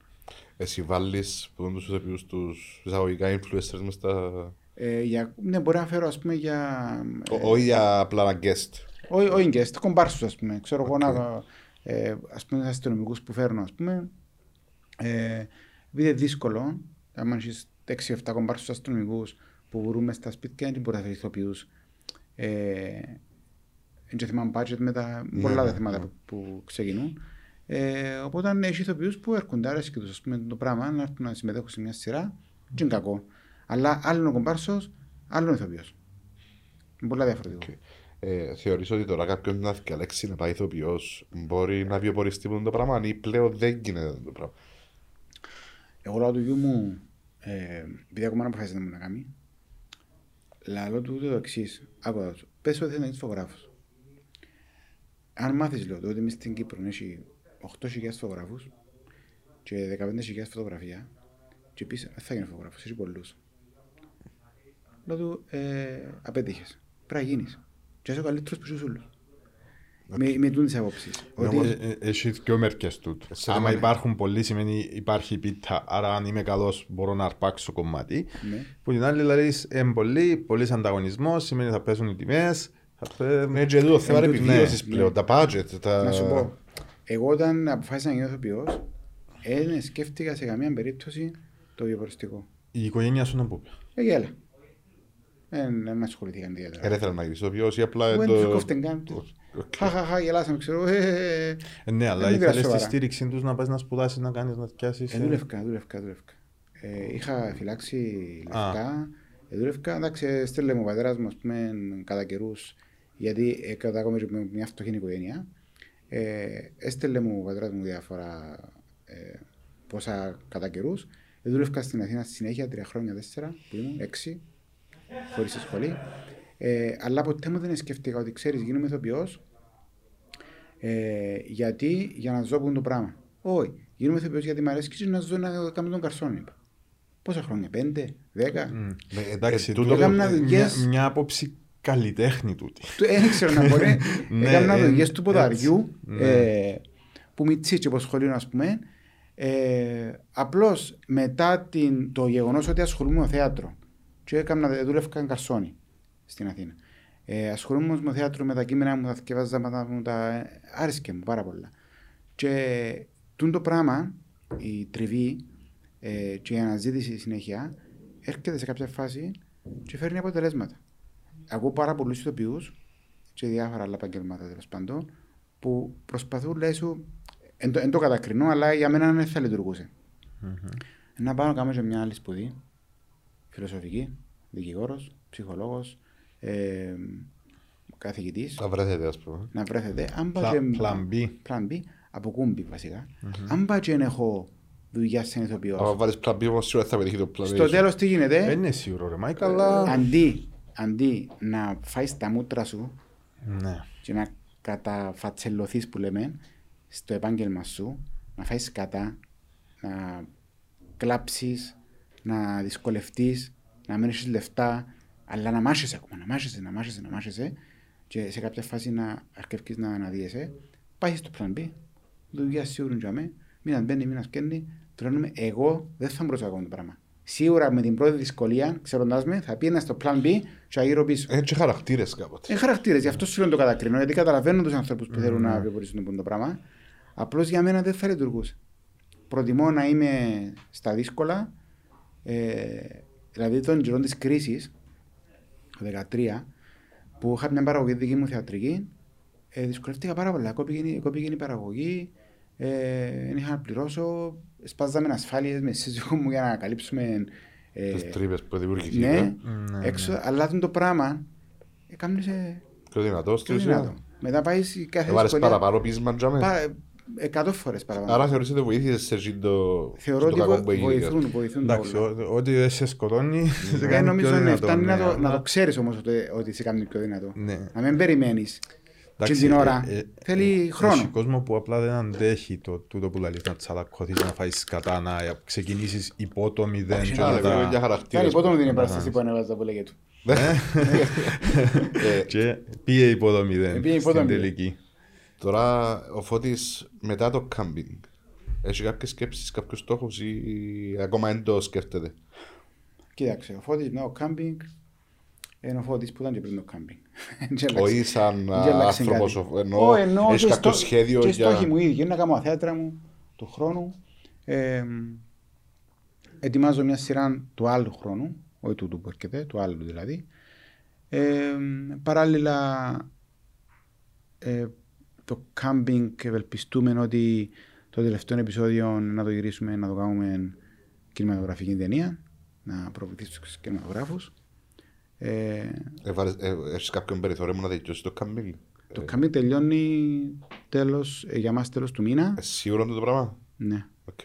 Εσύ βάλεις που τους ηθοποιούς τους εισαγωγικά influencers μες στα... Ε, για, ναι, μπορεί να φέρω ας πούμε για... Ο- Όχι για απλά ένα guest. Όχι, όχι guest, κομπάρσους ας πούμε. Ξέρω εγώ να... Ε, ας πούμε αστυνομικούς που φέρνω ας πούμε. Ε, επειδή είναι δύσκολο, αν έχεις 6-7 κομπάρσους αστυνομικούς που βρούμε στα σπίτια, δεν μπορείς να φέρεις ηθοποιούς. Ε, είναι και θέμα budget με τα Ναι, πολλά ναι, τα θέματα ναι. που, που ξεκινούν. Ε, οπότε έχεις ηθοποιούς που έρχονται, άρεσε και τους ας πούμε το πράγμα, να έρθουν να συμμετέχουν σε μια σειρά, και είναι κακό. Αλλά άλλο είναι ο κομπάρσος, άλλο είναι ο ηθοποιός. Είναι πολλά διαφορετικό. Ε, θεωρείς ότι τώρα κάποιος να διαλέξει να πάει ηθοποιός μπορεί να βιοποριστεί με το πράγμα ή πλέον δεν γίνεται το πράγμα; Εγώ λέω του γιού μου, ε, επειδή ακόμα δεν αποφάσισε να μου να κάνει, λέω του το εξής. Άκουγα του. Πες ότι θέλει να είσαι φωτογράφος. Αν μάθεις λέω του ότι εμείς στην Κύπρο έχει 8.000 φωτογράφους και 15.000 φωτογραφία και πεις δεν θα γίνει φωτογράφος, έχει πολλούς. Λέω του, ε, απέτυχες. Πρέπει να γίνεις. Και είσαι ο καλύτερος που είσαι όλους. Με, με τούν τις απόψεις. Ότι, Ε, ε, Έχει δυο μερικές τούτο. Σε Άμα λέμε- υπάρχουν πολλοί σημαίνει υπάρχει πίτα, άρα αν είμαι καλός μπορώ να αρπάξω κομμάτι. ναι. Που την άλλη δηλαδή είναι πολύ, πολύς ανταγωνισμός, σημαίνει θα πέσουν οι τιμές. Θα πέ... Ναι, και τούτο θέμα τούτο, επιβίωσης ναι, πλέον, ναι. τα budget, τα... Να σου πω, εγώ όταν αποφάσισα να γίνω ηθοποιός, δεν σκέφτηκα σε καμία περίπτωση το βιοποριστικό. Η οικογένεια σου να πούμε. Ε, γέλα. Δεν δεν ασχοληθήκαν ιδιαίτερα. Δεν ήθελα να γίνεις ηθοποιός ή απλά... Δεν το- τους κόφτεν καν. Οκ. Χαχαχα, γελάσαμε, ξέρω. ε, ε, ε. Ε, ναι, αλλά Δεν πήρα ήθελες τη σοβαρά. στήριξη τους να πας να σπουδάσεις, να κάνεις, να πιάσεις. Ε, ε. δούλευκα, δούλευκα, δούλευκα. Ε, είχα φυλάξει Α. λεφτά, ε, δούλευκα. Εντάξει, στέλνε μου ο πατέρας μου, ας πούμε, κατά καιρούς, γιατί ε, κατάγομαι και με μια φτωχή οικογένεια. Ε, έστελνε μου ο πατέρας μου διάφορα ε, πόσα κατά καιρούς. Ε, δούλευκα στην Αθήνα στη συνέχεια, τρία χρόνια, τέσσερα, που ήμουν, έξι, χωρίς σχολή. Ε, αλλά ποτέ μου δεν σκέφτηκα ότι ξέρεις, γίνομαι ηθοποιός ε, γιατί για να ζω που είναι το πράγμα. Όχι. Γίνομαι ηθοποιός γιατί μου αρέσει και να ζω να κάνω τον καρσόν. Είπα. Πόσα χρόνια, πέντε, δέκα. Μμ. Ε, Εντάξει, Ε, τούτο τούτο έκανα ε, μια, δουλειές. μια άποψη καλλιτέχνη τούτη. Του- Δεν ξέρω να μπορεί. [laughs] Ναι, Έκανα ε, δουλειές του ποδαριού έτσι, ε, που μητσί και από σχολείο ας πούμε. Ε, απλώς μετά την, το γεγονός ότι ασχολούμαι με θέατρο και έκανα, δούλευκα καρσόνι στην Αθήνα. Ε, ασχολούμαι όμως με θέατρο με τα κείμενα μου, τα θκευάζα, με τα, μου τα άρεσκε μου πάρα πολλά. Και τούν το πράγμα, η τριβή ε, και η αναζήτηση συνέχεια έρχεται σε κάποια φάση και φέρνει αποτελέσματα. Ακούω πάρα πολλούς ηθοποιούς και διάφορα άλλα επαγγελμάτα τέλος πάντων που προσπαθούν, λέει σου, εν το, εν το κατακρινώ, αλλά για μένα δεν θα λειτουργούσε. Να πάω να κάνω και μια άλλη σπουδή, φιλοσοφική, δικηγόρος, ψυχολόγος, ε, καθηγητής, Θα βρεθείτε, ας πούμε. να βρέθετε. Αν Πλα- πάω και- plan B. Plan B, από κούμπι βασικά. Αν πάω και δεν έχω δουλειά σαν Άμα ηθοποιός, βάλεις plan B, όμως σίγουρα θα πετύχει το plan A στο σου. τέλος τι γίνεται, Δεν είναι σίγουρο ρε Μάικα, αλλά... αντί, αντί να φάεις τα μούτρα σου Ναι. και να καταφατσελωθείς που λέμε στο επάγγελμα σου, να φάεις κατά, να κλάψεις, να δυσκολευτείς, να μην έχεις λεφτά, αλλά να μάχεσαι ακόμα, να μάχεσαι, να μάχεσαι, να μάχεσαι και σε κάποια φάση να αρκευκείς να αναδύεσαι, πάει στο plan B, δουλειά σίγουρη για μέ, μήνας μπαίνει, μήνας σκένει, τρώνουμε, εγώ δεν θα μπορούσα να κάνω το πράγμα. Σίγουρα με την πρώτη δυσκολία, ξέροντας με, θα πήγαινα στο plan B και αγύρω πίσω. Έτσι χαρακτήρες κάποτε. Είναι χαρακτήρες, γι' αυτό σου λέω το κατακρίνω, γιατί καταλαβαίνω τους ανθρώπους που θέλουν να βιοπορήσουν το πράγμα. Απλώς για μένα δεν θα λειτουργούσε. Προτιμώ να είμαι στα δύσκολα, ε, δηλαδή τον καιρό της κρίσης, το 2013, που είχα μια παραγωγή δική μου θεατρική, ε, δυσκολεύτηκα πάρα πολλά. Κόπηκε, κόπηκε η παραγωγή, ε, δεν είχα να πληρώσω, σπάζαμε ασφάλειες με σύζυγό μου για να καλύψουμε ε, Τις τρύπες που ναι, δημιουργηθήκαν. Ναι, έξω, αλλά το πράγμα έκανε σε Πιο δυνατός στην πιο ουσία. δυνατό. Μετά πάει σε κάθε Έβαλες δυσκολία. παραπάνω πείσμα τζάμε. Πα- Εκατό φορές παραπάνω. Άρα θεωρείς ότι βοήθησες σε εκείνο το Θεωρώ στο ότι κακό βο- που έγινε. βοηθούν, βοηθούν Εντάξει, πολλά. ό- ό,τι δεν σε σκοτώνει, σε Δεν κάνει πιο νομίζω ότι δυνατό. φτάνει να ναι, το, αλλά- να το ξέρεις όμως ότι, ότι σε κάνει πιο δυνατό. Ναι. Να μην περιμένεις. Και Εντάξει, την ώρα ε, ε, θέλει Έχει χρόνο. κόσμο που απλά δεν αντέχει το τούτο που λέει να τσαλακωθείς, να φάεις κατά, να ξεκινήσεις υπό το μηδέν και Άρα, να βέβαια, για τα... χαρακτήρες. Κάνει πότε μου την που- επάσταση που ανέβαζα που λέγεται. Ε, [laughs] Και πήγε υπό το μηδέν Πήγε υπό το στην μηδέν. τελική. Τώρα ο Φώτης μετά το κάμπινγκ έχει κάποιες σκέψεις, κάποιους στόχους ή ακόμα δεν το σκέφτεται; Κοίταξε, ο Φώτης μετά το κάμπινγκ είναι ο Φώτης που ήταν και πριν το κάμπινγκ. Δεν Όχι σαν Δεν άλλαξε άνθρωπος, κάτι. εννοώ, Ω, εννοώ έχεις και κάποιο στό- σχέδιο και για... στόχοι μου ήδη. Είναι να κάνω θέατρα μου του χρόνου. Ε, ετοιμάζω μια σειρά του άλλου χρόνου, όχι του που έρχεται, του άλλου δηλαδή. Ε, παράλληλα, ε, το κάμπινγκ ευελπιστούμε ότι το τελευταίο επεισόδιο να το γυρίσουμε, να το κάνουμε κινηματογραφική ταινία, να προβληθεί στους κινηματογράφους. Ε, Έβαλες- ε, Έχεις κάποιον περιθώριο μου να δικαιώσεις το κάμπινγκ. το κάμπινγκ τελειώνει τέλος, ε, για μας τέλος του μήνα. Ε, Σίγουρο είναι το πράγμα; Ναι. Οκ.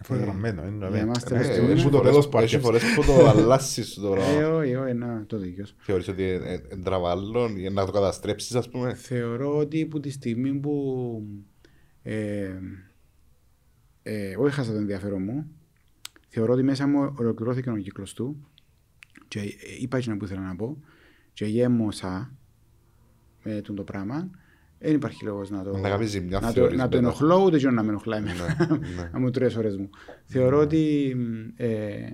Αφού είναι γραμμένο, είναι Για βέβαια. μας Ε, τέλος του Έχει μήνα. το φορές- τέλος που έχει άρχισε. φορές που το [laughs] αλλάσεις το Ε, πράγμα. όχι, όχι, να το δίκιος. Θεωρείς ότι είναι τραβάλλον ή να το καταστρέψεις ας πούμε; Θεωρώ ότι από τη στιγμή που ε, ε, εγώ έχασα το ενδιαφέρον μου, θεωρώ ότι μέσα μου ολοκληρώθηκε ο κύκλος του και ε, είπα εκείνο που ήθελα να πω και γέμωσα με τον το πράγμα. Δεν υπάρχει λόγος να το, Να κάνεις ζημιά, να το, θεωρείς, να το μετά. ενοχλώ ούτε και να με ενοχλάει εμένα. Ναι, ναι. να μου τρεις ώρες μου. Θεωρώ ότι ε,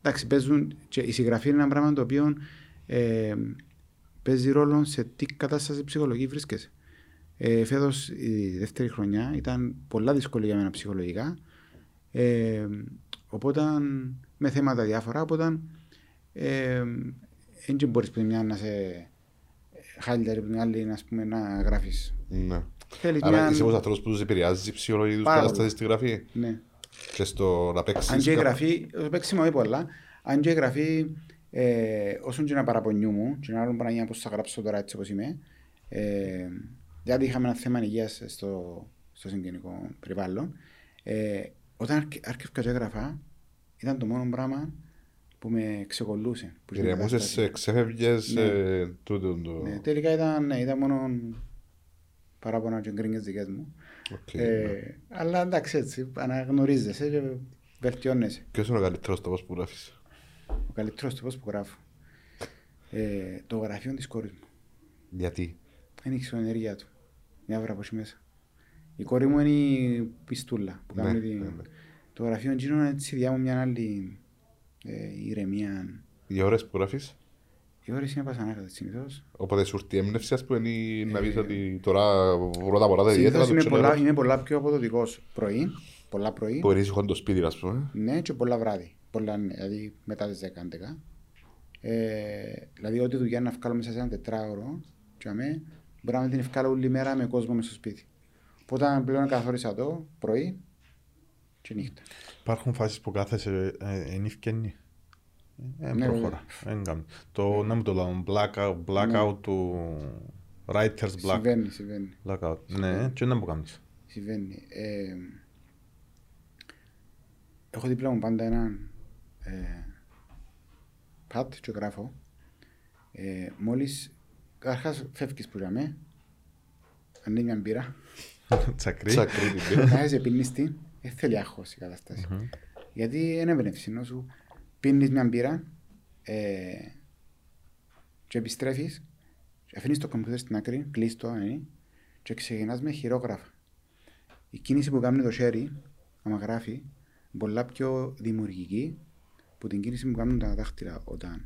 εντάξει, παίζουν, και η συγγραφή είναι ένα πράγμα το οποίο ε, παίζει ρόλο σε τι κατάσταση ψυχολογική βρίσκεσαι. Ε, Φέτος η δεύτερη χρονιά ήταν πολλά δύσκολη για μένα ψυχολογικά. Ε, οπότε με θέματα διάφορα, οπότε ε, δεν μπορείς πριν μια να σε χάλιτερη πριν άλλη να, πούμε, να γράφεις. Ναι. Θέλει Άρα μια... είσαι όπως ανθρώπους που τους επηρεάζει η ψυχολογική τους Πάρα κατάσταση πολύ. στη γραφή Ναι. και στο να παίξεις. Αν και η κάπου. γραφή, το παίξιμο όχι πολλά, αν και η γραφή, ε, όσον και να παραπονιούμαι, και να άλλο πράγμα που θα γράψω τώρα έτσι όπως είμαι, ε, γιατί είχαμε ένα θέμα υγείας στο, στο συγγενικό περιβάλλον, ε, όταν άρκε- άρχισα και έγραφα, ήταν το μόνο πράγμα που με ξεκολλούσε. που στην Ηρεμούσες, κατάσταση. ε, ξέφευγες, Ναι. ε, τούτο το... Ναι, τελικά ήταν, ναι, ήταν μόνο παράπονα και γκρίνιες δικές μου. Οκ. Ε, αλλά εντάξει έτσι, αναγνωρίζεσαι και βελτιώνεσαι. Ποιος είναι ο καλύτερος τόπος που γράφεις; Ο καλύτερος τρόπος που γράφω. Ε, το γραφείο της κόρης μου. Γιατί; Δεν έχει ενέργεια του. Μια βρά από εκεί μέσα. Η κόρη μου είναι η πιστούλα. Που Ναι, κάνει τη... ναι, ναι. Το γραφείο εκείνο έτσι διά μου μια άλλη ε, ηρεμία. Οι ώρες που γράφεις; Οι ώρες είναι πασανάκατες συνήθως. Οπότε σου έρθει η έμπνευση ας πούμε ή να πεις ότι τώρα πρώτα πρώτα ιδιαίτερα Συνήθως το είμαι πολλά, ξέρω. είμαι πολλά πιο αποδοτικός πρωί. Πολλά πρωί. Που είσαι το σπίτι ας πούμε. Ναι, και πολλά βράδυ. Πολλά, ναι, δηλαδή μετά τις 10-11. Ε, δηλαδή, ό,τι δουλειά να βγάλω μέσα σε ένα τετράωρο, και αμέ, μπορώ να την βγάλω όλη μέρα με κόσμο μέσα στο σπίτι. Οπότε πλέον καθόρισα το πρωί και νύχτα. Υπάρχουν φάσεις που κάθεσαι ε, εν ευκαινή. Ε, Ναι, προχώρα. Εν κάνει. Το, να μου το λέω, blackout, blackout του writer's block. Συμβαίνει, συμβαίνει. Blackout. Ναι, και να μου κάνεις. συμβαίνει. Ε, έχω δίπλα μου πάντα έναν ε, πατ και γράφω. Ε, μόλις, καταρχάς φεύγεις που λέμε, ανοίγει μια μπύρα, [laughs] Τσακρί. Τσακρί την πήρα. κάθεσαι πίνεις την, δεν θέλει άγχος η κατάσταση. Γιατί είναι έμπνευση, ενώ σου πίνεις μια μπύρα ε, και επιστρέφεις και αφήνεις το κομπιούτερ στην άκρη, κλείς το, ε, και ξεκινάς με χειρόγραφα. Η κίνηση που κάνει το χέρι, άμα γράφει, πολλά πιο δημιουργική που την κίνηση που κάνουν τα δάχτυλα όταν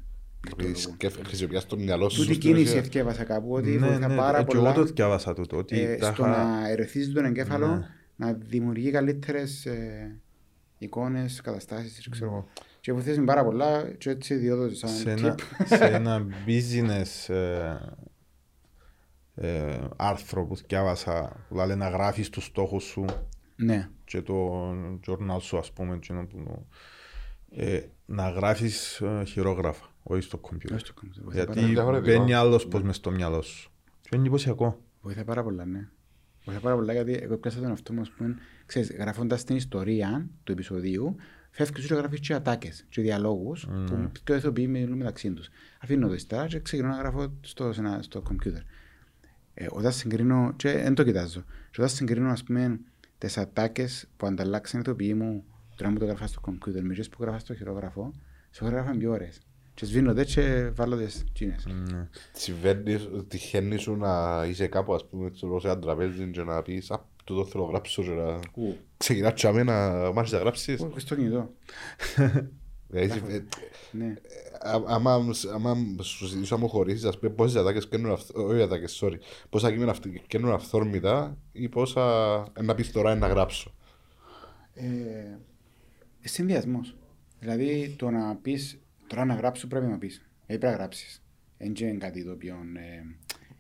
λειτουργούν. Χρησιμοποιάς το μυαλό σου. Τούτη στην κίνηση ουσία. εθιέβασα κάπου ότι Ναι, βοηθά ναι, πάρα ε, και πολλά εγώ το διάβασα τούτο, ότι ε, τα στο είχα- να ερεθίζει τον εγκέφαλο Ναι. Να δημιουργεί καλύτερες ε, εικόνες, καταστάσεις, ξέρω εγώ. Και βοηθήσει πάρα πολλά και έτσι διόδωσε σαν σε ένα, tip. [laughs] σε ένα business ε, ε, άρθρο που διάβασα που λέει να γράφεις τους στόχους σου Ναι. και το journal σου ας πούμε εκείνο που, ε, να γράφεις ε, χειρόγραφα όχι στο κομπιούτερ Ως το κομμάτι. Βοηθά γιατί πάρα- διαφορετικό. μπαίνει άλλος πως μες στο μυαλό σου και είναι εντυπωσιακό Βοηθά πάρα πολλά, ναι. Βοηθά πάρα πολλά γιατί εγώ πιάσα τον εαυτό μου, ας πούμε, ξέρεις, γράφοντας την ιστορία του επεισοδίου, φεύγεις και γράφεις και ατάκες και διαλόγους που και οι ηθοποιοί μιλούν μεταξύ τους. Αφήνω το ιστορία και ξεκινώ να γράφω στο, σε ένα- στο κομπιούτερ. Ε, όταν συγκρίνω, και δεν το κοιτάζω, και όταν συγκρίνω, ας πούμε, τις ατάκες που ανταλλάξαν οι ηθοποιοί μου, τώρα μου το γράφα στο κομπιούτερ, με τις που γράφα στο χειρόγραφο, σε γράφαν πιο ώρες. Και σβήνονται και βάλω τις τσίνες. Ναι. Συμβαίνεις, τυχαίνει σου να είσαι κάπου, ας πούμε, ξέρω, σε ένα τραπέζι και να πεις «Α, τούτο θέλω να γράψω» και να Ου, ξεκινάς τσάμε να μάθεις να γράψεις. ου, στο κινητό. Δηλαδή, ε, Ναι. α- άμα άμα σου ζητήσω να μου χωρίσεις, ας πούμε, πόσες ατάκες καίνουν, αυθ- όχι ατάκες, sorry, πόσα κείμενα αυθ- καίνουν αυθόρμητα ή πόσα ε, να πεις τώρα να γράψω. Ε, Συνδυασμός. Δηλαδή το να πεις τώρα να γράψω πρέπει να πεις. Δηλαδή πρέπει να γράψεις. Δεν είναι κάτι το οποίο ε,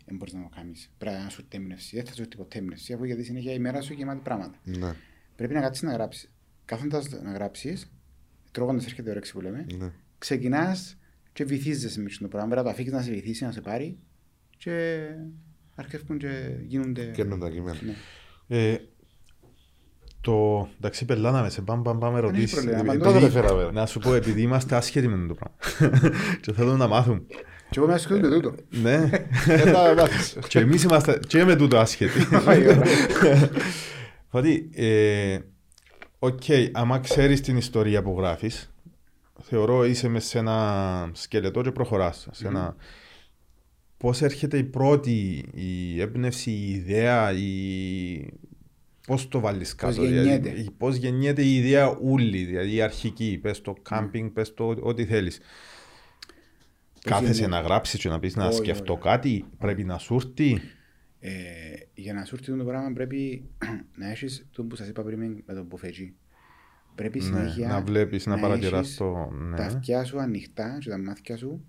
δεν μπορείς να το κάνεις. Πρέπει να σου έρθει έμπνευση. Δεν θα σου έρθει ποτέ έμπνευση, αφού γιατί συνέχεια η μέρα σου γεμάτη πράγματα. Ναι, Πρέπει να κάτσεις να γράψεις. Κάθοντας να γράψεις, τρώγοντας έρχεται η όρεξη που λέμε, ναι. ξεκινάς και βυθίζεσαι μες αυτό το πράγμα. Πρέπει να το αφήσει να σε βυθίσει, να σε πάρει και αρχίζουν και γίνονται. Καίνουν τα κείμενα. Ναι. Ε, το, εντάξει, πελάναμε σε πάμε, πάμε, πάμε έχει ερωτήσεις. πρόβλημα, Επειδή- απαντώ. Τότε δεν φέραμε. Να σου πω, επειδή είμαστε άσχετοι με το πράγμα [laughs] και θέλουν να μάθουν. Και εγώ με ασχολούμαι με τούτο. Ναι, Δεν θα μάθεις. και εμείς είμαστε και με τούτο άσχετοι. [laughs] Πάει η ώρα. Ότι, ε, οκ, άμα ξέρεις την ιστορία που γράφεις, θεωρώ είσαι μες σε ένα σκελετό και προχωράς. Σε ένα... Πώς έρχεται η πρώτη, η έμπνευση, η ιδέα, η... πώς το βάλεις κάτω. γεννιέται. Δηλαδή, πώς γεννιέται η ιδέα ούλη, δηλαδή η αρχική, πες το κάμπινγκ, πες το ό,τι θέλεις. Κάθεσαι γεννιέται. να γράψεις και να πεις να Όχι, σκεφτώ όχι. κάτι, πρέπει να σου έρθει; Ε, για να σου έρθει το πράγμα πρέπει [clears throat] να έχεις το που σας είπα πριν με- με τον μπουφετζή. Πρέπει Ναι, συνέχεια να βλέπεις, να παρατηράς έχεις το... Ναι. τα αυτιά σου ανοιχτά και τα μάτια σου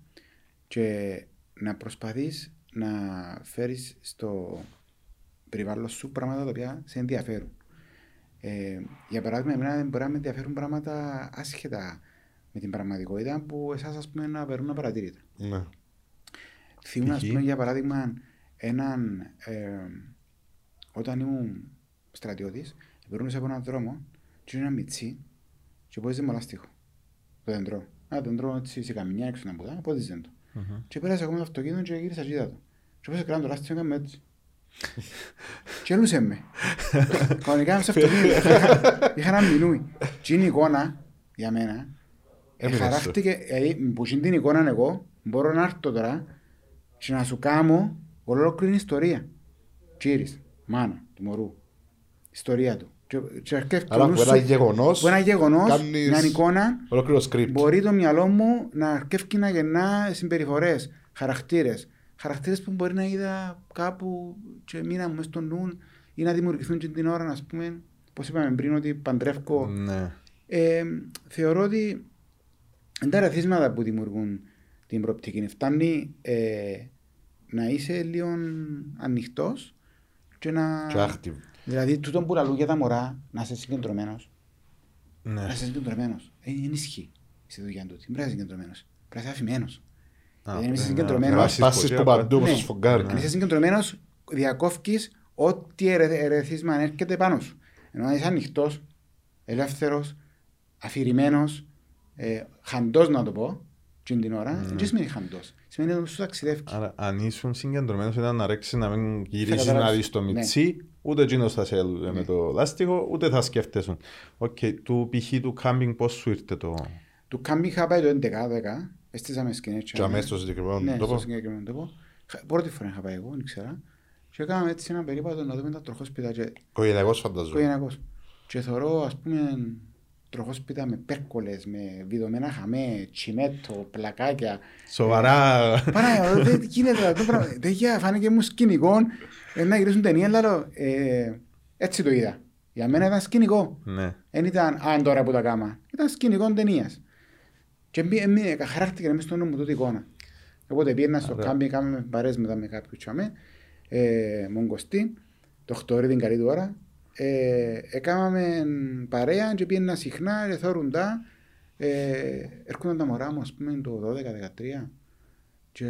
και να προσπαθείς να φέρεις στο περιβάλλον σου πράγματα τα οποία σε ενδιαφέρουν. Ε, για παράδειγμα, εμένα μπορεί να με ενδιαφέρουν πράγματα άσχετα με την πραγματικότητα που εσάς ας πούμε να περνούν απαρατήρητα. Ναι. Θυμούμαι, ας Π.χ. πούμε, για παράδειγμα, έναν. Ε, όταν ήμουν στρατιώτης, περνούσα από έναν δρόμο και ένα μιτσί και πόδιζε με λάστιχο. Το δέντρο. Ένα δέντρο έτσι σε καμιά έξω να πουδά, πόδιζε το. Μμμ. Και πέρασα ακόμα το αυτοκίνητο και γύρισα και είδα το. Και όπως έκανα το λάστιχο έκαμε έτσι. [laughs] Και έλουσε με. Κανονικά είμαι στο αυτοκίνητο. Είχα ένα μινούι. Και είναι η εικόνα για μένα. Έμεινες Χαράχτηκε, δηλαδή που είναι την εικόνα εγώ, μπορώ να έρθω τώρα και να σου κάνω ολόκληρη ιστορία. Τσίρις, μάνα του μωρού. Ιστορία του. Και, και αρκεύει το Άρα νου από ένα σου- γεγονός που ένα γεγονός, κάνεις μια εικόνα, Ολόκληρο script. μπορεί το μυαλό μου να αρκεύει να γεννά συμπεριφορές, χαρακτήρες. Χαρακτήρες που μπορεί να είδα κάπου και μήνα μου μες στο νου ή να δημιουργηθούν και την ώρα, ας πούμε, πώς είπαμε πριν, ότι παντρεύκω Ναι. ε, θεωρώ ότι είναι τα ρεθίσματα που δημιουργούν την προοπτική. Φτάνει ε, να είσαι λίγο ανοιχτός και να. Και active. Δηλαδή, τούτο που λαλού για τα μωρά, να είσαι συγκεντρωμένος. Ναι. Να είσαι συγκεντρωμένος. Δεν είναι ισχύ στη δουλειά του. Δεν πρέπει να είσαι συγκεντρωμένος. Πρέπει να είσαι αφημένος. Α, Δεν είσαι ναι, συγκεντρωμένος. να Να βάσεις σπάσεις ποτέ που από- παντού όπως Ναι. το σφουγγάρι. Αν είσαι συγκεντρωμένος, διακόφκει ό,τι ερε- ερεθίσμα έρχεται πάνω σου. Ενώ αν είσαι ανοιχτός, ελεύθερος, αφηρημένος, ε, χαντός να το πω, και την ώρα, δεν σημαίνει χαντός. Σημαίνει ότι σου ταξιδεύεις. Άρα, αν ήσουν συγκεντρωμένος ήταν να ρέξεις να μην γυρίσεις καταλάβεις. να δεις το Ναι. μιτσί, ούτε εκείνος θα σε έλβε με το λάστιχο, ούτε θα σκέφτεσαι. Οκ, του π.χ. του κάμπινγκ πώς σου ήρθε το... Του κάμπι είχα πάει το 11-10, έστησαμε σκηνές. Και αμέσως στο συγκεκριμένο Ναι, στο τόπο. συγκεκριμένο τόπο. Χα- Πρώτη φορά είχα πάει εγώ, δεν ξέρα. Και έκαναμε έτσι ένα περίπατο να δούμε τα τροχόσπιτα και Οικογενειακός φανταζόμαι. οικογενειακός. Και θωρώ, ας πούμε, τροχόσπιτα με πέρκολες, με βιδωμένα χαμέ, τσιμέτο, πλακάκια. Σοβαρά. Παναγιώτη, δεν γίνεται αυτό το πράγμα. Δεν είχε φάνηκε μου σκηνικό ε, να γυρίσουν ταινία, αλλά ε, έτσι το είδα. Για μένα ήταν σκηνικό. Ναι. Δεν ήταν αν τώρα που τα κάμα. Ήταν σκηνικό ταινίας. Και μπή- εμεί- χαράχτηκε μέσα στο νου μου τούτη εικόνα. Οπότε πήγαινα στο Ωραία. κάμπι, κάναμε παρέες μετά με κάποιους τσάμε, ε, Μογκοστή, το χτωρί την καλή του ώρα. Ε, έκαναμε παρέα και πήγαινα συχνά και θόρουν τα. Ε, έρχονταν τα μωρά μου, ας πούμε, το 12-13 και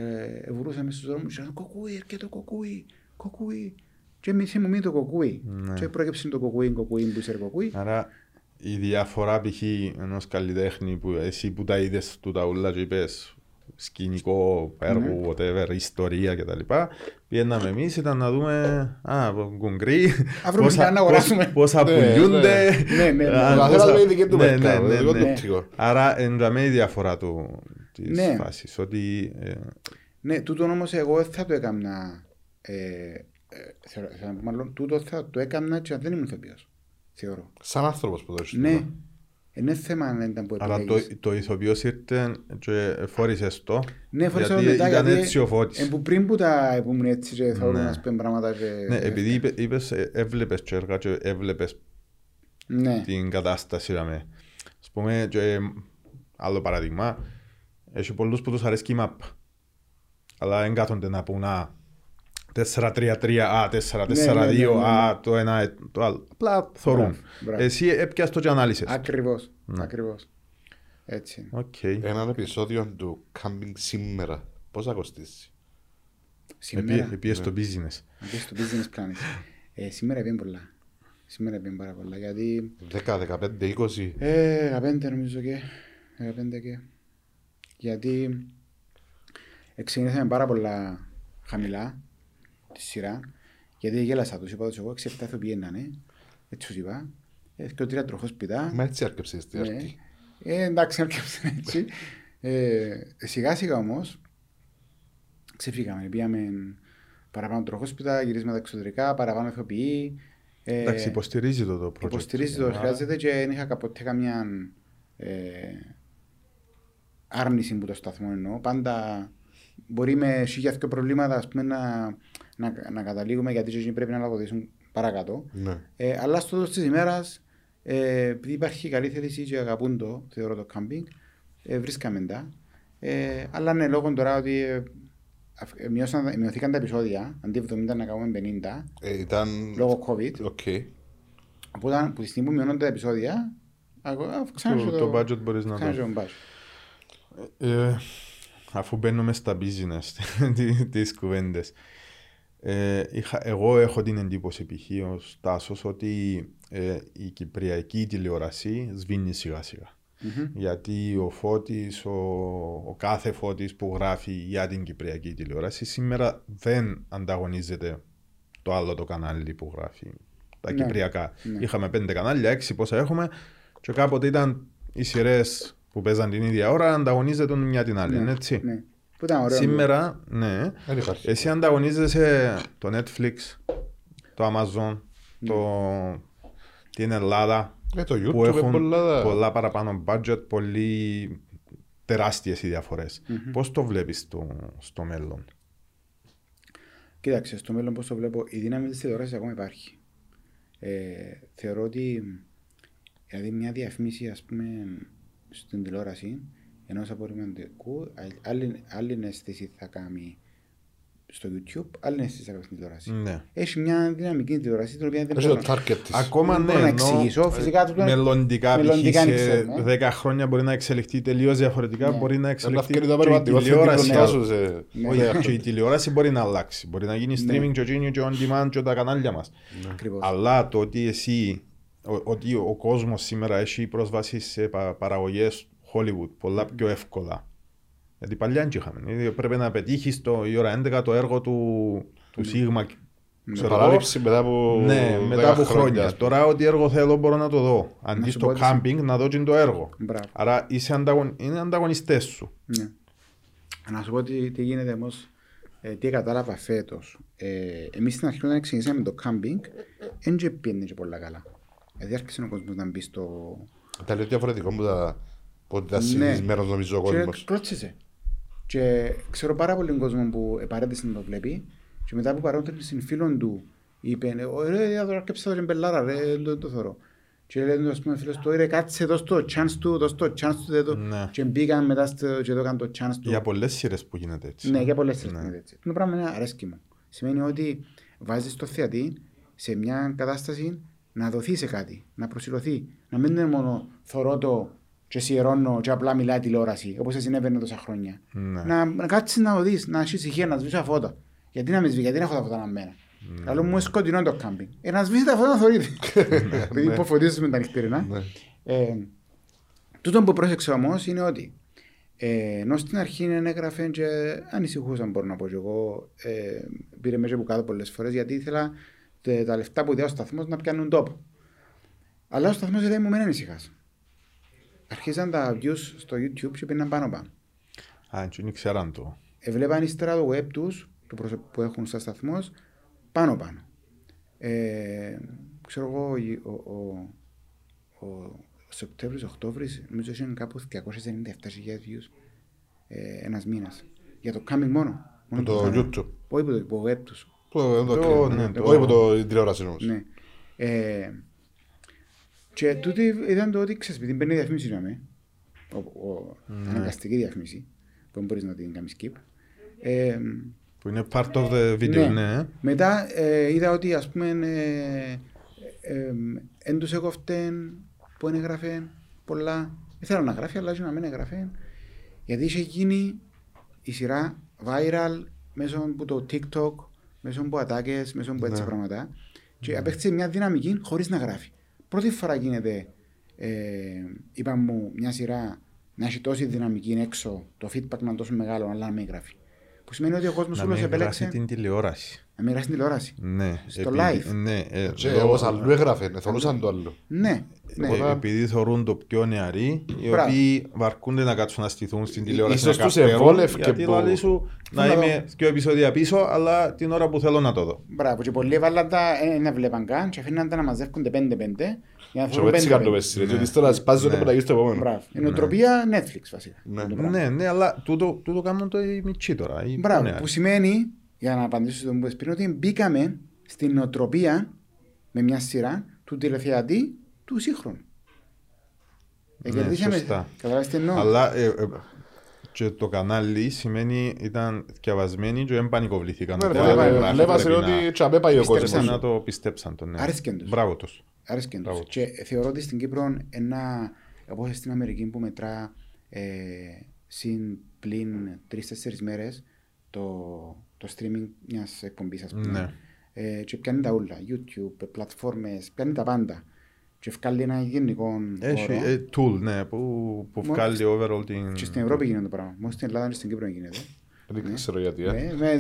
βρούσαμε στους δρόμους και λέγανε «Κοκκούι, έρχεται το κοκκούι, κοκκούι». Και εμείς ήμουν το κοκκούι. Ναι. Και πρόκειψε το κοκκούι, κοκκούι, που είσαι κοκκούι. Άρα η διαφορά π.χ. ενός καλλιτέχνη που εσύ που τα είδες του τα ούλα και είπες σκηνικό, έργο, whatever, ιστορία κτλ. Πήγαιναμε εμείς ήταν να δούμε. Α, γκουγκρί. Α, βρούμε μια να αγοράσουμε. Πόσα Ναι, πουλιούνται. ναι. Ναι, ναι, ναι. α, Ο καθένας πόσα- με δική του ναι, μερικά, ναι, το δικό ναι, του ναι. οπτικό. Άρα είναι η διαφορά του της Ναι. φάσης. Ότι. ε, Ναι, τούτο όμως εγώ δεν θα το έκανα. Ε, ε, θεωρώ- θα- μάλλον τούτο θα το έκανα και αν δεν ήμουν ηθοποιός. Θεωρώ. Σαν άνθρωπος που το έχεις. Ναι. Είναι θέμα αν ήταν που Αλλά το, επιλέγεις. το ηθοποιός ήρθε και φόρησες το. Ναι, φορέσα γιατί μετά ήταν γιατί έτσι ο Φώτης. ε, που πριν που τα που ήμουν έτσι και θεωρούν Ναι. να σπέν πράγματα και... Ναι, επειδή είπε, είπες, ε, έβλεπες και έργα και έβλεπες Ναι, την κατάσταση. Δαμε. Ας πούμε, και, ε, άλλο παράδειγμα, έχει πολλούς που τους αρέσει η μάπα. Αλλά δεν κάθονται να πούν «Α, 4-3-3, α, 4-4-2, Ναι, ναι, ναι, ναι, ναι. α, το ένα, ε, το άλλο. Απλά θωρούν. Μπράβο, μπράβο. Εσύ έπιας το και ανάλυσες. ακριβώς, Ναι. ακριβώς. Έτσι. Οκ. Έναν επεισόδιο του Camping σήμερα. Πώς θα κοστίσει; Σήμερα, Επίες το business. να πεις στο business plan. Ε, σήμερα πήγαινε πολλά. Σήμερα πήγαινε πάρα πολλά, γιατί 10, 15, 20. Ε, 15 νομίζω και. 15 και. Γιατί ξεκινήσαμε πάρα πολλά χαμηλά τη σειρά. Γιατί γέλασα τους, είπα τους εγώ, 6-7 ηθοποιοί είναι, έτσι τους είπα. Ε, και ο τρία τροχόσπιτα. Μα έτσι άρκεψε στην Ναι. αρχή. Ε, εντάξει, έρχεψε έτσι. Ε, σιγά σιγά όμως ξεφύγαμε. Πήγαμε παραπάνω τροχόσπιτα, γυρίσματα εξωτερικά, παραπάνω ηθοποιοί. Ε, Εντάξει, υποστηρίζει το το project. Υποστηρίζει το Άρα, χρειάζεται και δεν είχα ποτέ καμιά ε, άρνηση που το σταθμό εννοώ. Πάντα μπορεί με χίλια δυο προβλήματα ας πούμε, να, να, να καταλήγουμε γιατί και εκείνοι πρέπει να λογοδοτήσουν παρακάτω. Ναι. Ε, αλλά στο τέλος της ημέρας, ε, επειδή υπάρχει καλή θέληση και αγαπούν το, θεωρώ το κάμπινγκ, ε, βρίσκαμε τα. Ε, αλλά ναι, λόγω τώρα ότι ε, αυ- ε, μειώσαν- μειωθήκαν τα επεισόδια, αντί 70 να κάνουμε 50, Ε, ήταν... λόγω COVID. OK. Οπότε που τη στιγμή που μειώνονται τα επεισόδια, αγο- αυξάνεσαι Το, το budget μπορείς να αυξάνεσαι το... το budget. Ε, αφού μπαίνουμε στα business [laughs] τι- τις κουβέντες. Ε, είχα, εγώ έχω την εντύπωση π.χ. ως Τάσος ότι ε, η κυπριακή τηλεόραση σβήνει σιγά σιγά. Μμμ. Γιατί ο Φώτης, ο, ο κάθε Φώτης που γράφει για την κυπριακή τηλεόραση σήμερα δεν ανταγωνίζεται το άλλο το κανάλι που γράφει τα Ναι. κυπριακά. Ναι. Είχαμε πέντε κανάλια, έξι πόσα έχουμε και κάποτε ήταν οι σειρές που παίζαν την ίδια ώρα ανταγωνίζεται μια την άλλη, Ναι, είναι έτσι. Ναι. Που ήταν ωραίο. Σήμερα, ναι, Δεν υπάρχει. εσύ ανταγωνίζεσαι το Netflix, το Amazon, το... την Ελλάδα, Ε, το που YouTube είναι έχουν πολλά... πολλά παραπάνω budget, πολύ τεράστιες οι διαφορές. Πώς το βλέπεις στο, στο μέλλον; Κοίταξε, στο μέλλον πώς το βλέπω, η δύναμη της τηλεόρασης ακόμα υπάρχει. Ε, θεωρώ ότι δηλαδή μια διαφήμιση ας πούμε στην τηλεόραση ενός απορριμματικού άλλη, άλλη αίσθηση θα κάνει στο YouTube, άλλη αίσθηση θα κάνει στην τηλεόραση. Ναι. Έχει μια δυναμική τηλεόραση την οποία δεν Έχει μπορώ το να- target της. Ακόμα Δεν ναι, μπορώ να ενώ, εξηγήσω, φυσικά τούτο είναι- μελλοντικά, μελλοντικά π.χ. δεν σε ξέρουμε. 10 χρόνια μπορεί να εξελιχθεί τελείως διαφορετικά, Ναι. μπορεί να Να εξελιχθεί βγάλει το και η απερβατικό τηλεόραση. θετικό σου σε- Ναι. Όχι, και η τηλεόραση μπορεί να αλλάξει. Μπορεί να γίνει Ναι. streaming και εκείνη και on demand και τα κανάλια μας. Ακριβώς. Αλλά το ότι εσύ, ο, ότι ο κόσμος σήμερα έχει πρόσβαση σε πα, παραγωγές Hollywood πολλά πιο εύκολα. Γιατί παλιά δεν είχαμε. Δηλαδή, Πρέπει να πετύχεις το, η ώρα 11 το έργο του, του Σίγμα. ξέρω εγώ. Παράληψη μετά από Ναι, 10 μετά από χρόνια. Τώρα ό,τι έργο θέλω μπορώ να το δω. Να Αντί σου στο πω ότι- κάμπινγκ να δω και το έργο. Μπράβο. Άρα είσαι ανταγων... είναι ανταγωνιστές σου. Ναι. Να σου πω τι, τι γίνεται όμως, ε, τι κατάλαβα φέτος. Ε, Εμείς στην αρχή όταν ξεκινήσαμε το κάμπινγκ, δεν και πήγαινε και πολλά καλά. Δηλαδή άρχισε ο κόσμος να μπει στο, Τα λέω διαφορετικό που τα που τα Ναι. συνηθισμένος νομίζω ο Και κόσμος. κλώτσισε. Και ξέρω πάρα πολύ κόσμο που παρέτησε να το βλέπει και μετά που παρόντευσε φίλων του είπε «Ρε, για τώρα αρκέψα το ρεμπελάρα, ρε, δεν το, το θωρώ». Και λέει του, ας πούμε, φίλος του, «Ρε, κάτσε, δώσ' το chance του, δώσ' το chance του, δε το». Ναι. Και μπήκαν μετά στο, και έκαναν το chance του. Για πολλές σειρές που γίνεται έτσι. Ναι, για πολλές Ναι. φορές είναι έτσι. Το πράγμα είναι αρέσκει μου. Σημαίνει ότι βάζεις το θεατή σε μια κατάσταση να δοθεί σε κάτι, να προσιλωθεί. Να μην είναι μόνο θωρώ το και σιερώνω και απλά μιλάει τηλεόραση, όπως συνέβαινε τόσα χρόνια. Ναι. Να, να κάτσεις να το δεις, να έχεις ησυχία, να σβήσεις τα φώτα. Γιατί να μην σβήσεις, γιατί να έχω τα φώτα αναμμένα. Ναι. Καλό μου είναι σκοτεινό το κάμπινγκ. Ε, να σβήσεις τα φώτα να θωρείτε. Επειδή υποφωτίζεις με τα νυχτήρινα. Ναι. Ε, τούτο που πρόσεξα όμως είναι ότι ε, ενώ στην αρχή έγραφε και ανησυχούσα μπορώ να πω και εγώ ε, πήρε μέσα από κάτω πολλές φορές γιατί ήθελα τε- τα λεφτά που δίνει ο σταθμός να πιάνουν τόπο. Αλλά ο σταθμός λέει μου μην ανησυχάς. Αρχίζαν τα views στο YouTube και πήγαιναν πάνω πάνω. Α, έτσι δεν ξέραν το. Εβλέπαν ύστερα το web τους το προσω- που έχουν στα σταθμός πάνω πάνω. Ε, ξέρω εγώ, ο, ο, ο, ο Σεπτέμβρης, Οκτώβρης, νομίζω ότι είναι κάπου 297.000 views ε, ένας μήνας. Για το coming μόνο. μόνο Το κανάλι. YouTube. Όχι που το το web τους. Το- το- Το- το- ναι, το- το- Όχι από το τηλεόραση όμως. Ναι. Ε, και τούτο ήταν το ότι ξέρεις, επειδή μπαίνει διαφήμιση να με, ο, ο, αναγκαστική διαφήμιση, που δεν μπορείς να την κάνεις skip. Ε, Που είναι part of the video, Ναι. ναι. Μετά ε, είδα ότι ας πούμε ε, ε, εν τους έκοφτεν που δεν έγραφε πολλά. Ήθελα να γράφει αλλά και να μην έγραφε. Γιατί είχε γίνει η σειρά viral μέσω από το TikTok, μέσω από ατάκες, μέσω από έτσι Ναι. πράγματα. Και απέκτησε μια δυναμική χωρίς να γράφει. Πρώτη φορά γίνεται, ε, είπα μου, μια σειρά να έχει τόση δυναμική έξω, το feedback να είναι τόσο μεγάλο, αλλά να μην γράφει. Που σημαίνει ότι ο κόσμος Να όλος μην επέλεξε γράφει την τηλεόραση. Να μην γράφει την τηλεόραση. Ναι. Στο επει- live. Ναι, ε, Και λόγω- όμως αλλού έγραφε, ε, θωρούσαν το άλλο. Ναι, ναι. ε, επειδή θεωρούν το πιο νεαροί, οι Μπράβο. οποίοι βαρκούνται να κάτσουν να στηθούν στην τηλεόραση Ίσως να τους καπέρουν, ευόλευκε γιατί που- λαλεί σου να να είμαι δύο επεισόδια πίσω, αλλά την ώρα που θέλω να το δω. Μπράβο, και πολλοί έβαλαν τα, ε, δεν βλέπαν καν και αφήναν τα να μαζεύκονται πέντε-πέντε για να Και θέλουν εγώ έτσι κάνω πέντε-πέντε. πες, ρε, διότι τώρα σπάζω το Ναι. που να γίνει στο επόμενο. Μπράβο. Η νοοτροπία Netflix βασικά. Ναι. Το πράγμα. Ναι, ναι, αλλά τούτο, τούτο κάνουν το οι μητσοί τώρα. οι πιο Μπράβο, νεαροί. που σημαίνει, για να απαντήσω στον που είπες πριν, ότι μπήκαμε στην νοοτροπία με μια σειρά του τηλεθεατή του σύγχρονου. Ναι, Εκερδίσαμε, σωστά. καταλάβεις τι εννοώ; Αλλά ε, ε, και το κανάλι σημαίνει ήταν διαβασμένοι και δεν πανικοβληθήκαν. Ναι, ότι ρε, άλλο βλέβα- γράφει, Βλέπασε πρέπει να- ότι τσαμπέ πάει ο Πίστεψαν κόσμος. να το πιστέψαν το, ναι. Άρεσκεν τους. Μπράβο τους. Άρεσκε τους. Μπράβο. Και θεωρώ ότι στην Κύπρο ένα, όπως στην Αμερική που μετρά ε, συν πλην τρεις-τέσσερις μέρες το, το streaming μιας εκπομπής ας πούμε. Ναι. Ε, και πιάνει τα ούλα, YouTube, πλατφόρμες, πιάνει τα πάντα. Και βγάλει ένα γενικό Έχει όρο. ε, tool, ναι, που, που Μόνο- βγάλει overall την... Και στην Ευρώπη γίνεται το πράγμα. Μόνο στην Ελλάδα και στην Κύπρο γίνεται. Δεν ξέρω γιατί. ε. Ναι, με-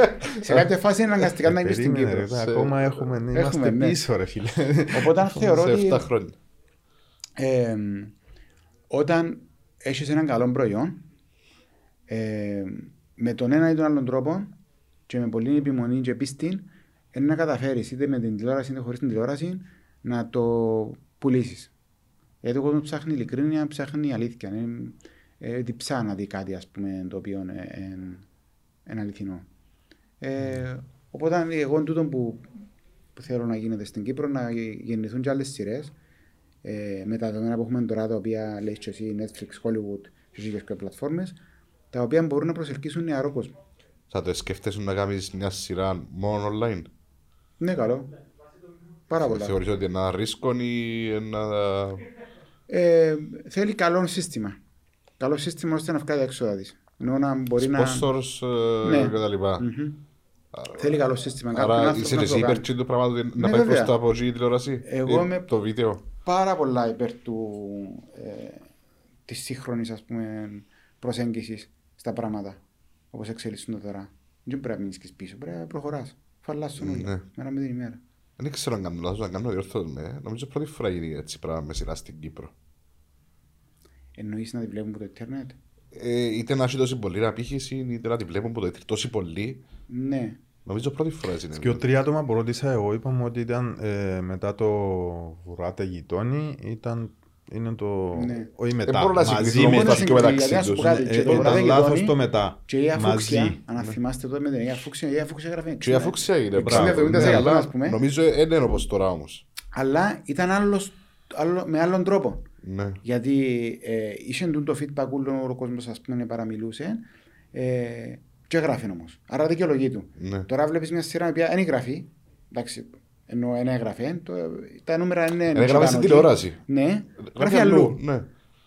[laughs] σε κάποια φάση είναι αναγκαστικά να γίνεις στην Περίμενε, Κύπρο. ρε, Σε- ακόμα έχουμε, ναι, είμαστε Έχουμε, ναι. πίσω ρε φίλε. Οπότε θεωρώ Σε ότι 7 χρόνια. ε, όταν έχεις έναν καλό προϊόν ε, με τον ένα ή τον άλλον τρόπο και με πολλή επιμονή και πίστη είναι να καταφέρεις είτε με την τηλεόραση είτε χωρίς την τηλεόραση να το πουλήσεις. Γιατί ο κόσμος ψάχνει ειλικρίνεια, ψάχνει αλήθεια. Είναι, ε, διψά να δει κάτι ας πούμε, το οποίο είναι, είναι, είναι αληθινό. Ε, οπότε εγώ τούτο που, που θέλω να γίνεται στην Κύπρο να γεννηθούν και άλλες σειρές ε, με τα δεδομένα που έχουμε τώρα, τα οποία λέει και εσύ Netflix, Hollywood και εσύ και πλατφόρμες, τα οποία μπορούν να προσελκύσουν νεαρό κόσμο. Θα το σκεφτέσουν να κάνεις μια σειρά μόνο online; Ναι, καλό. Πάρα πολλά. Θεωρείς ότι είναι ένα ρίσκο ή ένα... Ε, θέλει καλό σύστημα. Καλό σύστημα ώστε να βγάλει έξοδα της. Ενώ να μπορεί να... sponsors ε, Ναι. και τα λοιπά. Μμμ. Θέλει καλό σύστημα. Κάποιον Άρα άνθρωπο είσαι να και το εσύ κάνει. υπέρ του πράγματος να Ναι, πάει προς βέβαια. τα από εκεί η τηλεόραση Εγώ ή είμαι- το βίντεο; πάρα πολλά υπέρ του, ε, της σύγχρονης ας πούμε, προσέγγισης στα πράγματα όπως εξελίσσονται τώρα. Δεν πρέπει να μείνεις και πίσω, πρέπει να προχωράς. Φαλάσσον όλοι, Ναι. μέρα με την ημέρα. Δεν ξέρω αν κάνω λάθος, αν κάνω διόρθωτο με. Νομίζω πρώτη φορά γίνει έτσι πράγμα με σειρά στην Κύπρο. Εννοείς να τη βλέπουν από το ίντερνετ; Ε, είτε να έχει τόση πολλή απήχηση, είτε να τη βλέπουν από το ίντερνετ τόση πολύ. Ναι. Νομίζω πρώτη φορά έτσι Και ο είναι. τρία άτομα που ρώτησα εγώ είπαμε ότι ήταν ε, μετά το βουράτε γειτόνι ήταν Είναι το. Ναι. Όχι μετά. μπορώ να μαζί συγκριθώ με όμως Μπορεί να τα τη- πιο συγκριθεί, μεταξύ γιατί να σου τους. πω κάτι, Ε, και το Ήταν Βραδάκι λάθος Αντώνη το μετά. Και η Αφούξια, Μαζί. αν θυμάστε τότε με την Αγία Φούξια, η Αγία Φούξια έγραφε Και η Αφούξια είναι, μπράβο. 60-70% Ναι, αλλά ας πούμε. Νομίζω δεν είναι όπως τώρα όμως. Αλλά ήταν άλλος, άλλο, με άλλον τρόπο. Ναι. Γιατί ε, είχε τούτο το feedback όλο ο κόσμος ας πούμε παραμιλούσε ε, και έγραφε όμως. Άρα δικαιολογεί του. Ναι. Τώρα βλέπεις μια σειρά η οποία δεν γράφει. Εντάξει, ενώ δεν έγραφε. Το, τα νούμερα είναι... έγραφε πάνω στην εκεί. τηλεόραση. Ναι, γράφει αλλού. Ναι.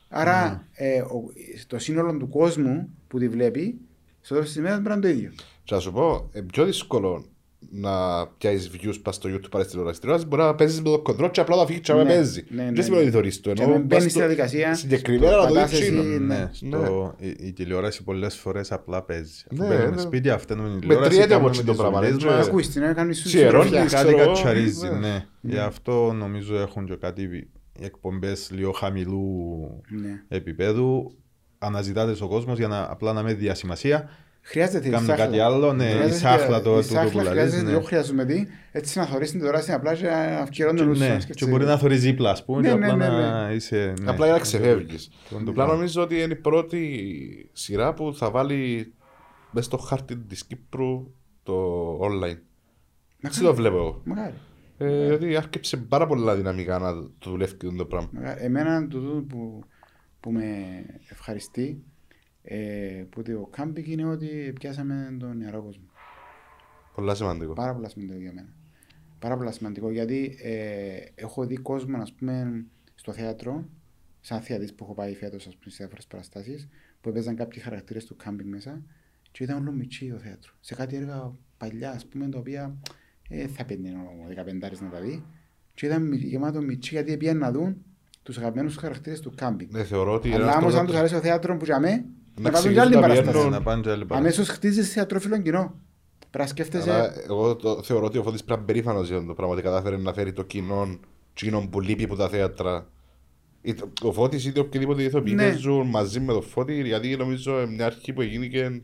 Άρα ε, ο, το σύνολο του κόσμου που τη βλέπει, στο τέλος της ημέρας πρέπει να είναι το ίδιο. Και να σου πω, είναι πιο δύσκολο να πιάσεις views πας στο YouTube παρά στην τηλεόραση. Στην τηλεόραση μπορεί να παίζεις με το κοντρό και απλά το αφήγεις και να Ναι, παίζεις. ναι, ναι, Δεν σημαίνει ναι. ότι θωρείς το. Και ενώ να πας μπαίνεις στο- στη διαδικασία, Συγκεκριμένα να το πατάς δεις εσύ, εκείνο. Ναι. Ναι, στο, η, η τηλεόραση πολλές φορές απλά παίζει. Αφού Ναι, μπαίνουμε ναι. σπίτι, αυταίνουμε την τηλεόραση, Μετριέται κάνουμε από με το τις πράγμα, δουλειές δεν μας. ξέρω. Ακούεις την, κάνεις σου Σιερώνεις, συντροφιά. Κάτι ξέρω εγώ. κατσαρίζει, Ναι. ναι. Γι' αυτό νομίζω έχουν και κάτι οι εκπομπές λίγο χαμηλού Ναι. επίπεδου. Αναζητάται ο κόσμος για να απλά να με διασημασία. Χρειάζεται η Κάνουν σάχλα. κάτι άλλο, ναι, η Χρειάζεται- σάχλα το- η τούτο σάχλα που λαλείς, χρειάζεται, ναι. εγώ χρειάζομαι τι, έτσι να θωρείς την τηλεόραση απλά και να αυκαιρώνει τον νου σου, Ναι, να και σκεφτείς. μπορεί να θωρείς ζύπλα, ας πούμε, Ναι, και ναι, απλά ναι, να είσαι... ναι. Απλά για να ξεφεύγεις. Αυτό είναι το Απλά πράγμα. νομίζω ότι είναι η πρώτη σειρά που θα βάλει μέσα στο χάρτη της Κύπρου το online. Έτσι το βλέπω εγώ. Μακάρι. Ε, Γιατί άρχισε πάρα πολλά δυναμικά να το δουλεύει και το πράγμα. Μακάρι. Εμένα το τούτο που, που με ευχαριστεί ε, που το κάμπινγκ είναι ότι πιάσαμε τον νεαρό κόσμο. Πολλά σημαντικό. Πάρα πολύ σημαντικό για μένα. Πάρα πολύ σημαντικό γιατί ε, έχω δει κόσμο ας πούμε, στο θέατρο, σαν θεατής που έχω πάει φέτος ας πούμε, σε διάφορες παραστάσεις, που έπαιζαν κάποιοι χαρακτήρες του κάμπινγκ μέσα και ήταν όλο μητσί το θέατρο. Σε κάτι έργα παλιά, ας πούμε, τα οποία ε, θα πέντε ο 15 να τα δει. Και ήταν μι- γεμάτο μητσί γιατί πήγαν να δουν τους αγαπημένους χαρακτήρες του κάμπινγκ. Ναι, θεωρώ ότι Αλλά ένας όμως αν τρόπος- τους αρέσει ο θέατρο που για μέ, να εξηγήσουν βάλουν και άλλη τα παράσταση. πιέρνουν. Να πάνε και άλλοι παρά. Αμέσως χτίζεις θεατρόφιλο κοινό. Πρέπει να σκέφτεσαι Αλλά εγώ το, θεωρώ ότι ο Φώτης πρέπει να είναι περήφανος για το πράγμα ότι κατάφερε να φέρει το κοινό, κοινό που λείπει από τα θέατρα. Είτε- Ο Φώτης είτε οποιοδήποτε ηθοποιοί Ναι. παίζουν μαζί με τον Φώτη, γιατί νομίζω ε, μια αρχή που έγινε και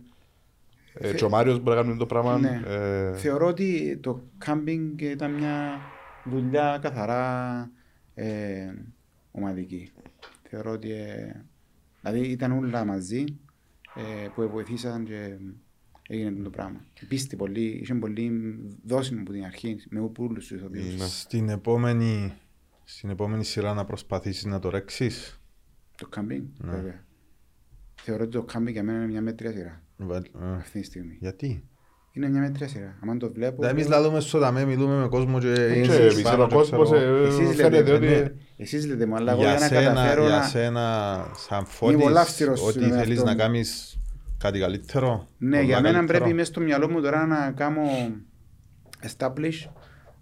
ε, και ο Μάριος μπορεί να κάνει το πράγμα. Ναι. ε, Θεωρώ ότι το κάμπινγκ ήταν μια δουλειά καθαρά ε, ομαδική. Θεωρώ ότι ε, δηλαδή ήταν όλα μαζί ε, που βοηθήσαν και έγινε το πράγμα. Πίστη πολύ, είχε πολύ δόσιμο από την αρχή με όλους τους ηθοποιούς. Ναι. Στην επόμενη, στην επόμενη σειρά να προσπαθήσεις να το ρέξεις; Το κάμπινγκ, Ναι. βέβαια. Θεωρώ ότι το κάμπινγκ για μένα είναι μια μέτρια σειρά Βα- ε, αυτή τη στιγμή. Γιατί; Είναι μια μέτρια σειρά. Αν το βλέπω... Δα, εμείς λαλούμε στο δαμέ, μιλούμε με κόσμο και... και είσαι εμείς, πάνω ο και κόσμος ξέρω εγώ. ε, Εσείς λέτε, φαίνεται ότι... ναι. Εσείς λέτε μου, αλλά εγώ για για να σένα, καταφέρω για να... σένα σαν Είμαι Φώτης, πολύ αυστηρός ότι στον θέλεις εαυτό να μου. κάνεις κάτι καλύτερο. Ναι, πολλά για μένα καλύτερο. πρέπει μέσα στο μυαλό μου τώρα να κάνω establish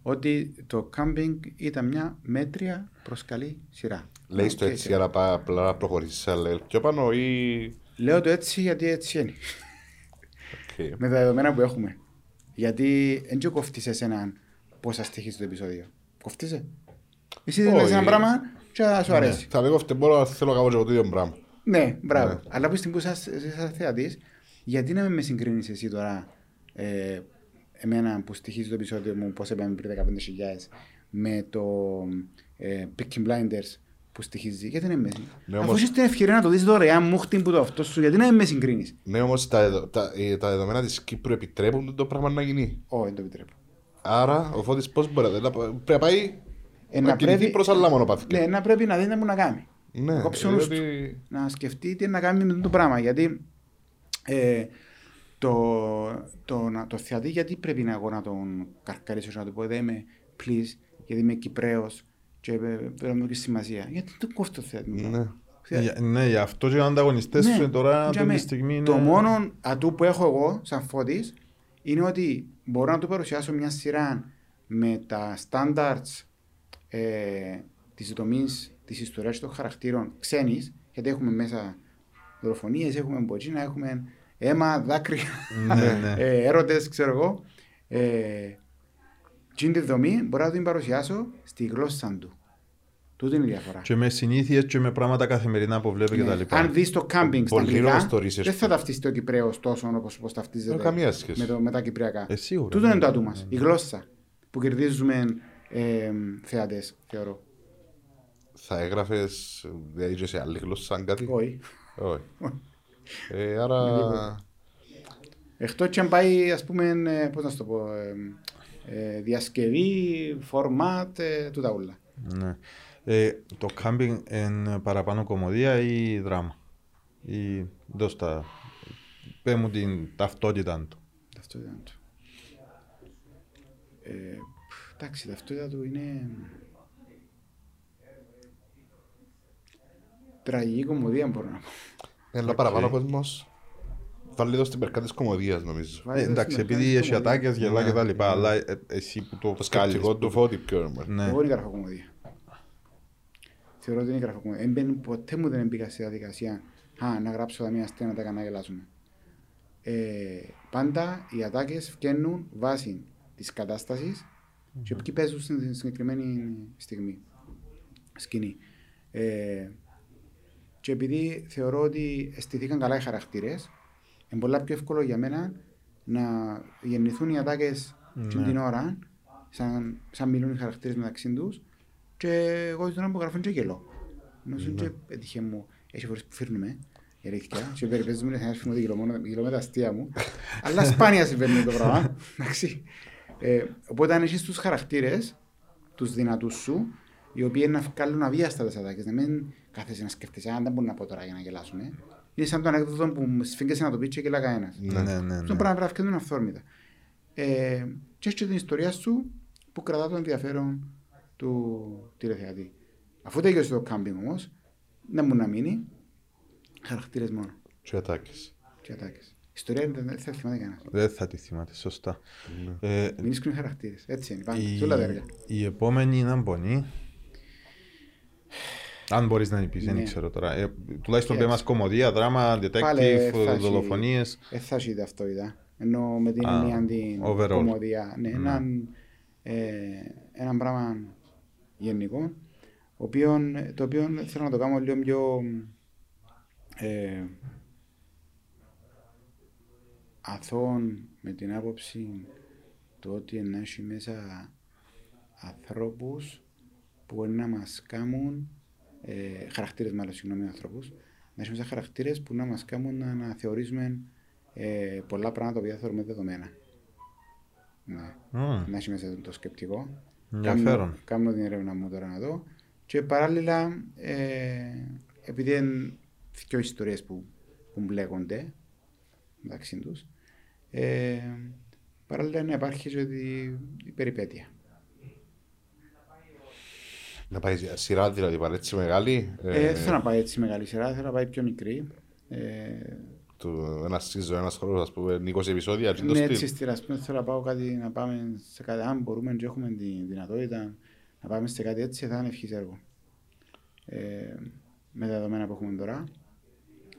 ότι το camping ήταν μια μέτρια προς καλή σειρά. Λέεις το Οκ, έτσι για να πά- απλά να προχωρήσεις σε level πιο πάνω ή... Λέω το έτσι γιατί έτσι είναι. Οκ. με τα δεδομένα που έχουμε. Γιατί δεν και κοφτείς εσέναν πόσα στοιχείς το επεισόδιο. Κοφτείσαι. Εσύ Όχι. δίνεις ένα πράγμα και θα σου αρέσει. Θα με κόφτε μόνο αν θέλω να κάνω και εγώ το ίδιο πράγμα. Ναι, μπράβο. Ναι. Αλλά που στιγμή που είσαι σαν θεατής, γιατί να μην με συγκρίνεις εσύ τώρα ε, εμένα που στοιχίζει το επεισόδιο μου, πώς είπαμε πριν 15.000, με το ε, Peaky Blinders που στοιχίζει, γιατί να με Ναι, Αφού όμως- έχεις την ευκαιρία να το δεις δωρεάν μου χτύν που το αυτό σου, γιατί να μην με συγκρίνεις. Ναι, όμως τα, εδω- τα, ε, τα δεδομένα της Κύπρου επιτρέπουν το πράγμα να γίνει. Όχι, δεν το επιτρέπω. Άρα, ο Φώτης πώς μπορεί να... Πρέπει να πάει Ε, να κινηθεί προς άλλα μονοπάτια. Ναι, να πρέπει να δει να μου να κάνει. Ναι, Να κόψει ο νους του. διότι- να σκεφτεί τι να κάνει με αυτό το πράγμα. Γιατί ε, το, το, να, το θεατή, γιατί πρέπει να εγώ να τον καρκαρίσω και να του πω δεν είμαι please, γιατί είμαι Κυπρέος και ε, πρέπει να μου έχει σημασία. Γιατί το κόφτω το θεατή. μου. Ναι. Θε- Για- Ναι, γι' αυτό και οι ανταγωνιστές Ναι, σου τώρα για αυτή με- τη στιγμή είναι... Το μόνο ατού που έχω εγώ, σαν φώτης, είναι ότι μπορώ να του παρουσιάσω μια σειρά με τα standards ε, της δομής της ιστορίας των χαρακτήρων ξένης, γιατί έχουμε μέσα δολοφονίες, έχουμε μποτσίνα, έχουμε αίμα, δάκρυα, Ναι, ναι. [laughs] ε, έρωτες, ξέρω εγώ. Ε, τι είναι τη δομή, μπορώ να την παρουσιάσω στη γλώσσα του. Τούτη είναι η διαφορά. Και με συνήθειες και με πράγματα καθημερινά που βλέπει και τα Ναι. λοιπά. Αν δεις το κάμπινγκ στα Πολύ αγγλικά, όμως το research. δεν θα ταυτιστεί ο Κυπρέος τόσο όπως, όπως ταυτίζεται Ε, καμία σχέση. με, το, με τα κυπριακά. Ε, σίγουρα. Τούτο είναι το Ναι, άτομο μας, η γλώσσα που κερδίζουμε ε, θεατές, θεωρώ. θα έγραφες δηλαδή και σε άλλη γλώσσα αν κάτι; Όχι. Όχι. [laughs] Ε, άρα. Εκτός και αν πάει, ας πούμε, ε, πώς να σου το πω, ε, ε, διασκευή, φορμάτ, ε, τούτα όλα. Ναι. Ε, το κάμπινγκ είναι παραπάνω κομμωδία ή δράμα; Ή δώσ' τα... Πες μου την ταυτότητα του. Ταυτότητα του. Ε, πφ, εντάξει, η ταυτότητα του είναι... Τραγική κομμωδία μπορώ να πω. Ένα παραπάνω κόσμος. Βάλει το στην περκά τη κομμωδίας, νομίζω. Βάζει Ε, το εντάξει, στην επειδή μερκά έχει της ατάκες, γελά Ναι. και τα λοιπά, αλλά ε, εσύ που το Το βγάλεις, σκεπτικό που του το- φώτη πιο έμορφο. Ναι. Εγώ δεν γράφω κομμωδία. Θεωρώ ότι δεν γράφω κομμωδία. Έμπαινε, ποτέ μου δεν μπήκα στη διαδικασία Α, να γράψω τα μία αστεία να τα κάνω να γελάσουμε. Ε, πάντα οι ατάκες βγαίνουν βάσει της κατάστασης και ποιοι παίζουν στην συγκεκριμένη στιγμή. Σκηνή. Ε, και επειδή θεωρώ ότι αισθηθήκαν καλά οι χαρακτήρες, είναι πολλά πιο εύκολο για μένα να γεννηθούν οι ατάκες Ναι. την ώρα, σαν, σαν μιλούν οι χαρακτήρες μεταξύ τους, και εγώ την ώρα που γράφω και γελώ. Νομίζω και έτυχε μου, έχει φορές που φύρνουμε, η αλήθεια, και περιπέζεις μου είναι θα φύρνω ότι γελώ μόνο- γελώ με τα αστεία μου, αλλά σπάνια συμβαίνει το πράγμα, [laughs] εντάξει. Ε, οπότε αν έχεις τους χαρακτήρες, τους δυνατούς σου, οι οποίοι είναι να βγάλουν αβίαστα τις ατάκες, να μην κάθεσαι να σκέφτεσαι, αν δεν μπορώ να πω τώρα για να γελάσουμε. Είναι σαν το ανέκδοτο που μου σφίγγεσαι να το πεις και γελά κανένας. Ναι, ναι, ναι. Αυτό πράγμα πρέπει να βγαίνουν αυθόρμητα. Ε, και έχεις και την ιστορία σου που κρατά το ενδιαφέρον του τηλεθεατή. Αφού τέλειωσε το κάμπινγκ όμως, δεν μου να μείνει χαρακτήρες μόνο Και ατάκες. και ατάκε. Ιστορία δεν δεν θα θυμάται κανένας. Δεν θα τη θυμάται, σωστά. Ε, Μην ίσκουν χαρακτήρες. Έτσι είναι. Πάντα. η, Σε όλα τα έργα. η επόμενη είναι Αμπονή. Αν μπορείς να πεις, δεν Ναι. ξέρω τώρα. Ε, τουλάχιστον πες Κοίταξε. μας κομμωδία, δράμα, Πάλι detective, θα έχει- δολοφονίες. Δεν θα έχει ταυτότητα. Ενώ με την Α, έννοια την overall. κομμωδία. Ναι, Ναι. έναν, ε, έναν πράγμα γενικό, οποίον- το οποίο θέλω να το κάνω λίγο πιο ε, αθώον με την άποψη το ότι να έχει μέσα ανθρώπους που μπορεί να μας κάνουν ε, χαρακτήρες μάλλον συγγνώμη ανθρώπους να έχει μέσα χαρακτήρες που να μας κάνουν να, να θεωρήσουμε ε, πολλά πράγματα τα οποία θεωρούμε δεδομένα. Ναι. Μμμ, Να έχει μέσα το σκεπτικό. Ενδιαφέρον. Κάνω, κάνω την έρευνα μου τώρα να δω. Και παράλληλα, ε, επειδή είναι δύο ιστορίες που, που μπλέκονται μεταξύ τους, ε, παράλληλα να υπάρχει και η, η περιπέτεια. Να πάει σε σειρά δηλαδή πάλι έτσι μεγάλη. Ε, δεν θέλω να πάει έτσι μεγάλη σειρά, θέλω να πάει πιο μικρή. Ε, του, ένα season, ένας χρόνος, ας πούμε, 20 επεισόδια. και το ναι, στυλ. έτσι στη Ρασπίν θέλω να πάω κάτι, να πάμε σε κάτι, αν μπορούμε και έχουμε τη δυνατότητα να πάμε σε κάτι έτσι, θα είναι ευχής έργο. Ε, με τα δεδομένα που έχουμε τώρα,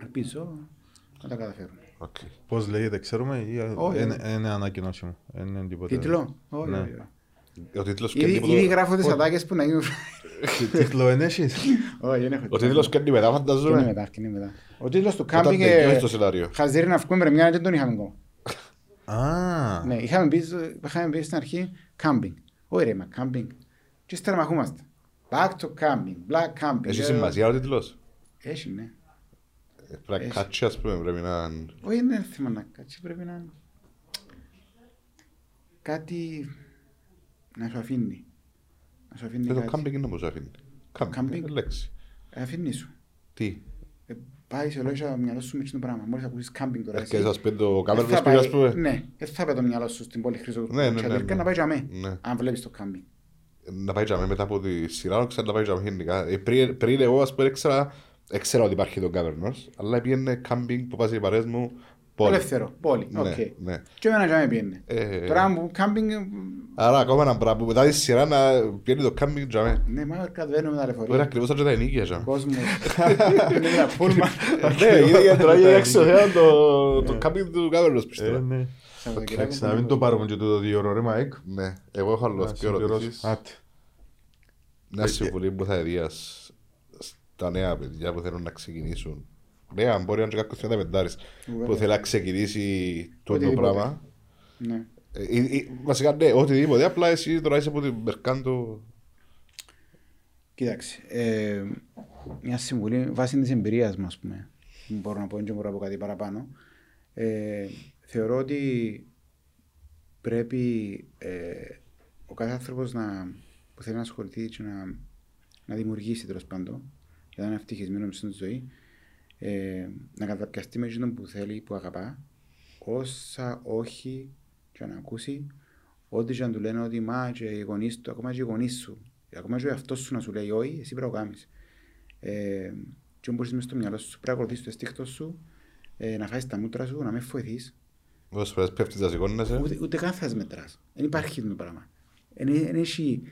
ελπίζω να τα καταφέρουμε. Οκ. Πώς λέγεται, ξέρουμε, ή Όχι. είναι είναι ανακοινώσιμο. Είναι τίποτα. Τίτλο, όχι, Ναι. όχι, όχι. Ο τίτλος και Ήδη, τίποτα- ήδη γράφω τις ατάκες που να γίνουν. Τι Τίτλο είναι έχεις. [laughs] Όχι, δεν έχω. Ο τίτλος και μετά Και είναι φανταζούμε. μετά, και είναι μετά. Ο τίτλος του Όταν κάμπινγκ τελειώσει ε, το σενάριο. χαζίρι να βγούμε πρεμιέρα δεν τον είχαμε ακόμα. Α, Ναι, είχαμε πει, είχαμε πει στην αρχή κάμπινγκ. Όχι ρε, μα κάμπινγκ. Και ύστερα μαχούμαστε. Back to camping, black camping. Έχει Ε, σημασία ο τίτλος; Έχει, ναι. Ε, Πρέπει να Έχει. κάτσει, ας πούμε, πρέπει να... Όχι, δεν είναι θέμα να κάτσει, πρέπει να... Κάτι να σου αφήνει. Να σου αφήνει Και το κάτι. κάμπινγκ είναι όπως αφήνει. Κάμπινγκ, Κάμπινγκ. είναι λέξη. Αφήνει σου. Τι; Ε, πάει σε λόγια το μυαλό σου με το πράγμα. Μόλις ακούσεις κάμπινγκ τώρα Και σας πει το δεν κάμερος θα πήγα, ας πάει- πούμε. Ναι, δεν θα πάει το μυαλό σου στην πόλη χρήσο Ναι, ναι, ναι, ναι. να πάει για μέ. Ναι. Αν βλέπεις το κάμπινγκ. Να πάει για μέ μετά από τη σειρά, ξέρω να πάει για μέ γενικά. Ε, πριν- Πριν εγώ, ας πούμε, έξερα έξερα ότι υπάρχει το Governors, αλλά πήγαινε κάμπινγκ που πάσει οι παρέες μου πόλη. Ελεύθερο, πόλη. Ναι, οκ. ναι. Και εμένα για μέ πήγαινε. Ε, Τώρα που κάμπινγκ... Άρα ακόμα ένα πράγμα που μετά τη σειρά να πιένει το κάμπινγκ για μέ. Ναι, μα κατεβαίνουμε τα Τώρα λεωφορεία. ακριβώς σαν και τα ενίκια για μέ. Κόσμος. Είναι ένα πούλμα. Ναι, είδε τώρα για έξω θέαν το το κάμπινγκ του Governors ε, πιστεύω. ναι. Σαββατοκύριακο Εντάξει, που να μην είναι το πάρουμε και το δύο ώρο, ρε Μάικ. Ναι, εγώ έχω άλλος Να δύο ερωτήσεις. συμπληρώσεις. Άτε. Μια συμβουλή που θα έδιας στα νέα παιδιά που θέλουν να ξεκινήσουν. Ναι, αν μπορεί να είναι και κάποιος 35 που Βέβαια. θέλει να ξεκινήσει το το Οτιδήποτε. πράγμα. Ναι. Ε, ε, ε, Βασικά ναι, οτιδήποτε. Απλά εσύ τώρα είσαι από την Μερκάντο. Κοίταξε, ε, μια συμβουλή βάσει της εμπειρίας μου, ας πούμε, που μπορώ να πω, δεν μπορώ να πω κάτι παραπάνω. Ε, θεωρώ ότι πρέπει ε, ο κάθε άνθρωπος να, που θέλει να ασχοληθεί και να, να δημιουργήσει τέλος πάντων, για να είναι ευτυχισμένος στην ζωή, ε, να καταπιαστεί με εκείνον που θέλει, που αγαπά, όσα όχι και να ακούσει, ό,τι και αν του λένε ότι μα και οι γονείς του, ακόμα και οι γονείς σου, ακόμα και ο εαυτός σου να σου λέει όχι, εσύ πρέπει να το κάνεις. Ε, και μπορείς μες στο μυαλό σου, πρέπει να ακολουθήσεις το αισθήκτος σου, ε, να φάεις τα μούτρα σου, να μες φοηθείς, Όσες φορές πέφτεις να σηκώνεσαι. ούτε, ούτε καν θα μετράς. Δεν υπάρχει αυτό το πράγμα. Εν, εν έχει,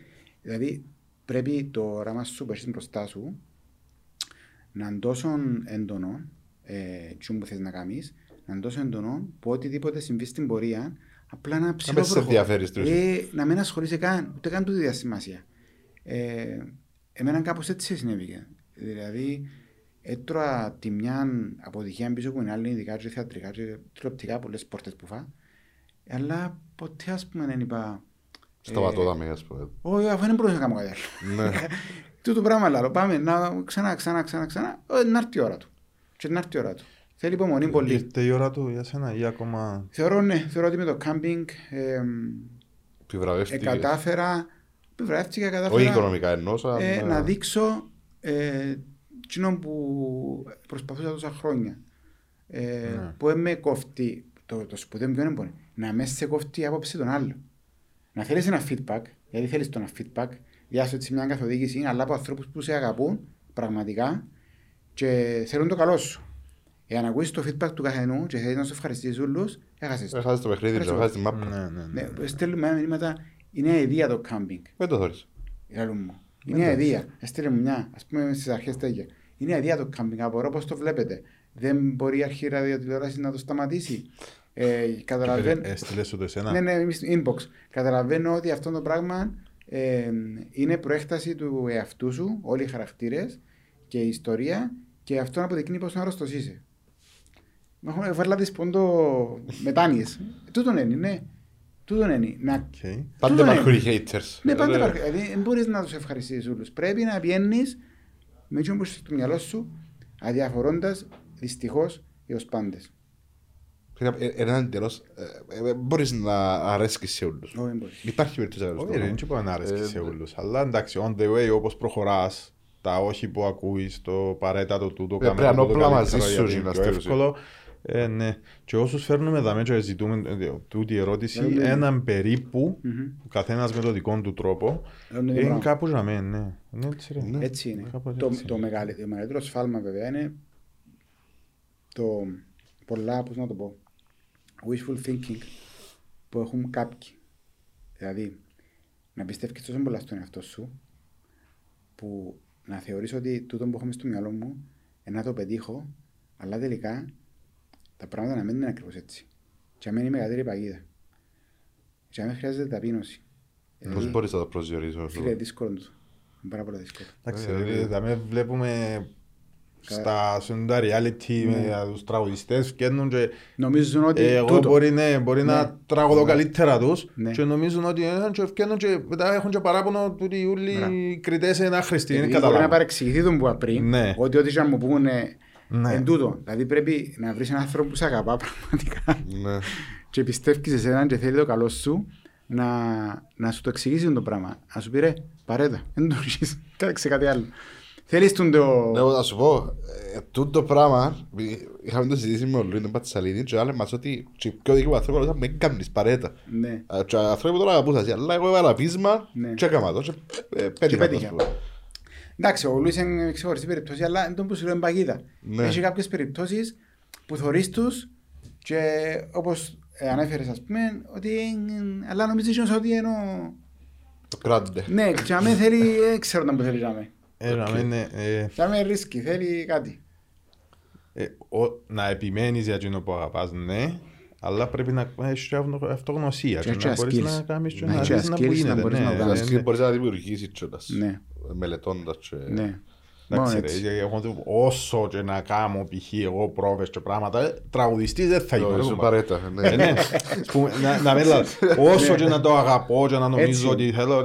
δηλαδή πρέπει το όραμα σου που έχεις μπροστά σου να είναι τόσο έντονο, ε, τι που θες να κάνεις, να είναι τόσο έντονο που οτιδήποτε συμβεί στην πορεία απλά να Να μην σε ψηλοπροχω- ενδιαφέρεις στην ουσία. ε, να μην ασχολείσαι καν, ούτε καν τούτη διασημασία. Ε, εμένα κάπως έτσι συνέβηκε. Δηλαδή, έτρωα τη μια αποτυχία πίσω που είναι άλλη, ειδικά και θεατρικά και τηλεοπτικά, πολλές πόρτες που φά. Αλλά ποτέ, ας πούμε, δεν είπα... Σταματώ τα μία, ας πούμε. Όχι, αφού δεν μπορούσα να κάνω κάτι άλλο. [laughs] Ναι. Τούτο πράγμα άλλο. Πάμε να ξανά, ξανά, ξανά, ξανά. Ε, Να έρθει η ώρα του. Και να έρθει η ώρα του. Θέλει υπομονή πολύ. Ήρθε η ώρα του για σένα ή ακόμα... Θεωρώ, ναι, θεωρώ ότι με το κάμπινγκ ε, Επιβραβεύτηκες. κατάφερα, επιβραβεύτηκα, Όχι κατάφερα οικονομικά εννοούσα. ε, ναι. να δείξω ε, εκείνο που προσπαθούσα τόσα χρόνια. Ε, Ναι. Που δεν με κόφτει, το, το σπουδαίο ποιο είναι μπορεί, να μες σε κόφτει η άποψη των άλλων. Να θέλεις ένα feedback, γιατί θέλεις το ένα feedback, διάσου έτσι μια καθοδήγηση, αλλά από ανθρώπους που σε αγαπούν πραγματικά και θέλουν το καλό σου. Εάν ακούσεις το feedback του καθενού και θέλεις να σου ευχαριστήσεις όλους, έχασες το. Έχασες το παιχνίδι, Ευχαριστώ. έχασες τη μάπα. Ναι, ναι, ναι. Ναι, στέλνουμε μηνύματα, είναι αηδία το κάμπινγκ. Δεν το θωρείς. Λαλού μου. Είναι αηδία. Έστειλε μου μια, ας πούμε στις αρχές τέτοια. Είναι αηδία το κάμπινγκ, απορώ πώς το βλέπετε. Δεν μπορεί η αρχή ραδιοτηλεόρασης να το σταματήσει. Ε, καταλαβαίνω... Έστειλες σου το εσένα; Ναι, ναι, εμείς inbox. Καταλαβαίνω ότι αυτό το πράγμα ε, είναι προέκταση του εαυτού σου, όλοι οι χαρακτήρες και η ιστορία και αυτό να αποδεικνύει πόσο άρρωστος είσαι. Έχουμε βάλα τις πόντο μετάνοιες. Τούτον είναι, ναι. Τούτον είναι. Να Οκ. Πάντα Τούτο υπάρχουν είναι. οι haters. ναι, πάντα Ε, υπάρχει. Δηλαδή, δεν μπορείς να τους ευχαριστήσει όλους. Πρέπει να βγαίνει με εκείνο που είσαι στο μυαλό σου, αδιαφορώντας δυστυχώς έως πάντες. Είναι ε, έναν τελώς, ε, ε, μπορείς να αρέσκεις σε όλους. Όχι, δεν μπορείς. Υπάρχει περίπτωση να Όχι, ρε, δεν είπα να αρέσει Ε, σε όλους. Αλλά εντάξει, on the way, όπως προχωράς, τα όχι που ακούεις, το παρέτατο τούτο, πρέπει κάμε να τούτο όπλα μαζί καλύτερα, σου, γιατί είναι να πιο στέλνεις. εύκολο. Ε, ναι. Και όσους φέρνουμε εδώ και ζητούμε ε, τούτη η ερώτηση, Ναι, ναι. έναν περίπου, Μμμ. ο καθένας με τον δικό του τρόπο, Είναι το είναι πράγμα. κάπου για μένα, ναι. Είναι έτσι, ρε. Έτσι είναι. Κάπως Το, έτσι το, είναι. μεγαλύτερο, το μεγαλύτερο σφάλμα βέβαια είναι το πολλά, πώς να το πω, wishful thinking που έχουν κάποιοι. Δηλαδή, να πιστεύεις τόσο πολλά στον εαυτό σου που να θεωρείς ότι τούτο που έχω στο μυαλό μου ε, να το πετύχω, αλλά τελικά τα πράγματα να μην είναι ακριβώς έτσι. Και να μένει η μεγαλύτερη παγίδα. Και να μην χρειάζεται ταπείνωση. Πώς Δηλαδή, μπορείς να το προσδιορίσεις αυτό. Φίλε, δύσκολο το. Είναι πάρα πολύ δύσκολο. Εντάξει, Ε, δηλαδή, ε, δηλαδή, βλέπουμε στα σύντα reality Ναι. με τους τραγουδιστές βγαίνουν και Νομίζουν ότι εγώ τούτο. μπορεί, ναι, μπορεί Ναι. να τραγουδώ καλύτερα τους Ναι. και νομίζουν ότι ε, και βγαίνουν και μετά έχουν και παράπονο ότι οι όλοι Μπράβο. οι κριτές είναι άχρηστοι, είναι Επειδή μπορεί να καταλάβουν. παρεξηγηθεί τον που είπα πριν, Ναι. ότι ό,τι και αν μου πούνε Ναι. εν τούτο. Δηλαδή πρέπει να βρεις έναν άνθρωπο που σε αγαπά πραγματικά Ναι. και πιστεύεις σε εσένα και θέλει το καλό σου να, να σου το εξηγήσει το πράγμα. Να σου πει ρε, παρέτα, δεν το έχεις, κάτσε κάτι άλλο. Θέλεις τον το... Ναι, εγώ θα σου πω, ε, τούτο πράγμα, επειδή είχαμε το συζητήσει με ο Λουίν Πατσαλίδη και άλλοι μας ότι και πιο δίκαιο άνθρωπο λέω, με κάνεις παρέτα. Ναι. Ε, Και άνθρωποι τώρα αγαπούσαν, αλλά εγώ έβαλα πείσμα Ναι. και έκανα το και ε, πέτυχα το, πέτυχε. ας πούμε. Εντάξει, ο Λούις είναι ξεχωριστή περίπτωση, αλλά είναι το που σου λέω είναι παγίδα. Ναι. Έχει κάποιες περιπτώσεις που θωρείς τους και όπως ε, ανέφερες ας πούμε, ότι ε, αλλά νομίζεις ότι είναι ο... Το κράτητε. Ναι, και αμέ θέλει, δεν ξέρω να που θέλει να με. Ε, να μην, ε, ε, Για με ρίσκει, θέλει κάτι. ε, ο- να επιμένεις για εκείνο που αγαπάς, ναι, αλλά πρέπει να έχεις και αυτο- αυτογνωσία Και και να έχει μπορείς skills. να κάνεις και Να να έχεις δεις να skills που να γίνεται. μπορείς ναι, να ε, βγάλεις. Δηλαδή ναι. μπορείς να δημιουργήσεις κιόλας, Ναι, μελετώντας και... ναι. Εντάξει, Μόνο ρε, έτσι. γιατί εγώ το- όσο και να κάνω π.χ. εγώ πρόβες και πράγματα, ε, τραγουδιστής δεν θα είμαι. ρε, Σου κουμπάρε. παρέτα. ναι. Ε, ναι. Ας πούμε, να- να [laughs] μην λέω, Όσο και να το αγαπώ και να νομίζω Έτσι. ότι θέλω,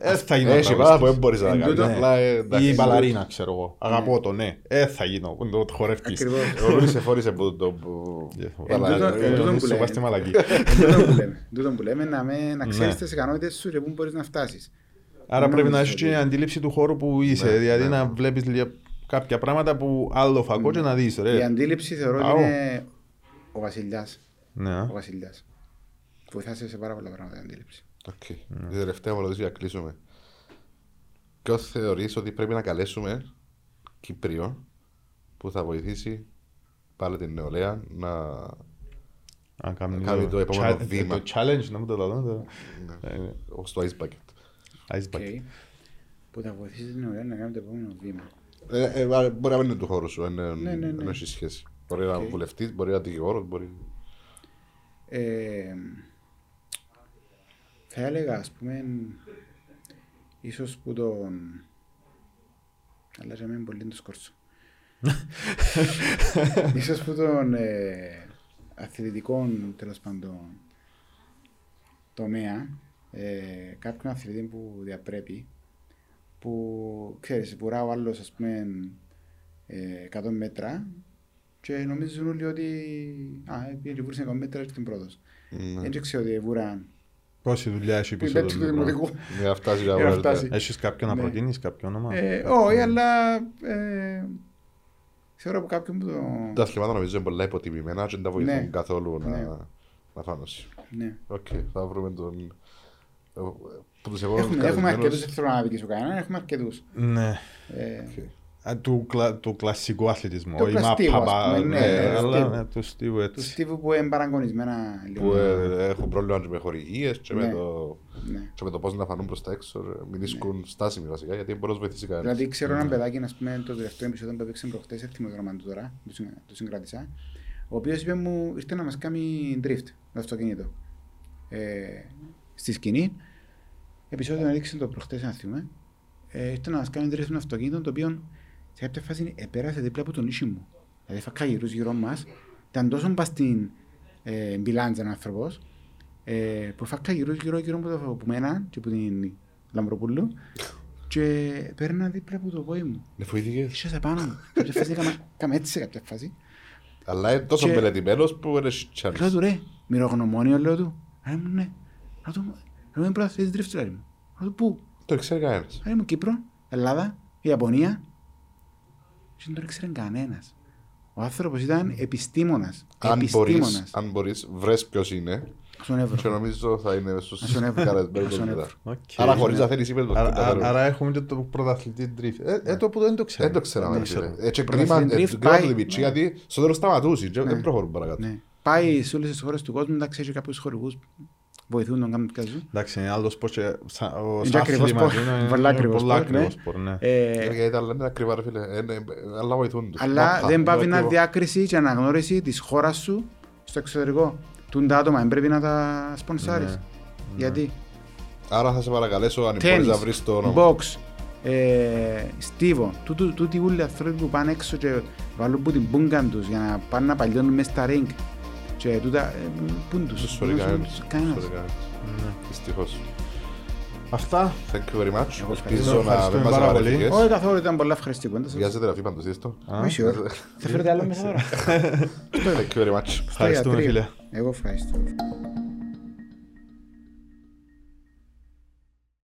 ε, ε, θα γίνω Έχει πάρα που δεν τραγουδιστής. μπορείς να Εν κάνεις. τούτο- Απλά, ε, Ή εντάξει. η μπαλαρίνα, ξέρω εγώ. Αγαπώ το, ναι. Ε, θα γίνω, το χορευτής. Ακριβώς. Ο Λούρης σε φόρησε που το... που- Ε, Μπαλα- τούτο- ε, εν τούτο Ε, που σου λέμε. βάζει τη μαλακή. Τούτο που λέμε. Τούτο που λέμε να, με, να ξέρεις Ναι. τις ικανότητες σου και πού μπορείς να φτάσεις. Άρα πρέπει να νομίζω έχεις και ότι- η αντίληψη του χώρου που είσαι. Ναι, Δηλαδή ναι. να βλέπεις λίγα- κάποια πράγματα που άλλο φακό και να δεις. Η ρε. αντίληψη θεωρώ ότι Αου. είναι ο βασιλιάς. Ναι. Ο βασιλιάς. Βοηθάσαι σε πάρα πολλά πράγματα η αντίληψη. Οκ. Η τελευταία μου ερώτηση για να κλείσουμε. Ποιος θεωρείς ότι πρέπει να καλέσουμε Κύπριο που θα βοηθήσει πάλι την νεολαία να Αν κάνει κάνει το επόμενο cha- βήμα; Το challenge, να μου το λέω. το- ε, στο Ice Bucket. Ice bucket. Okay. Που θα βοηθήσει την ωραία να κάνει το επόμενο βήμα. Ε, ε, βα- μπορεί να μην είναι του χώρου σου, δεν Ναι, ναι, ναι. δεν έχει σχέση. Μπορεί να είναι βουλευτή, μπορεί να είναι δικηγόρο, μπορεί. Ε, θα έλεγα, ας πούμε, ίσως που τον... Αλλά για μένα είναι πολύ το σκόρτσο. [laughs] ίσως που τον ε, αθλητικό, τέλος πάντων, τομέα, ε, κάποιον αθλητή που διαπρέπει, που, ξέρεις, βουρά ο άλλος, ας πούμε, ε, 100 μέτρα και νομίζουν όλοι ότι α, πήγε και βούρησε 100 μέτρα και την πρώτος. Ναι. Δεν ξέρω ότι βούρα Πόση δουλειά έχει που πίσω είναι του του δημοτικού. Για να φτάσει για Για να όλα. φτάσει. Έχεις κάποιον να Ναι. προτείνεις, κάποιο όνομα; Ε, Όχι, αλλά ε, θεωρώ από κάποιον που το... Τα αθλήματα νομίζω είναι πολλά υποτιμημένα και δεν τα βοηθούν Ναι. καθόλου Ναι. να, να φάνωση. Ναι. Οκ, θα βρούμε τον. ε, Που τους επόμενους Έχουμε, έχουμε καλεσμένους- αρκετούς, δεν θέλω να αδικήσω κανέναν, έχουμε αρκετούς. Ναι. Ε, Οκ. Α, Του, κλα, του κλασσικού αθλητισμού. Το Όχι κλαστικό, ας μάπα, πούμε, ναι, ναι, ναι, αλλά στίβου. ναι, του στίβου του έτσι. Στίβου που είναι παραγωνισμένα λίγο. Που ε, έχουν πρόβλημα και με χορηγίες και με Ναι. το- Ναι. και με το πώς να φανούν προς τα έξω, ε, μην ίσκουν στάσιμοι βασικά, γιατί δεν μπορεί να τους βοηθήσει κανένας. Δηλαδή ξέρω έναν παιδάκι, ας πούμε, το τελευταίο επεισόδιο που έπαιξε προχτές, έρθει με το όνομα του τώρα, το συν- το συγκράτησα, ο οποίος είπε μου, ήρθε να μας κάνει drift το αυτοκίνητο. Ε, στη σκηνή, επεισόδιο έδειξε το προχτές, να θυμούμε, ε, ήρθε να μας κάνει drift με αυτοκίνητο, το οποίο σε κάποια φάση επέρασε δίπλα από τον ίσιο μου. Δηλαδή φάκα γυρούς γύρω μας, ήταν τόσο μπας στην ε, μπιλάντζα ο άνθρωπος, ε, που φάκα γυρούς γύρω γύρω από, το, από μένα και από την Λαμπροπούλου και παίρνα δίπλα από το πόη μου. Είναι φοήθηκες. Είσαι σε πάνω μου. Κάποια φάση έκανα- έκαμε έτσι σε κάποια φάση. Αλλά είναι τόσο Και- μελετημένος που είναι chance. Λέω του ρε, μυρογνωμόνιο λέω του. Λέει μου ναι. Λέω του, λέω είμαι πρωταθλητής drift λέει μου. Λέω του πού. Το ξέρει κανένας. Λέει μου Κύπρο, Ελλάδα, Ιαπωνία. Και δεν το ήξερε κανένας. Ο άνθρωπος ήταν επιστήμονας. Αν μπορείς, Επιστήμονας. αν μπορείς, βρες ποιος είναι Στον και Εύρο. νομίζω θα είναι στους Στον Εύρο. καλεσμένους Στον μετά. Εύρο. Οκ. Άρα χωρίς να θέλεις είπε το Άρα- καταφέρουμε. άρα- Άρα έχουμε και το πρωταθλητή drift. Ε, ε, το που δεν το ξέρω. Δεν το ξέραμε. Δεν φίλε. ξέρω. Έτσι Πρωταθλητή κρίμα drift ε, κρίμα πάει- το διπιτσί, γιατί στο τέλος σταματούσε και δεν προχωρούν παρακάτω. Ναι. Πάει σε όλες τις χώρες του κόσμου, εντάξει, έχει κάποιους χορηγούς που βοηθούν τον κάνουν κάτι σου. Εντάξει, είναι άλλος πως και σα- ο Είναι ακριβώς άθλημα σπορ. είναι Πολλά ακριβώς πολλά σπορ, ναι. ακριβώς σπορ, ναι. Ε, Ε, Γιατί τα λένε ακριβά ρε φίλε, Ε, ναι, αλλά βοηθούν τους. Αλλά Μάπα, δεν πάβει είναι να ακριβό. διάκριση και αναγνώριση της χώρας σου στο εξωτερικό. Τούν τα άτομα δεν πρέπει να τα σπονσάρεις. Ναι. Γιατί; Άρα θα σε παρακαλέσω αν μπορείς τέννις, να βρεις το όνομα. box, ε, στίβο, τούτου- τούτοι όλοι οι άνθρωποι που πάνε έξω και βάλουν που την μπούγκαν τους για να πάνε να παλιώνουν μες στα ring και τούτα, ε, πούν τους; Δεν σου λέει Δεν κανένας. τους- Δεν Κανένας. σου λέει κανένας. Ναι. Δυστυχώς. Αυτά. Thank you very much. Εγώ Ελπίζω να ευχαριστούμε δεν μας πάρα πολύ. απαρνηθήκες. Όχι καθόλου, ήταν πολλά ευχαριστικό. δεν σας- Βιάζεται ραφή πάντως αυτό. Α, Όχι, όχι. [laughs] Θα φέρετε άλλο μέσα τώρα. Thank you very much. Ευχαριστούμε ιατρείο. φίλε. Εγώ ευχαριστώ.